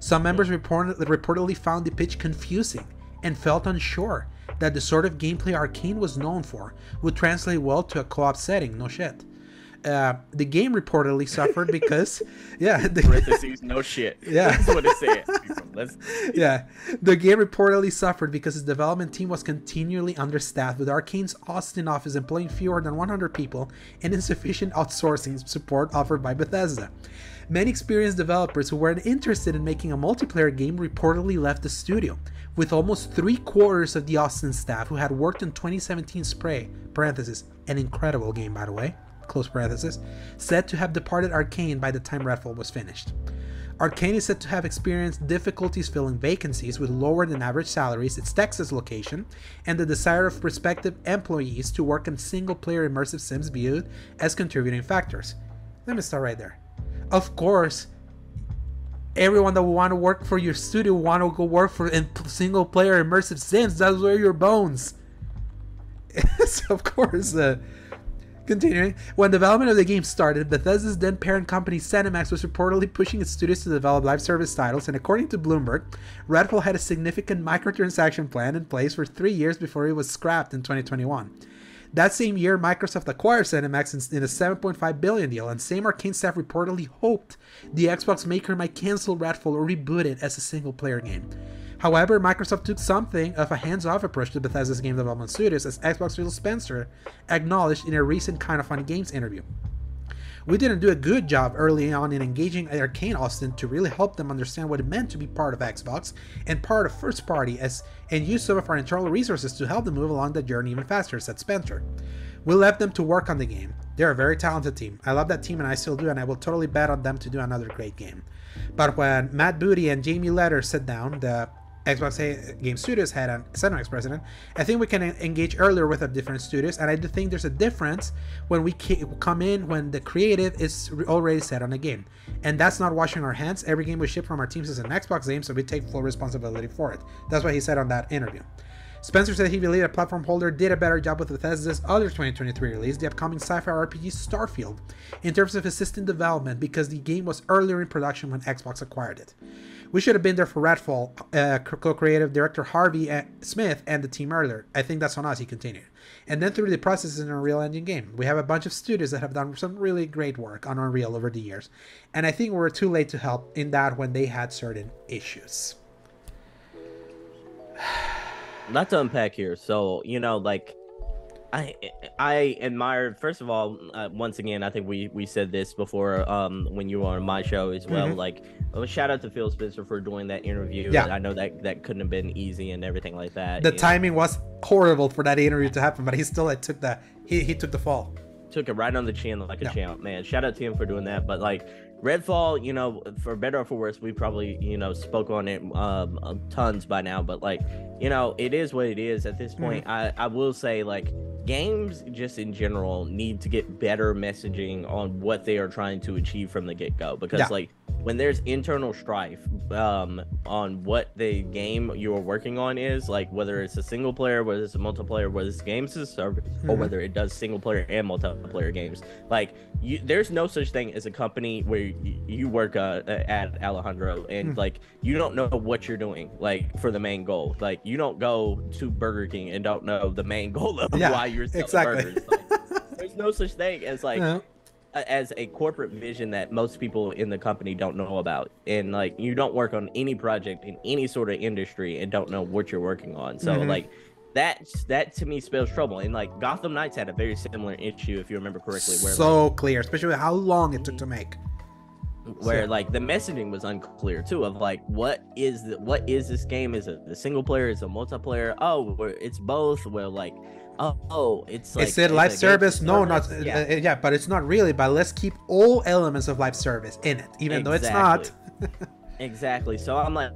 Some members report- reportedly found the pitch confusing and felt unsure that the sort of gameplay Arkane was known for would translate well to a co-op setting. No shit. Uh, the game reportedly suffered because, yeah, the, Parentheses, no shit. Yeah. That's what it said. Let's, yeah, the game reportedly suffered because its development team was continually understaffed, with Arkane's Austin office employing fewer than 100 people and insufficient outsourcing support offered by Bethesda. Many experienced developers who weren't interested in making a multiplayer game reportedly left the studio, with almost three quarters of the Austin staff who had worked on 2017's Prey (parenthesis an incredible game by the way) close parenthesis, said to have departed Arkane by the time Redfall was finished. Arkane is said to have experienced difficulties filling vacancies with lower than average salaries, its Texas location, and the desire of prospective employees to work in single player immersive sims viewed as contributing factors. Let me start right there. Of course, everyone that want to work for your studio want to go work for in single player immersive sims. That's where your bones. so of course, uh, Continuing, when development of the game started, Bethesda's then parent company ZeniMax was reportedly pushing its studios to develop live service titles, and according to Bloomberg, Redfall had a significant microtransaction plan in place for three years before it was scrapped in 2021. That same year, Microsoft acquired ZeniMax in a 7.5 billion deal, and same Arkane staff reportedly hoped the Xbox maker might cancel Redfall or reboot it as a single-player game. However, Microsoft took something of a hands-off approach to Bethesda's game development studios, as Xbox Phil Spencer acknowledged in a recent Kind of Funny Games interview. We didn't do a good job early on in engaging Arkane Austin to really help them understand what it meant to be part of Xbox and part of first party as and use some of our internal resources to help them move along that journey even faster, said Spencer. We left them to work on the game. They're a very talented team. I love that team and I still do, and I will totally bet on them to do another great game. But when Matt Booty and Jamie Leder sit down, the Xbox Game Studios had a ZeniMax president. I think we can engage earlier with a different studios, and I do think there's a difference when we come in when the creative is already set on a game, and that's not washing our hands. Every game we ship from our teams is an Xbox game, so we take full responsibility for it. That's what he said on that interview. Spencer said he believed a platform holder did a better job with Bethesda's other 2023 release, the upcoming sci-fi RPG Starfield, in terms of assisting development because the game was earlier in production when Xbox acquired it. We should have been there for Redfall, uh, co-creative director Harvey Smith and the team earlier. I think that's on us, he continued. And then through the process in Unreal Engine game. We have a bunch of studios that have done some really great work on Unreal over the years. And I think we were too late to help in that when they had certain issues. To unpack here. So, you know, like I I admire first of all uh, once again I think we we said this before um when you were on my show as well mm-hmm. like well, shout out to Phil Spencer for doing that interview yeah I know that that couldn't have been easy and everything like that the timing know. was horrible for that interview to happen but he still like, took the he, he took the fall took it right on the chin like a yeah. champ man shout out to him for doing that but like Redfall, you know, for better or for worse, we probably, you know, spoke on it um, um, tons by now, but like, you know, it is what it is at this point. Mm-hmm. I, I will say, like, games just in general need to get better messaging on what they are trying to achieve from the get go because, yeah. like, when there's internal strife um, on what the game you're working on is, like whether it's a single player, whether it's a multiplayer, whether it's games as a service, mm-hmm. or whether it does single player and multiplayer games, like you, there's no such thing as a company where you, you work uh, at Alejandro and mm-hmm. like you don't know what you're doing like for the main goal. Like you don't go to Burger King and don't know the main goal of yeah, why you're selling exactly. burgers. Like, there's no such thing as like. as a corporate vision that most people in the company don't know about. And like you don't work on any project in any sort of industry and don't know what you're working on. So mm-hmm. like that that to me spells trouble. And like gotham knights had a very similar issue if you remember correctly where so like, clear especially how long it took to make. Where so. like the messaging was unclear too of like what is the, what is this game? Is it the single player? Is a multiplayer? Oh it's both. Well like Oh, oh, it's like, it said live service. No, not yeah. Uh, yeah, but it's not really. But let's keep all elements of live service in it, even exactly. though it's not. exactly. So I'm like,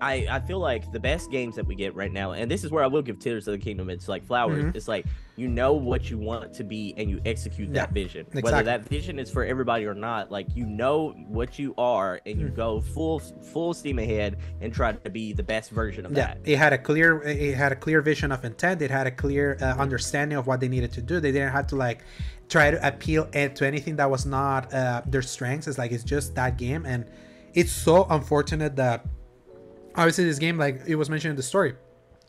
I I feel like the best games that we get right now, and this is where I will give Tears of the Kingdom. It's like flowers. Mm-hmm. It's like you know what you want to be, and you execute yeah, that vision. Exactly. Whether that vision is for everybody or not, like you know what you are, and you mm-hmm. go full full steam ahead and try to be the best version of yeah, that. It had a clear it had a clear vision of intent. It had a clear uh, understanding of what they needed to do. They didn't have to like try to appeal to anything that was not uh, their strengths. It's like it's just that game, and it's so unfortunate that obviously this game, like it was mentioned in the story,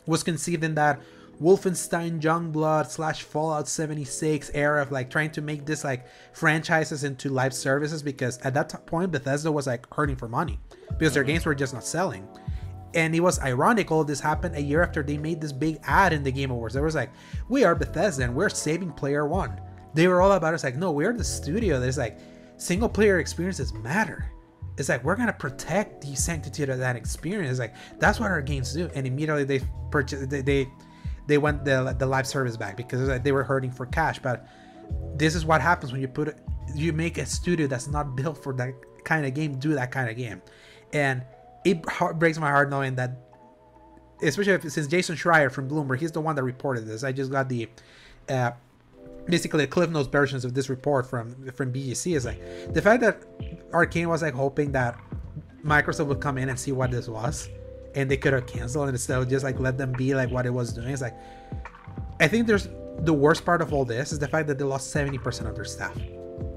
was conceived in that Wolfenstein Youngblood slash Fallout 76 era of like trying to make this like franchises into live services because at that point Bethesda was like hurting for money because their mm-hmm. games were just not selling. And it was ironic all this happened a year after they made this big ad in the Game Awards. There was like, we are Bethesda and we're saving player one. They were all about it's like, no, we're the studio. There's like single player experiences matter it's like we're gonna protect the sanctity of that experience. Like that's what our games do. And immediately they purchased they they, they went the the live service back because like they were hurting for cash. But this is what happens when you put you make a studio that's not built for that kind of game do that kind of game, and it breaks my heart knowing that, especially if, since Jason Schreier from Bloomberg, he's the one that reported this. I just got the. Uh, basically the cliff notes versions of this report from from VGC is like the fact that Arkane was like hoping that Microsoft would come in and see what this was, and they could have canceled and instead of just like let them be like what it was doing. It's like I think there's the worst part of all this is the fact that they lost 70% of their staff.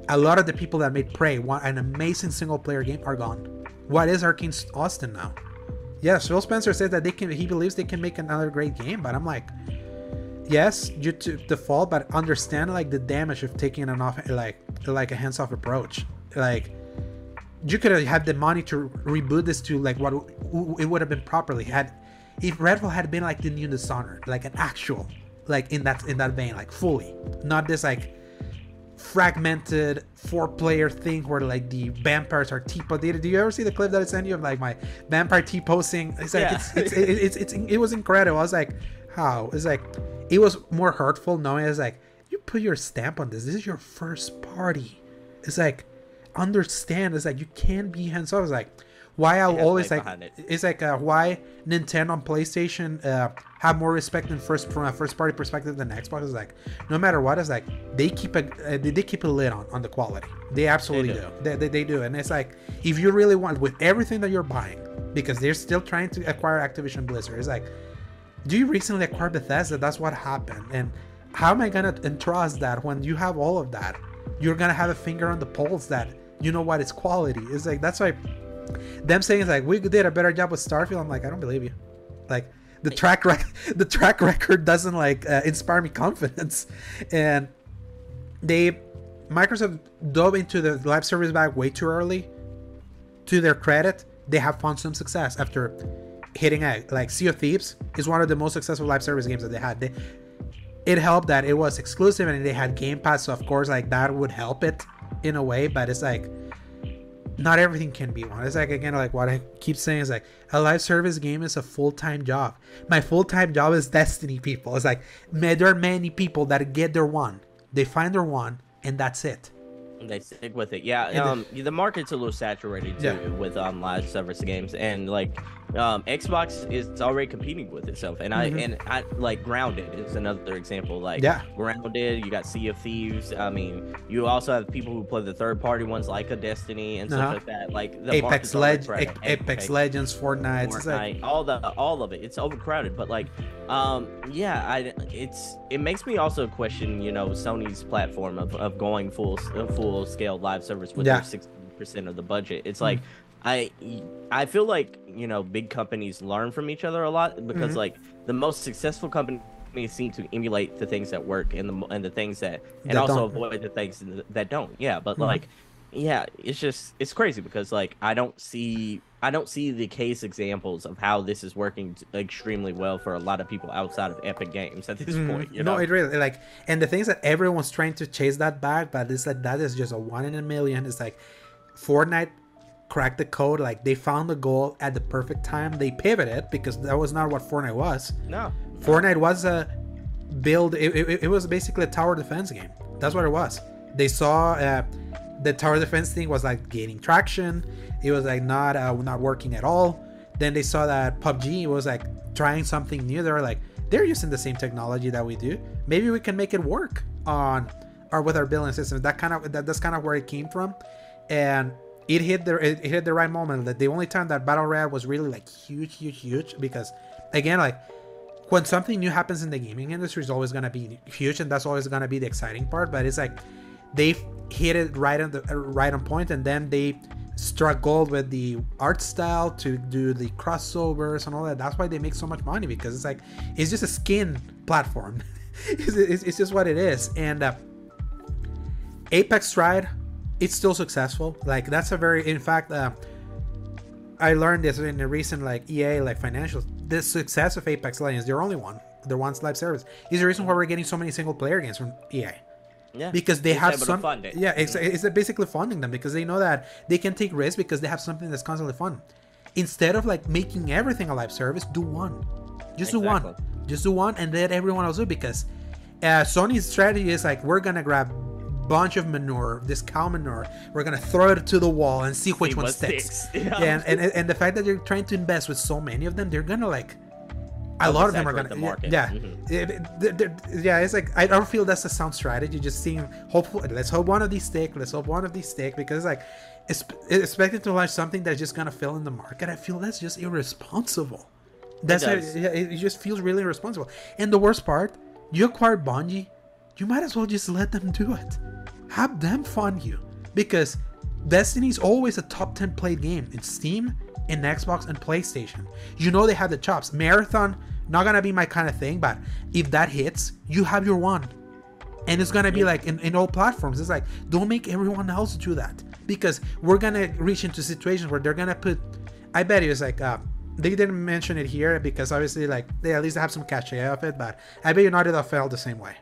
A lot of the people that made Prey, want an amazing single player game, are gone. What is Arkane Austin now? Yes, Phil Spencer says that they can. He believes they can make another great game, but I'm like, yes, due to the fall, but understand like the damage of taking an off, like like a hands-off approach. Like you could have had the money to reboot this to like what it would have been properly had if Redfall had been like the new Dishonored, like an actual, like in that in that vein, like fully, not this like fragmented four player thing where like the vampires are T posting. Do you ever see the clip that I sent you of like my vampire T posting? It's like yeah. it's, it's, it's, it's, it's, it was incredible. I was like, how? It's like it was more hurtful knowing it's like you put your stamp on this. This is your first party. It's like understand. is like you can't be hands off. It's like why I'll always like it. it's like uh, why Nintendo and PlayStation uh, have more respect in first from a first party perspective than Xbox is like no matter what it's like they keep a uh, they keep a lid on on the quality they absolutely they do, do. They, they, they, do and it's like if you really want with everything that you're buying because they're still trying to acquire Activision Blizzard it's like do you recently acquire Bethesda that's what happened and how am I gonna entrust that when you have all of that you're gonna have a finger on the pulse that you know what it's quality it's like that's why them saying like we did a better job with Starfield. I'm like, I don't believe you. Like the track record, the track record doesn't like uh, inspire me confidence. And they, Microsoft dove into the live service bag way too early. To their credit, they have found some success after hitting a like Sea of Thieves is one of the most successful live service games that they had. They, it helped that it was exclusive and they had Game Pass, so of course like that would help it in a way. But it's like not everything can be one. It's like again, like what I keep saying is like a live service game is a full time job. My full time job is Destiny. People, it's like there are many people that get their one, they find their one, and that's it. They stick with it. Yeah, um, the market's a little saturated too yeah. with um live service games, and like um, Xbox is already competing with itself, and I mm-hmm. and I like Grounded is another example. Like yeah. Grounded, you got Sea of Thieves. I mean, you also have people who play the third party ones like a Destiny and stuff uh-huh. like that. Like the Apex Legends, Apex, Apex Legends, Fortnite, Fortnite like... all the all of it. It's overcrowded, but like, um, yeah, I it's it makes me also question, you know, Sony's platform of, of going full full scale live service with yeah. their sixty percent of the budget. It's mm-hmm. like I I feel like you know big companies learn from each other a lot because mm-hmm. like the most successful companies seem to emulate the things that work and the and the things that and that also don't. avoid the things that don't. Yeah, but mm-hmm. like yeah, it's just it's crazy because like I don't see I don't see the case examples of how this is working extremely well for a lot of people outside of Epic Games at this mm, point. You know? No, it really like, and the things that everyone's trying to chase that back, but it's like that is just a one in a million. It's like Fortnite cracked the code. Like they found the goal at the perfect time. They pivoted because that was not what Fortnite was. No, Fortnite was a build. It, it, it was basically a tower defense game. That's what it was. They saw uh, the tower defense thing was like gaining traction. It was like not uh, not working at all. Then they saw that PUBG was like trying something new. They were like, they're using the same technology that we do. Maybe we can make it work on or with our billing system. That kind of that, that's kind of where it came from. And it hit the it hit the right moment. That the only time that battle royale was really like huge, huge, huge because again, like when something new happens in the gaming industry is always gonna be huge, and that's always gonna be the exciting part. But it's like they hit it right on the right on point, and then they struck gold with the art style to do the crossovers and all that. That's why they make so much money because it's like it's just a skin platform. it's, it's, it's, just what it is. And uh, Apex Stride it's still successful. Like that's a very, in fact, uh, I learned this in a recent like EA like financials. The success of Apex Legends, they're only one, they're one live service, is the reason why we're getting so many single player games from EA. Yeah, because they have some. It. Yeah, it's, it's basically funding them because they know that they can take risks because they have something that's constantly fun. Instead of like making everything a live service, do one. Just exactly. do one. Just do one and let everyone else do because uh, Sony's strategy is like we're gonna grab bunch of manure, this cow manure. We're gonna throw it to the wall and see which see one sticks. sticks. Yeah. yeah, and, and and the fact that they're trying to invest with so many of them, they're gonna like a lot of them are gonna the market. yeah mm-hmm. it, it, it, yeah it's like i don't feel that's a sound strategy just seeing hopefully let's hope one of these stick let's hope one of these stick because like it's, expecting to launch something that's just gonna fill in the market i feel that's just irresponsible that's it, it, it just feels really irresponsible and the worst part you acquired bungie you might as well just let them do it. Have them fund you because Destiny is always a top 10 played game in Steam, in Xbox, and PlayStation. You know they have the chops. Marathon, not gonna be my kind of thing, but if that hits, you have your one. And it's gonna be like in, in all platforms. It's like, don't make everyone else do that. Because we're gonna reach into situations where they're gonna put I bet you it's like uh they didn't mention it here because obviously like they at least have some cachet of it, but I bet you Naughty Dog felt the same way.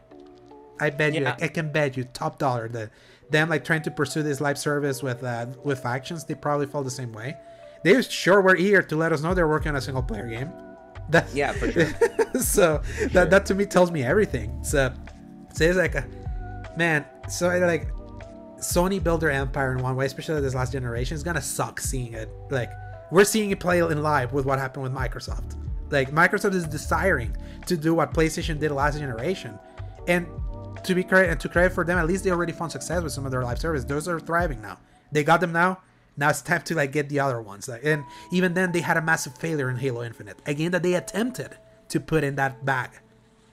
I bet you Yeah. like, I can bet you top dollar that them like trying to pursue this live service with uh, with factions, they probably felt the same way. They sure were eager to let us know they're working on a single player game. That, Yeah, for sure. so that, that to me tells me everything. So, so it's like, a, man. So I like Sony build their empire in one way, especially this last generation. It's gonna suck seeing it. Like we're seeing it play in live with what happened with Microsoft. Like Microsoft is desiring to do what PlayStation did last generation, and to be credit and to credit for them, at least they already found success with some of their live service. Those are thriving now. They got them now. Now it's time to like get the other ones. Like, and even then, they had a massive failure in Halo Infinite, a game that they attempted to put in that bag,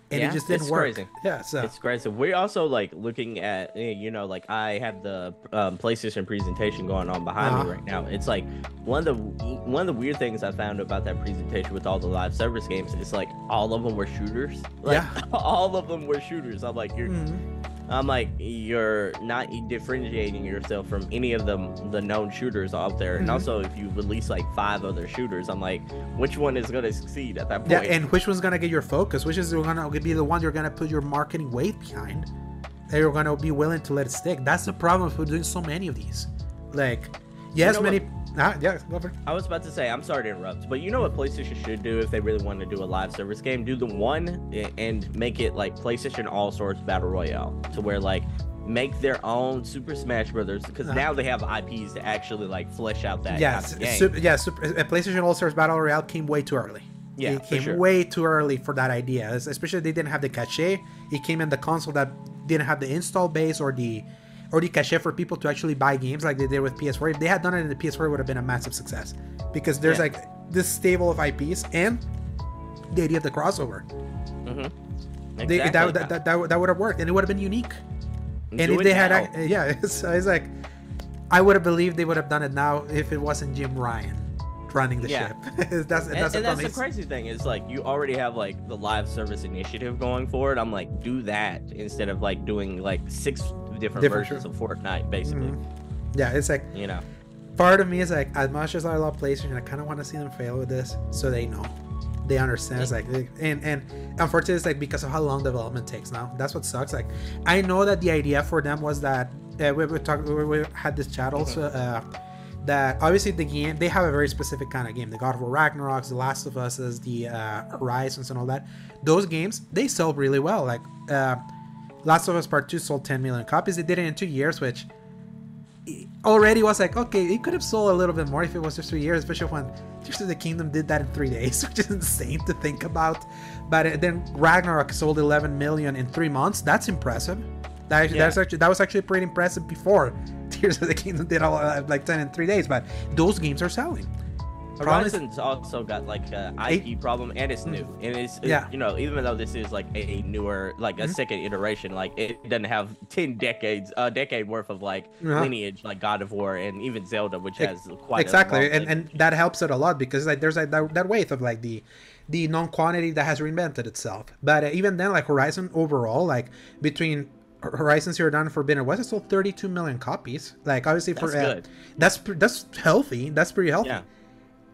and Yeah, it just didn't it's work. crazy. Yeah, so It's crazy. We're also like looking at, eh, you know, like I have the um, PlayStation presentation going on behind Uh-huh. me right now. It's like one of the one of the weird things I found about that presentation with all the live service games is like all of them were shooters. Like, Yeah. all of them were shooters. I'm like, you're, Mhm. I'm like, you're not differentiating yourself from any of them, the known shooters out there. And Mhm. also, if you release like five other shooters, I'm like, which one is gonna succeed at that point? Yeah, and which one's gonna get your focus? Which is gonna be the one you're gonna put your marketing weight behind? That you're gonna be willing to let it stick. That's the problem with doing so many of these. Like, yes, know many. Ah, yeah. I was about to say, I'm sorry to interrupt, but you know what PlayStation should do if they really want to do a live service game? Do the one and make it like PlayStation All Stars Battle Royale, to where like make their own Super Smash Brothers, because Uh-huh. now they have IPs to actually like flesh out that Yes, kind of super, yeah. Super, uh, PlayStation All Stars Battle Royale came way too early. Yeah, it came sure. way too early for that idea. es- Especially they didn't have the cachet. It came in the console that didn't have the install base or the or the cachet for people to actually buy games like they did with PS4. If they had done it in the PS4, it would have been a massive success because there's Yeah. like this stable of IPs and the idea of the crossover. Mhm. They, Exactly. that, that, that, that, that would have worked and it would have been unique. And if they had, now. ac- yeah, it's, it's like, I would have believed they would have done it now if it wasn't Jim Ryan running the Yeah. ship. that's and, that's, and the that's the crazy thing is like you already have like the live service initiative going forward. I'm like, do that instead of like doing like six different, Different, versions of Fortnite, basically. Mhm. Yeah, it's like You know. part of me is like, as much as I love PlayStation, I kind of want to see them fail with this, so they know, they understand. It's like, and and unfortunately, it's like because of how long development takes now. That's what sucks. Like, I know that the idea for them was that uh, we we talked, we, we had this chat also. Uh, that obviously the game they have a very specific kind of game. The God of War Ragnaroks, The Last of Us, the uh, Horizons, and all that. Those games they sell really well. Like uh, Last of Us Part Two sold 10 million copies. They did it in two years, which already was like, okay, it could have sold a little bit more if it was just three years, especially when Tears of the Kingdom did that in three days, which is insane to think about. But uh, then Ragnarok sold 11 million in three months. That's impressive. That Yeah. that's actually that was actually pretty impressive before Tears of the Kingdom did all uh, like 10 in three days. But those games are selling. Horizon's also got like a IP problem and it's new and it's Yeah. you know even though this is like a newer like a Mhm. second iteration like it doesn't have 10 decades a decade worth of like Uh-huh. lineage like God of War and even Zelda which Ex- has quite exactly and and that helps it a lot because like there's like that, that wave of like the the non-quantity that has reinvented itself but uh, even then like horizon overall like between horizon zero dawn and forbidden west it sold 32 million copies like obviously for That's uh, good. that's that's healthy that's pretty healthy yeah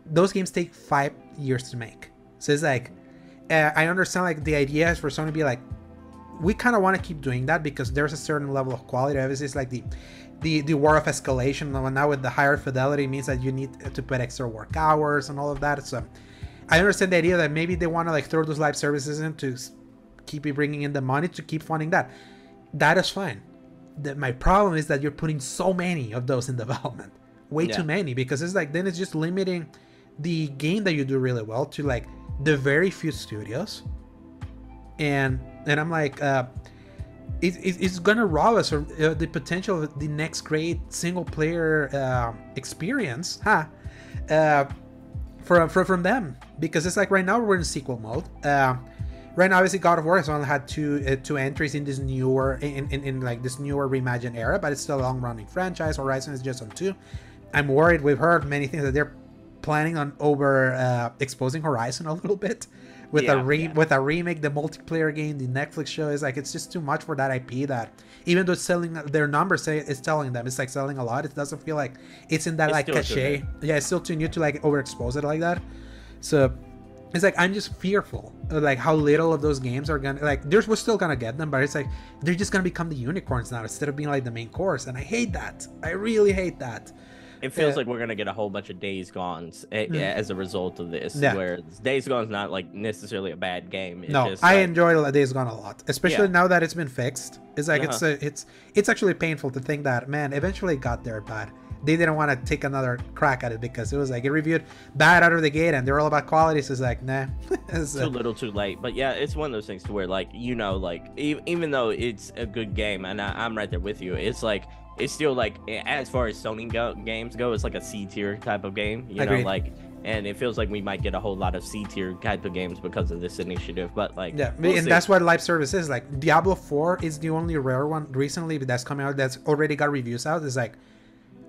those games take five years to make. So it's like, uh, I understand like the idea is for Sony to be like, we kind of want to keep doing that because there's a certain level of quality. Obviously, it's like the the the war of escalation. Now now with the higher fidelity means that you need to put extra work hours and all of that. So I understand the idea that maybe they want to like throw those live services in to keep bringing in the money to keep funding that. That is fine. The, my problem is that you're putting so many of those in development, way Yeah. too many, because it's like then it's just limiting the game that you do really well to like the very few studios and and i'm like uh it, it, it's gonna rob us of uh, the potential of the next great single player uh, experience huh uh from, from from them because it's like right now we're in sequel mode uh right now obviously God of War has only had two uh, two entries in this newer in, in, in like this newer reimagined era, but it's still a long running franchise. Horizon is just on two. I'm worried. We've heard many things that they're planning on over uh, exposing Horizon a little bit with Yeah, a re- yeah. with a remake, the multiplayer game, the Netflix show is like it's just too much for that IP. That even though it's selling their numbers say it's telling them it's like selling a lot, it doesn't feel like it's in that It's like cachet. Yeah, it's still too new to like overexpose it like that. So it's like I'm just fearful of like how little of those games are gonna like. There's we're still gonna get them, but it's like they're just gonna become the unicorns now instead of being like the main course, and I hate that. I really hate that. It feels Yeah. like we're gonna get a whole bunch of Days Gones eh, Mm. as a result of this. Yeah. Where Days Gone's not like necessarily a bad game. It's no, just, I like, enjoy Days Gone a lot, especially Yeah. now that it's been fixed. It's like it's Uh-huh. a, it's it's actually painful to think that man eventually got there, but they didn't want to take another crack at it because it was like it reviewed bad out of the gate, and they're all about quality. So it's like nah, It's, too uh, little too late but yeah it's one of those things to where like you know like e- even though it's a good game and I, i'm right there with you it's like it's still like as far as sony go- games go it's like a c tier type of game you Agreed. know like and it feels like we might get a whole lot of c tier type of games because of this initiative but like Yeah, we'll and see. that's what live service is. Like Diablo 4 is the only rare one recently that's coming out that's already got reviews out. It's like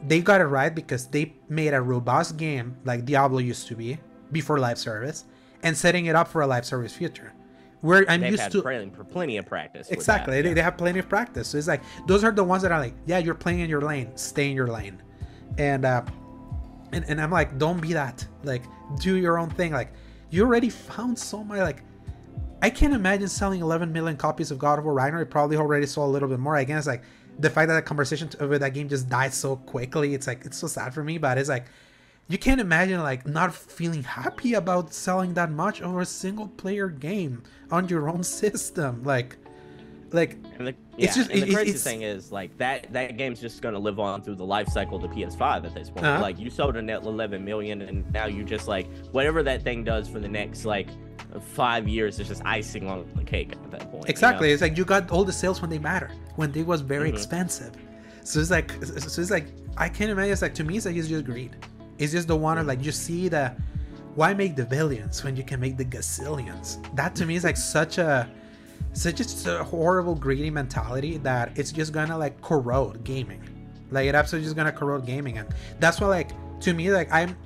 they got it right because they made a robust game like Diablo used to be before live service and setting it up for a live service future. Where I'm they've used to plenty, plenty of practice exactly that, they, yeah. they have plenty of practice. So it's like those are the ones that are like, yeah, you're playing in your lane, stay in your lane, and uh, and, and I'm like, don't be that. Like, do your own thing. Like, you already found so much. Like, I can't imagine selling 11 million copies of God of War Ragnarok. Probably already sold a little bit more. Again, it's like the fact that the conversation with that game just died so quickly. It's like it's so sad for me, but it's like you can't imagine like not feeling happy about selling that much over a single player game on your own system. Like, like And the, yeah, It's just- and the it- crazy thing is like that that game's just gonna live on through the life cycle of the PS5 at this point. Uh-huh. Like you sold a net 11 million, and now you just like whatever that thing does for the next like five years is just icing on the cake at that point. you Exactly. know? It's like you got all the sales when they matter, when they was very Mhm. expensive. So it's like, so it's like I can't imagine. It's like to me, it's like it's just greed. It's just the one of like you see the why make the billions when you can make the gazillions. That to me is like such a such a, a horrible greedy mentality that it's just gonna like corrode gaming. Like it absolutely just gonna corrode gaming, and that's why like to me like I'm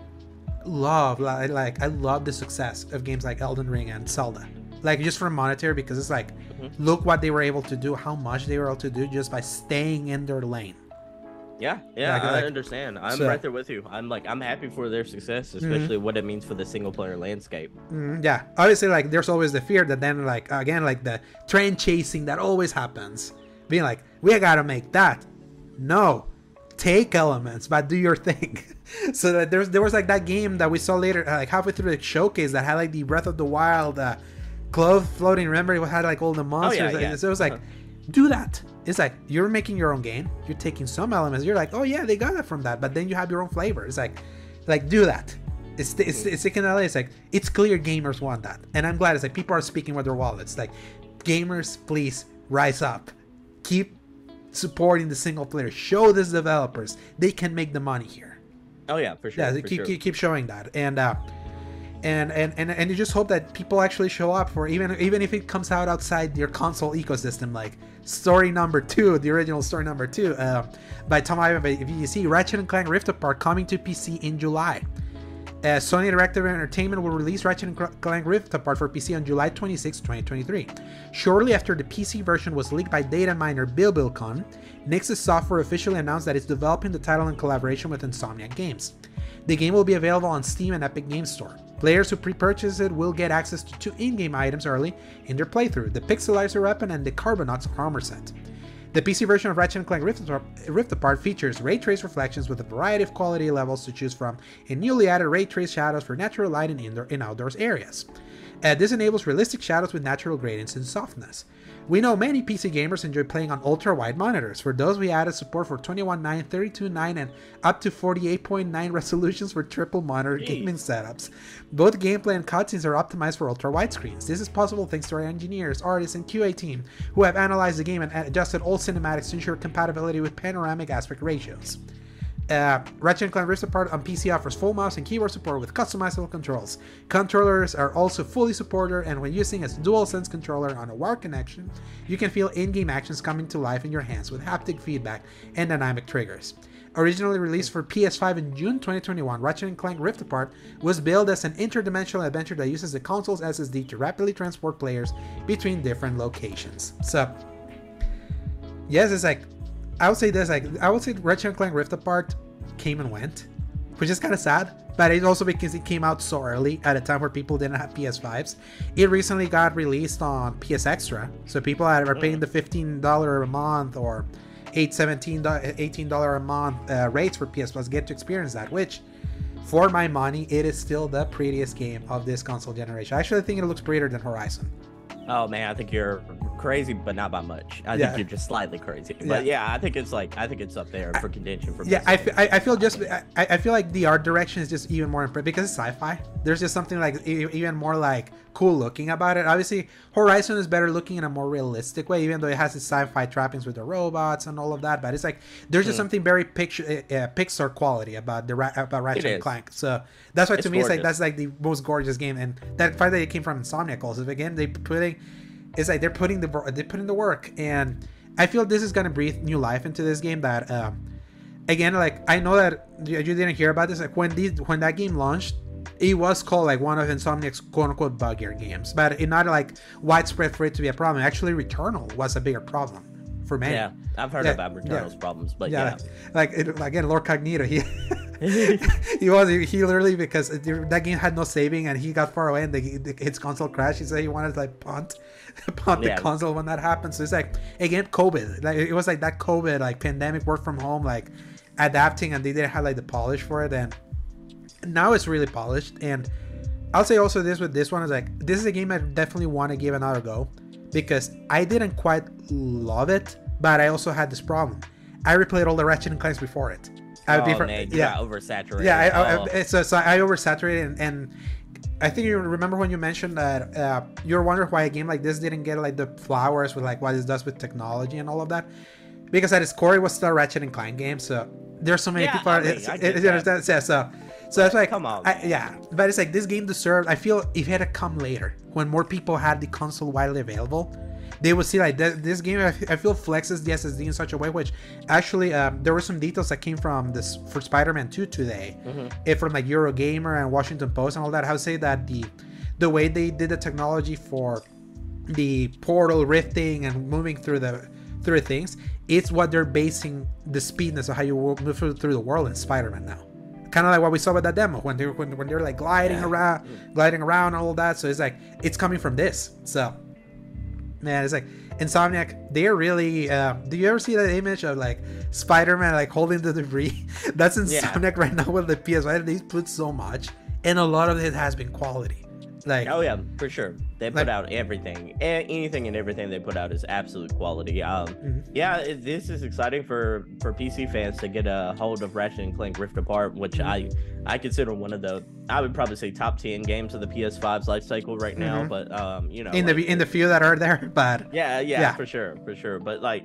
love like, like I love the success of games like Elden Ring and Zelda. Like just for monetary because it's like Mhm. look what they were able to do, how much they were able to do just by staying in their lane. Yeah, yeah, Like- I like- understand. I'm so- right there with you. I'm like I'm happy for their success, especially what it means for the single player landscape. Mm, yeah, obviously, like there's always the fear that then, like again, like the trend chasing that always happens, being like, we gotta make that. No, take elements, but do your thing. so that there's there was like that game that we saw later, uh, like halfway through the showcase, that had like the Breath of the Wild uh, clothes floating. Remember, it had like all the monsters. Oh yeah. So it was like, Uh-huh. do that. It's like you're making your own game. You're taking some elements. You're like, oh yeah, they got it from that, but then you have your own flavor. It's like, like do that. It's it's it's like in LA. It's like it's clear gamers want that, and I'm glad it's like people are speaking with their wallets. Like, gamers, please rise up, keep supporting the single player. Show these developers they can make the money here. Oh yeah, for sure. Yeah, for keep, sure. keep keep showing that, and uh, and and and and you just hope that people actually show up for even even if it comes out outside your console ecosystem, like story number two, the original story number two, uh, by Tom Ivan by VGC, Ratchet and Clank Rift Apart coming to PC in July. Uh, Sony Interactive Entertainment will release Ratchet and Clank Rift Apart for PC on July 26, 2023. Shortly after the PC version was leaked by data miner billbil-kun, Nixxes software officially announced that it's developing the title in collaboration with Insomniac Games. The game will be available on Steam and Epic Games Store. Players who pre-purchase it will get access to two in-game items early in their playthrough: the Pixelizer weapon and the Carbonox armor set. The PC version of Ratchet Clank Rift, Rift Apart features ray trace reflections with a variety of quality levels to choose from, and newly added ray trace shadows for natural light in indoor and outdoors areas. Uh, this enables realistic shadows with natural gradients and softness. We know many PC gamers enjoy playing on ultra wide monitors. For those, we added support for 21.9, 32.9, and up to 48.9 resolutions for triple monitor Jeez. gaming setups. Both gameplay and cutscenes are optimized for ultra wide screens. This is possible thanks to our engineers, artists, and QA team who have analyzed the game and adjusted all cinematics to ensure compatibility with panoramic aspect ratios. Uh, Ratchet & Clank Rift Apart on PC offers full mouse and keyboard support with customizable controls. Controllers are also fully supported, and when using a DualSense controller on a wired connection, you can feel in-game actions coming to life in your hands with haptic feedback and dynamic triggers. Originally released for PS5 in June 2021, Ratchet & Clank Rift Apart was billed as an interdimensional adventure that uses the console's SSD to rapidly transport players between different locations. So, yes, it's like I would say this, like I would say Ratchet & Clank Rift Apart came and went, which is kind of sad. But it's also because it came out so early at a time where people didn't have PS5s. It recently got released on PS Extra, so people that are paying the fifteen dollar a month or eight seventeen eighteen dollar a month uh, rates for PS Plus get to experience that. Which, for my money, it is still the prettiest game of this console generation. I actually think it looks prettier than Horizon. Oh man, I think you're crazy, but not by much. I Yeah. think you're just slightly crazy. But yeah, I think it's like I think it's up there for contention for Yeah, I, I, I feel just I, I feel like the art direction is just even more impressive because it's sci-fi. There's just something like even more like cool looking about it. Obviously, Horizon is better looking in a more realistic way, even though it has its sci-fi trappings with the robots and all of that. But it's like there's Hmm. just something very picture uh, Pixar quality about the about Ratchet and. Clank. So that's why to It's me it's like that's like the most gorgeous game, and that fact that it came from Insomniac also again they putting it's like they're putting the they're putting the work, and I feel this is gonna breathe new life into this game that. Um, again like i know that you you didn't hear about this like when these when that game launched it was called like one of insomniac's quote-unquote buggier games but it not like widespread for it to be a problem actually returnal was a bigger problem for many yeah, I've heard Yeah, about yeah. Returnal's problems, but yeah, yeah. like it, again lord cognito he he was he, literally because that game had no saving and he got far away and the, the, his console crashed he said he wanted to like punt punt Yeah. the console when that happened so it's like again covid like it was like that covid like pandemic work from home like adapting and they didn't have like the polish for it and now it's really polished and i'll say also this with this one is like this is a game i definitely want to give another go because i didn't quite love it but i also had this problem i replayed all the ratchet and clanks before it I oh, before- man, yeah oversaturated. yeah, I, Oh. I, so, so I oversaturated, and, and I think you remember when you mentioned that uh, you're wondering why a game like this didn't get like the flowers with like what it does with technology and all of that, because at its core it was still a Ratchet and Clank game. So there's so many Yeah, people. I are- it's- I it- that. understand? Yeah, so so that's like Come on, I, yeah, but it's like this game deserved. I feel if it had to come later when more people had the console widely available. They would see like th- this game. I f- I feel flexes the SSD in such a way, which actually um, there were some details that came from this for Spider-Man 2 today, Mm-hmm. it from like Eurogamer and Washington Post and all that. How say that the the way they did the technology for the portal rifting and moving through the through things, it's what they're basing the speedness of how you move through, through the world in Spider-Man now. Kind of like what we saw with that demo when they when, when they're like gliding Yeah. around, gliding around all that. So it's like it's coming from this. So man, it's like Insomniac. They're really. Uh, do you ever see that image of like Spider-Man like holding the debris? That's Yeah. Insomniac right now with the PS5. They put so much, and a lot of it has been quality. Like Oh yeah, for sure. They put Like- out everything. A- anything and everything they put out is absolute quality. Um, Mhm. yeah, it, this is exciting for for PC fans to get a hold of Ratchet and Clank Rift Apart, which I I consider one of the I would probably say top ten games of the PS5's life cycle right now. Mhm. But um, you know, in like, the in the few that are there, but yeah, yeah, Yeah. for sure, for sure. But like,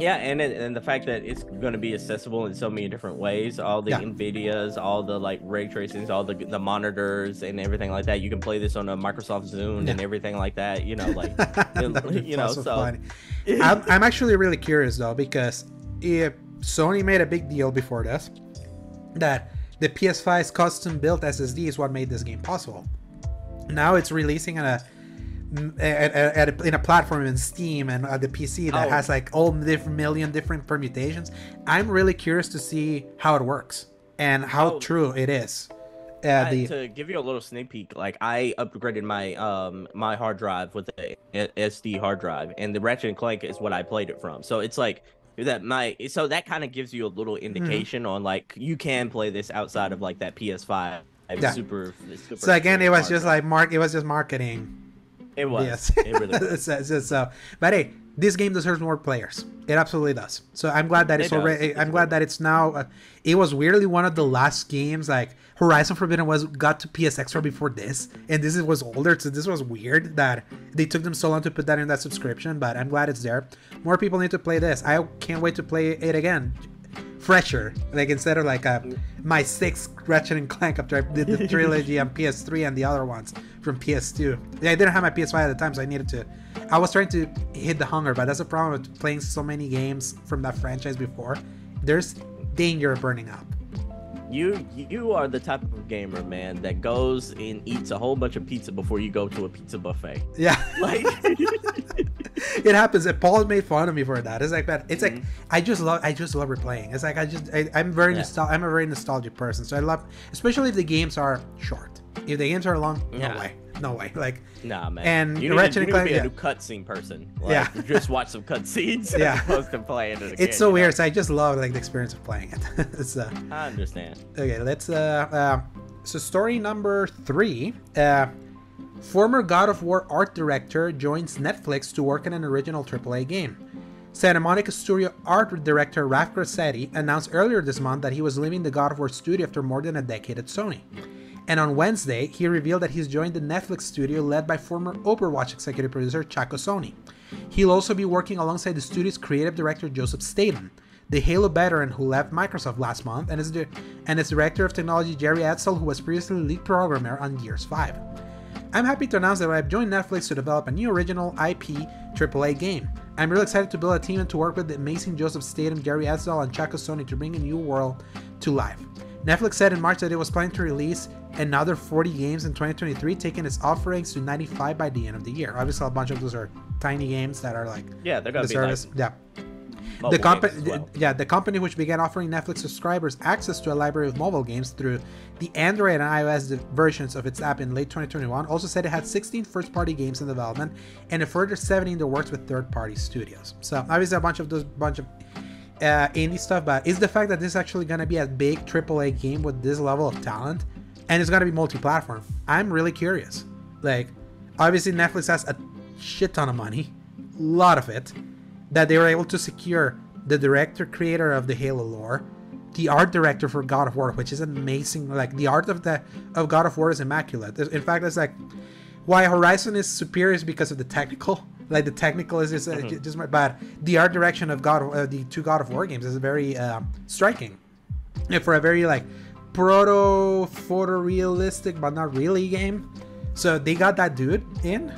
yeah, and it, and the fact that it's going to be accessible in so many different ways, all the Yeah. Nvidias, all the like ray tracings, all the the monitors and everything like that. You can play this on a Microsoft Zune and everything like that. You know, like be you know, so. I'm, I'm actually really curious though because if Sony made a big deal before this that the PS5's custom built SSD is what made this game possible. Now it's releasing on a, at, at, at a in a platform in Steam and uh, the PC that Oh. has like all different million different permutations. I'm really curious to see how it works and how Oh. true it is. Uh, I- the to give you a little sneak peek, like I upgraded my um my hard drive with a SD hard drive, and the Ratchet and Clank is what I played it from. So it's like that my so that kind of gives you a little Mm-hmm. indication on like you can play this outside of like that PS5 Yeah. super, super. so again, it was just drive. like mark. It was just marketing. It was. Yes. It really was. so, so, so- but hey, this game deserves more players. It absolutely does. So I'm glad that It it's does. already. It's I'm glad that it's now. Uh, it was weirdly one of the last games like Horizon Forbidden was got to PS Extra before this, and this was older. So this was weird that they took them so long to put that in that subscription. But I'm glad it's there. More people need to play this. I can't wait to play it again. fresher. Like instead of like a, my sixth Ratchet and Clank after I did the trilogy on PS3 and the other ones from PS2. Yeah, I didn't have my PS5 at the time, so I needed to. I was trying to hit the hunger, but that's a problem with playing so many games from that franchise before. There's danger of burning up. You you are the type of gamer, man, that goes and eats a whole bunch of pizza before you go to a pizza buffet. Yeah. Like it happens. And Paul made fun of me for that. It's like that. It's like Mhm. I just love. I just love replaying. It's like I just. I, I'm very Yeah. nostal- I'm a very nostalgic person. So I love, especially if the games are short. If the games are long, no way, no way. Like Nah, man. And you need, Ratchet to, you and need to be yeah. a cutscene person. Like, Yeah. just watch some cutscenes Yeah. as opposed to playing it. Again, it's so know? weird. So I just love like the experience of playing it. it's uh, I understand. Okay, let's. Uh, uh, so, story number three. Uh, former God of War art director joins Netflix to work on an original AAA game. Santa Monica Studio art director Raf Grassetti announced earlier this month that he was leaving the God of War studio after more than a decade at Sony. And on Wednesday, he revealed that he's joined the Netflix studio led by former Overwatch executive producer Chacko Sonny. He'll also be working alongside the studio's creative director Joseph Staten, the Halo veteran who left Microsoft last month, and its, di- and director of technology Jerry Edsel, who was previously lead programmer on Gears 5. I'm happy to announce that I've joined Netflix to develop a new original IP AAA game. I'm really excited to build a team and to work with the amazing Joseph Staten, Jerry Edsel, and Chacko Sonny to bring a new world to life. Netflix said in March that it was planning to release another 40 games in 2023, taking its offerings to 95 by the end of the year. Obviously, a bunch of those are tiny games that are like Yeah, they're gonna the be service. like yeah the company, well. yeah, the company which began offering Netflix subscribers access to a library of mobile games through the Android and iOS versions of its app in late 2021, also said it had 16 first-party games in development and a further 70 in the works with third-party studios. So obviously a bunch of those bunch of uh, indie stuff, but is the fact that this is actually gonna be a big AAA game with this level of talent, and it's gonna be multi-platform. I'm really curious. Like, obviously Netflix has a shit ton of money, a lot of it that they were able to secure the director creator of the Halo lore, the art director for God of War, which is amazing. Like the art of the of God of War is immaculate. In fact, it's like why Horizon is superior is because of the technical. Like the technical is just, uh, Mhm. just but the art direction of God uh, the two God of War games is very uh, striking, and for a very like proto photorealistic but not really game. So they got that dude in.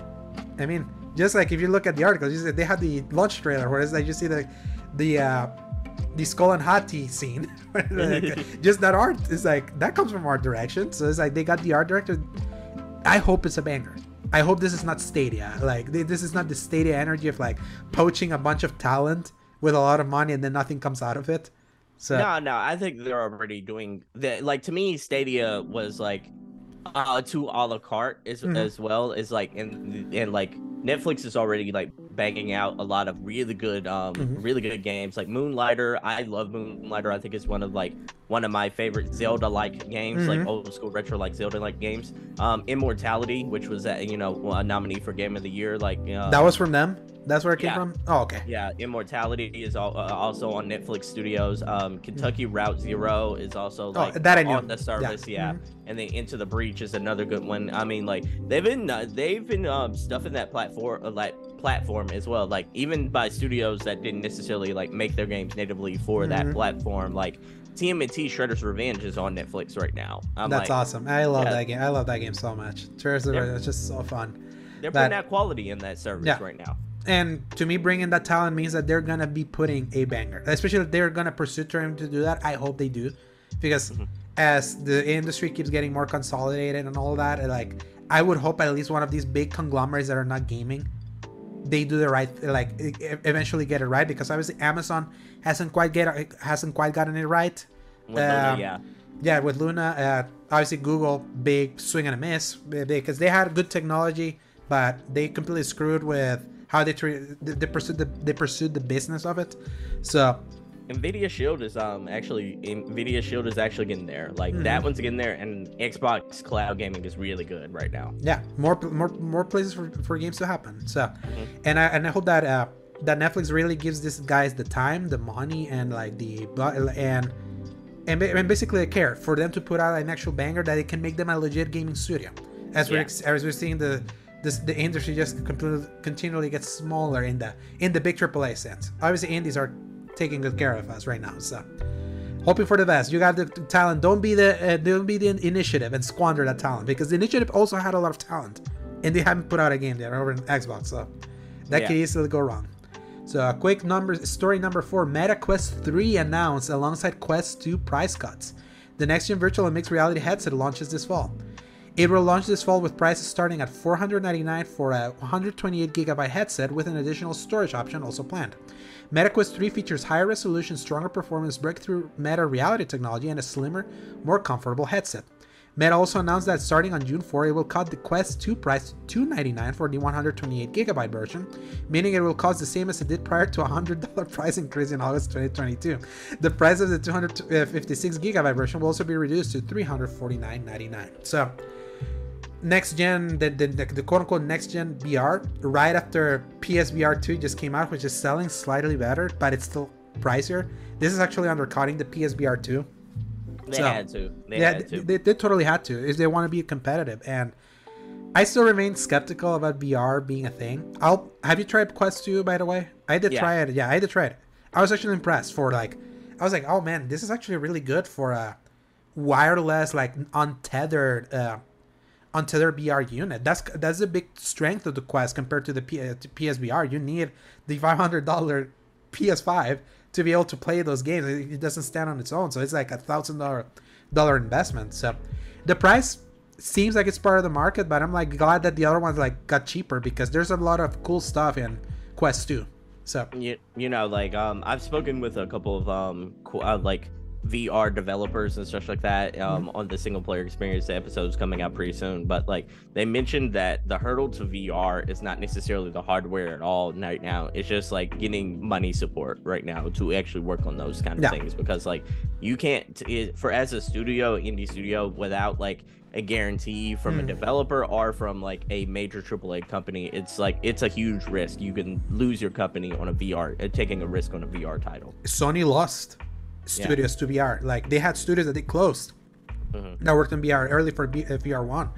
I mean, just like if you look at the article, they had the launch trailer where it's just see the the uh, the Sköll and Hati scene. Like, just that art is like that comes from art direction. So it's like they got the art director. I hope it's a banger. I hope this is not Stadia. Like this is not the Stadia energy of like poaching a bunch of talent with a lot of money and then nothing comes out of it. So No, no, I think they're already doing that. Like to me, Stadia was like uh to a la carte as Mhm. as well as like and and like Netflix is already like banging out a lot of really good um Mhm. really good games like Moonlighter. I love Moonlighter. I think it's one of like one of my favorite Zelda like games, like Mhm. old school retro like Zelda like games. Um, Immortality, which was you know a nominee for Game of the Year, like uh, that was from them. That's where it came Yeah. from. Oh, okay. yeah, Immortality is al- uh, also on Netflix Studios. Um, Kentucky Route Zero is also like oh, that I knew. on the service. Yeah, Mhm. and then Into the Breach is another good one. I mean, like they've been uh, they've been um, stuffing that platform uh, like platform as well. Like even by studios that didn't necessarily like make their games natively for that Mhm. platform. Like TMNT Shredder's Revenge is on Netflix right now. I'm That's like, awesome. I love Yeah. that game. I love that game so much. Of They're- it's just so fun. they're that- putting that quality in that service Yeah. right now. And to me, bringing that talent means that they're gonna be putting a banger. Especially if they're gonna pursue trying to do that. I hope they do, because Mhm. as the industry keeps getting more consolidated and all that, like I would hope at least one of these big conglomerates that are not gaming, they do the right, like eventually get it right. Because obviously Amazon hasn't quite get hasn't quite gotten it right. With Luna, Um, yeah. yeah with luna uh, obviously google big swing and a miss because they had good technology but they completely screwed with how they treat they, they pursued the they pursued the business of it so Nvidia Shield is um actually Nvidia Shield is actually getting there. Like Mhm. that one's getting there, and Xbox Cloud Gaming is really good right now. yeah more more more places for, for games to happen so Mhm. and i and i hope that uh that netflix really gives these guys the time the money and like the and and, and basically the care for them to put out an actual banger that it can make them a legit gaming studio as we're as we're seeing the this the industry just continually gets smaller in the in the big AAA sense obviously indies are taking good care of us right now so hoping for the best. You got the talent. Don't be the uh, don't be the initiative and squander that talent because the initiative also had a lot of talent, and they haven't put out a game there over in Xbox. So that yeah. could easily go wrong. So a quick number story number four: Meta Quest 3 announced alongside Quest 2 price cuts. The next gen virtual and mixed reality headset launches this fall. It will launch this fall with prices starting at 499 for a 128GB headset with an additional storage option also planned. MetaQuest 3 features higher resolution, stronger performance, breakthrough meta reality technology, and a slimmer, more comfortable headset. Meta also announced that starting on June 4, it will cut the Quest 2 price to 299 for the 128GB version, meaning it will cost the same as it did prior to a $100 price increase in August 2022. The price of the 256GB version will also be reduced to $349.99. So, next gen, the, the, the, quote unquote next gen VR, right after PSVR 2 just came out, which is selling slightly better, but it's still pricier. This is actually undercutting the PSVR 2. They so, had to. They yeah, had to. They, they, totally had to. Is they want to be competitive, and I still remain skeptical about VR being a thing. I'll have you tried Quest 2 by the way? I did yeah. try it. Yeah, I did try it. I was actually impressed for like, I was like, oh man, this is actually really good for a wireless, like untethered. Uh, onto their VR unit. That's that's a big strength of the Quest compared to the P, uh, to PSVR. You need the five hundred dollar PS5 to be able to play those games. It doesn't stand on its own, so it's like a thousand dollar dollar investment. So the price seems like it's part of the market, but I'm like glad that the other ones like got cheaper because there's a lot of cool stuff in Quest 2. So you, you know like um I've spoken with a couple of um uh, like VR developers and stuff like that um, mm-hmm. on the single player experience. The episode's coming out pretty soon, but like they mentioned that the hurdle to VR is not necessarily the hardware at all right now. It's just like getting money support right now to actually work on those kind of yeah. things because like you can't it, for as a studio, indie studio, without like a guarantee from mm. a developer or from like a major AAA company, it's like it's a huge risk. You can lose your company on a VR, uh, taking a risk on a VR title. Sony lost studios yeah. to VR. Like they had studios that they closed mm-hmm. that worked on VR early for B- uh, VR one.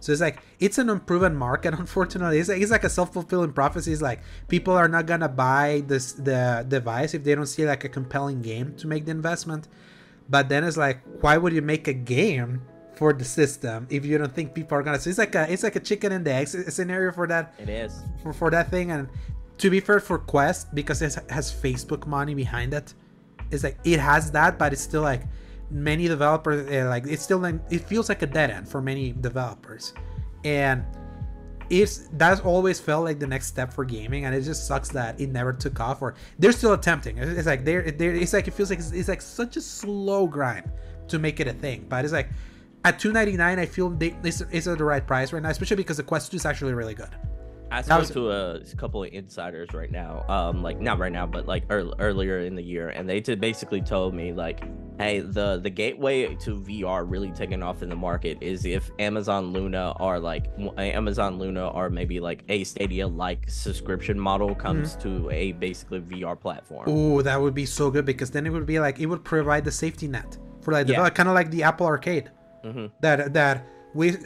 So it's like it's an unproven market. Unfortunately, it's like, it's like a self fulfilling prophecy. It's like people are not gonna buy this the device if they don't see like a compelling game to make the investment. But then it's like, why would you make a game for the system if you don't think people are gonna? So it's like a it's like a chicken and the egg scenario for that. It is for, for that thing. And to be fair, for Quest because it has Facebook money behind it, it's like it has that, but it's still like many developers uh, like it's still like it feels like a dead end for many developers, and it's that's always felt like the next step for gaming, and it just sucks that it never took off. Or they're still attempting. It's like they're, they're it's like it feels like it's, it's like such a slow grind to make it a thing, but it's like at 299 i feel they, it's, it's at the right price right now especially because the quest 2 is actually really good I spoke was... to a, couple of insiders right now, um, like not right now, but like er- earlier in the year, and they t- basically told me like, hey, the the gateway to VR really taking off in the market is if Amazon Luna or like Amazon Luna or maybe like a Stadia like subscription model comes mm-hmm. to a basically VR platform. Oh, that would be so good because then it would be like it would provide the safety net for like yeah. kind of like the Apple Arcade. Mm-hmm. That that we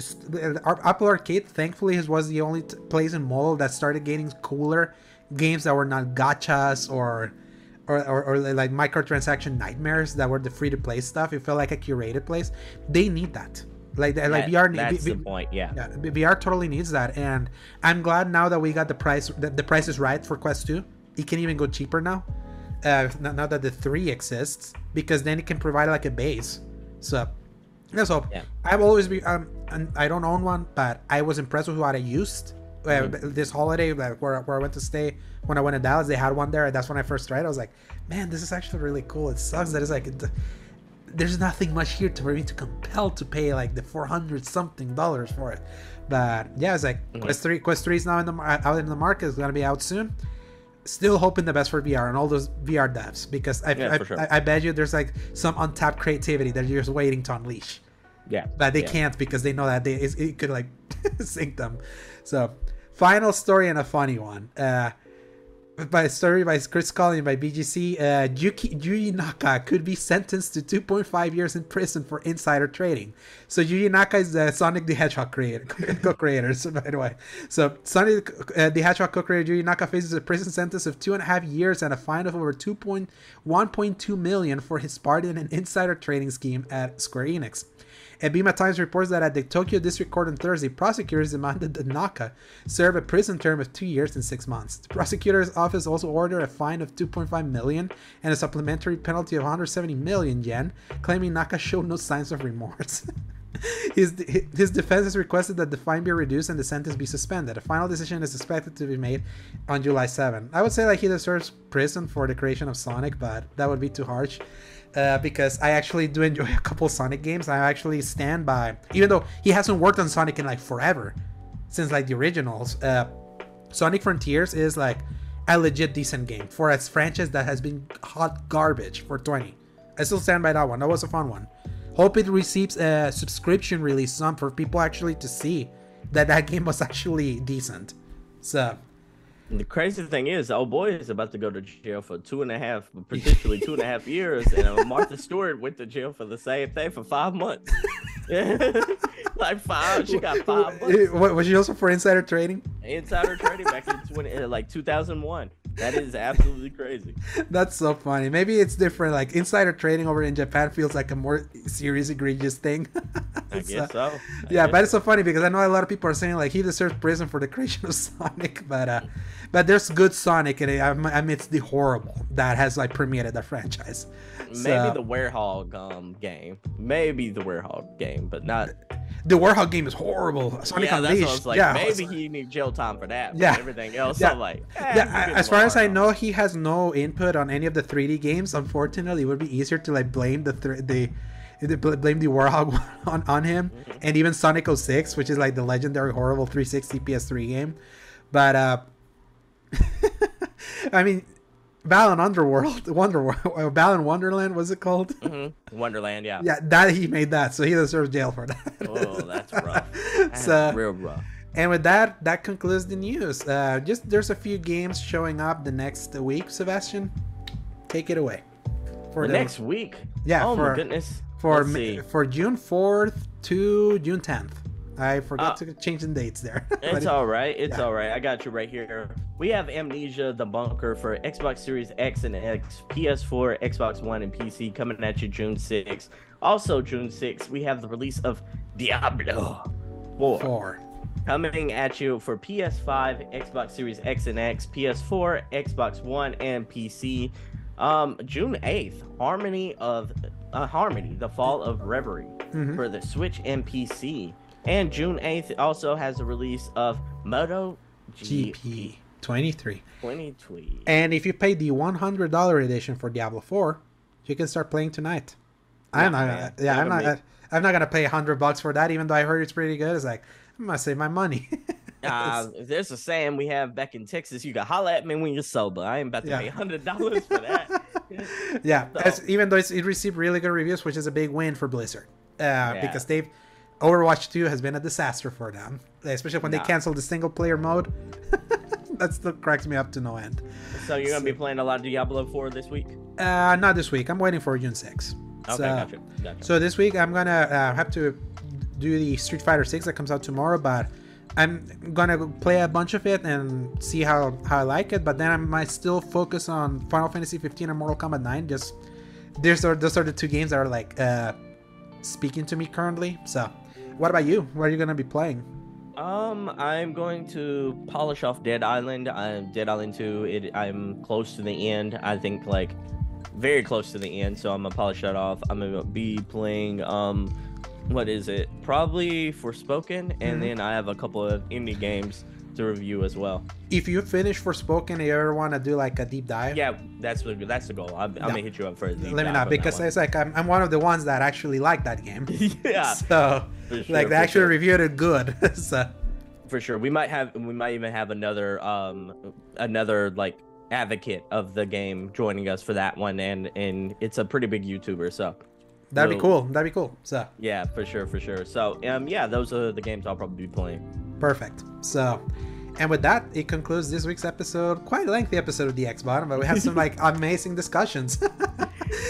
Apple Arcade thankfully was the only t- place in mobile that started getting cooler games that were not gachas or or, or, or like microtransaction nightmares that were the free to play stuff. It felt like a curated place. They need that. Like like that, VR that's the point. Yeah. yeah. VR totally needs that, and I'm glad now that we got the price. The, the price is right for Quest 2. It can even go cheaper now. Uh, now that the three exists, because then it can provide like a base. So yeah, so yeah. I've always been um, and I don't own one, but I was impressed with what I used. Uh, mm-hmm. this holiday, like where, where I went to stay when I went to Dallas, they had one there. And that's when I first tried. I was like, man, this is actually really cool. It sucks that it's like it, there's nothing much here to for me to compel to pay like the 400 something dollars for it. But yeah, it's like mm-hmm. Quest three. Quest three is now in the out in the market. It's gonna be out soon. Still hoping the best for VR and all those VR devs because I, yeah, I, sure. I, I bet you there's like some untapped creativity that you're just waiting to unleash. Yeah. But they yeah. can't because they know that they it could like sink them. So, final story and a funny one. Uh, by a story by Chris Collins by VGC, uh, Yuki, Yuji Naka could be sentenced to 2.5 years in prison for insider trading. So Yuji Naka is the Sonic the Hedgehog creator, co-creator, so by the way. So Sonic uh, the Hedgehog co-creator Yuji Naka faces a prison sentence of two and a half years and a fine of over 2.1.2 million for his part in an insider trading scheme at Square Enix. Ebima Times reports that at the Tokyo District Court on Thursday, prosecutors demanded that Naka serve a prison term of two years and six months. The prosecutor's office also ordered a fine of 2.5 million and a supplementary penalty of 170 million yen, claiming Naka showed no signs of remorse. his, his defense has requested that the fine be reduced and the sentence be suspended. A final decision is expected to be made on July 7. I would say like he deserves prison for the creation of Sonic, but that would be too harsh uh, because I actually do enjoy a couple Sonic games. I actually stand by, even though he hasn't worked on Sonic in like forever, since like the originals. Uh, Sonic Frontiers is like a legit decent game for a franchise that has been hot garbage for 20. I still stand by that one. That was a fun one. Hope it receives a subscription release some for people actually to see that that game was actually decent. So the crazy thing is, old boy is about to go to jail for two and a half, potentially two and a half years, and uh, Martha Stewart went to jail for the same thing for five months. like five, she got five. Months. Was she also for insider trading? Insider trading back in 20, uh, like 2001. That is absolutely crazy. That's so funny. Maybe it's different. Like insider trading over in Japan feels like a more serious, egregious thing. I guess so. I yeah, guess but it's so funny because I know a lot of people are saying like he deserves prison for the creation of Sonic, but uh, but there's good Sonic it amidst the horrible that has like permeated the franchise. Maybe so, the Werehog um, game, maybe the Werehog game, but not the Werehog game is horrible. Sonic yeah, Unleashed. That's what I was like, yeah, maybe he needs jail time for that. Yeah. everything else, yeah. I'm like, eh, yeah. As far as I know, he has no input on any of the 3D games. Unfortunately, it would be easier to like blame the th- the blame the Werehog on, on him mm-hmm. and even Sonic 06, which is like the legendary horrible 360 PS3 game. But uh I mean, Balan Underworld, Wonder Balan Wonderland was it called? Mm-hmm. Wonderland, yeah. Yeah, that he made that, so he deserves jail for that. oh, that's rough. That's so, real rough. And with that, that concludes the news. Uh, just there's a few games showing up the next week. Sebastian, take it away. For the, the next week. Yeah. Oh for, my goodness. For for June fourth to June tenth. I forgot uh, to change the dates there. it's all right. It's yeah. all right. I got you right here. We have Amnesia: The Bunker for Xbox Series X and S, PS4, Xbox One, and PC coming at you June 6th. Also June 6th, we have the release of Diablo 4. 4. Coming at you for PS5, Xbox Series X and S, PS4, Xbox One, and PC. Um, June 8th, Harmony of uh, Harmony, The Fall of Reverie mm-hmm. for the Switch and PC. And June 8th also has the release of Moto GP 23. 23. And if you pay the $100 edition for Diablo 4, you can start playing tonight. I'm not, man. yeah, I'm not, make... I'm not gonna pay a hundred bucks for that, even though I heard it's pretty good. It's like I'm gonna save my money. uh, there's a saying we have back in Texas: you can holla at me when you're sober. I ain't about to yeah. pay hundred dollars for that. yeah, so. even though it received really good reviews, which is a big win for Blizzard, uh, yeah. because they've Overwatch 2 has been a disaster for them, especially when nah. they canceled the single player mode. that still cracks me up to no end. So you're gonna be playing a lot of Diablo 4 this week? Uh, not this week. I'm waiting for June 6. Okay, so, gotcha, gotcha. So this week I'm gonna uh, have to do the Street Fighter 6 that comes out tomorrow, but I'm gonna play a bunch of it and see how how I like it. But then I might still focus on Final Fantasy 15 and Mortal Kombat 9. Just those are those are the two games that are like uh, speaking to me currently. So what about you? What are you gonna be playing? Um, I'm going to polish off Dead Island. I'm Dead Island 2. It I'm close to the end. I think like very close to the end, so I'm gonna polish that off. I'm gonna be playing um what is it? Probably Forspoken, and mm-hmm. then I have a couple of indie games to review as well. If you finish Forspoken and you ever want to do like a deep dive, yeah, that's the that's the goal. I'm, I'm gonna hit you up for a deep Let me know because it's like I'm, I'm one of the ones that actually like that game. yeah. So sure, like they actually sure. reviewed it good. so for sure, we might have we might even have another um another like advocate of the game joining us for that one, and and it's a pretty big YouTuber, so. That'd be cool. That'd be cool. So yeah, for sure, for sure. So um, yeah, those are the games I'll probably be playing. Perfect. So, And with that, it concludes this week's episode. Quite a lengthy episode of the X Button, but we had some like amazing discussions.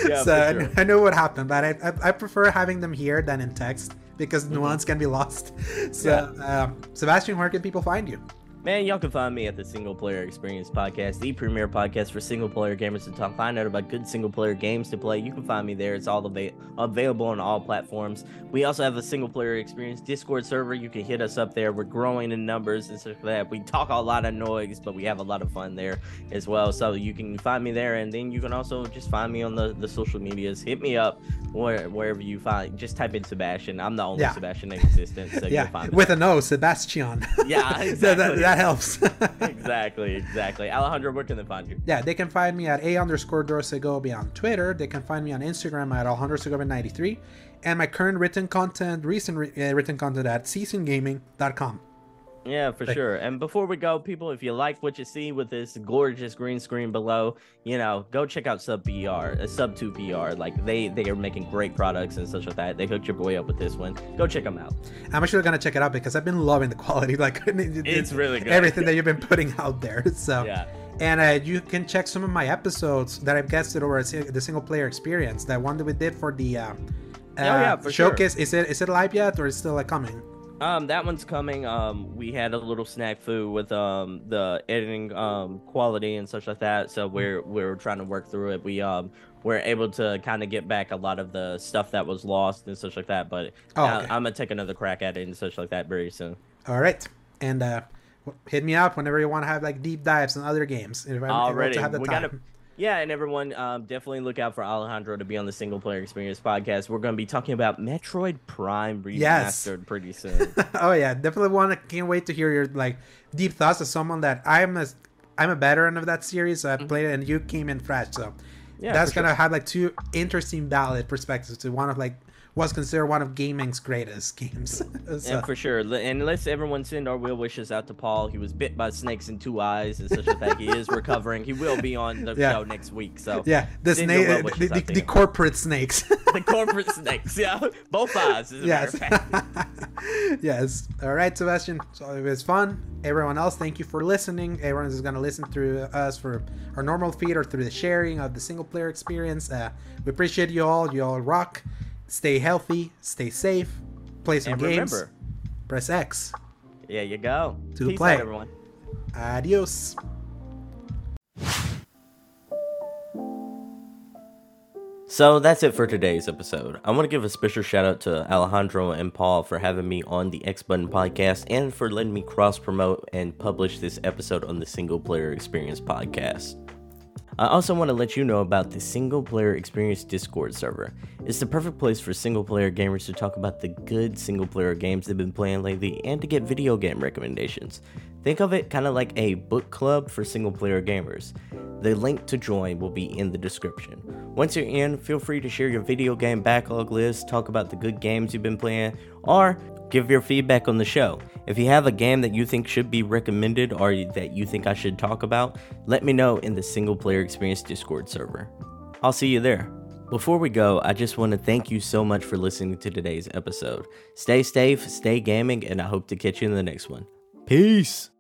Yeah, so I, sure. I know what happened, but I, I, I prefer having them here than in text because Mm-hmm. nuance can be lost. So, um, Sebastian, where can people find you? Man, y'all can find me at the Single Player Experience Podcast, the premier podcast for single player gamers to talk, find out about good single player games to play. You can find me there. It's all ava- available on all platforms. We also have a single player experience Discord server. You can hit us up there. We're growing in numbers and stuff like that. We talk a lot of noise, but we have a lot of fun there as well. So you can find me there, and then you can also just find me on the, the social medias. Hit me up where, wherever you find. Just type in Sebastian. I'm the only Yeah. Sebastian in existence. So yeah, you'll find me. with an O, Sebastian. Yeah, So that, exactly. That helps. exactly, exactly. Alejandro, where can they find you? yeah, they can find me at a underscore droSegovia on Twitter. They can find me on Instagram at Alejandro Segovia 93 and my current written content, recent re- uh, written content at seasongaming.com. Yeah, for sure. And before we go, people, if you like what you see with this gorgeous green screen below, you know, go check out Sub PR, uh, Sub 2 PR. Like they they are making great products and such like that. They hooked your boy up with this one. Go check them out. I'm actually gonna check it out because I've been loving the quality, like It's really good. everything that you've been putting out there. So Yeah. And uh, you can check some of my episodes that I've guested over the single player experience. That one that we did for the uh, uh, Oh, yeah, for sure. showcase. Is it is it live yet or is it still like coming? Um, that one's coming. Um, we had a little snack food with um the editing um quality and such like that. So we're we're trying to work through it. We um we're able to kind of get back a lot of the stuff that was lost and such like that. But Oh, I- okay. I'm gonna take another crack at it and such like that very soon. All right, and uh, hit me up whenever you want to have like deep dives on other games. If I'm able Already, to have the we time. gotta. Yeah, and everyone, um, definitely look out for Alejandro to be on the single player experience podcast. We're going to be talking about Metroid Prime Yes. remastered pretty soon. oh yeah, definitely want to can't wait to hear your like deep thoughts as someone that I'm a I'm a veteran of that series. So I played it and you came in fresh, so Mm-hmm. Yeah, that's gonna have like two interesting valid perspectives to one of like what's considered one of gaming's greatest games. so, And for sure, and let's everyone send our well wishes out to Paul. He was bit by snakes in two eyes and such a thing. He is recovering. He will be on the Yeah. show next week. So yeah, the send your snake, well the, the, the corporate snakes. the corporate snakes. Yeah, both eyes. As yes, yes. All right, Sebastian. So it was fun. Everyone else, thank you for listening. Everyone is gonna listen through us for our normal feed or through the sharing of the single player experience. Uh, we appreciate you all. You all rock. Stay healthy. Stay safe. Play some And games. remember, Press X. there you go. To Peace play. out, everyone. Adios. So that's it for today's episode. I want to give a special shout out to Alejandro and Paul for having me on the X Button podcast and for letting me cross promote and publish this episode on the Single Player Experience podcast. I also want to let you know about the Single Player Experience Discord server. It's the perfect place for single player gamers to talk about the good single player games they've been playing lately and to get video game recommendations. Think of it kind of like a book club for single player gamers. The link to join will be in the description. Once you're in, feel free to share your video game backlog list, talk about the good games you've been playing, or give your feedback on the show. If you have a game that you think should be recommended or that you think I should talk about, let me know in the Single Player Experience Discord server. I'll see you there. Before we go, I just want to thank you so much for listening to today's episode. Stay safe, stay gaming, and I hope to catch you in the next one. Peace!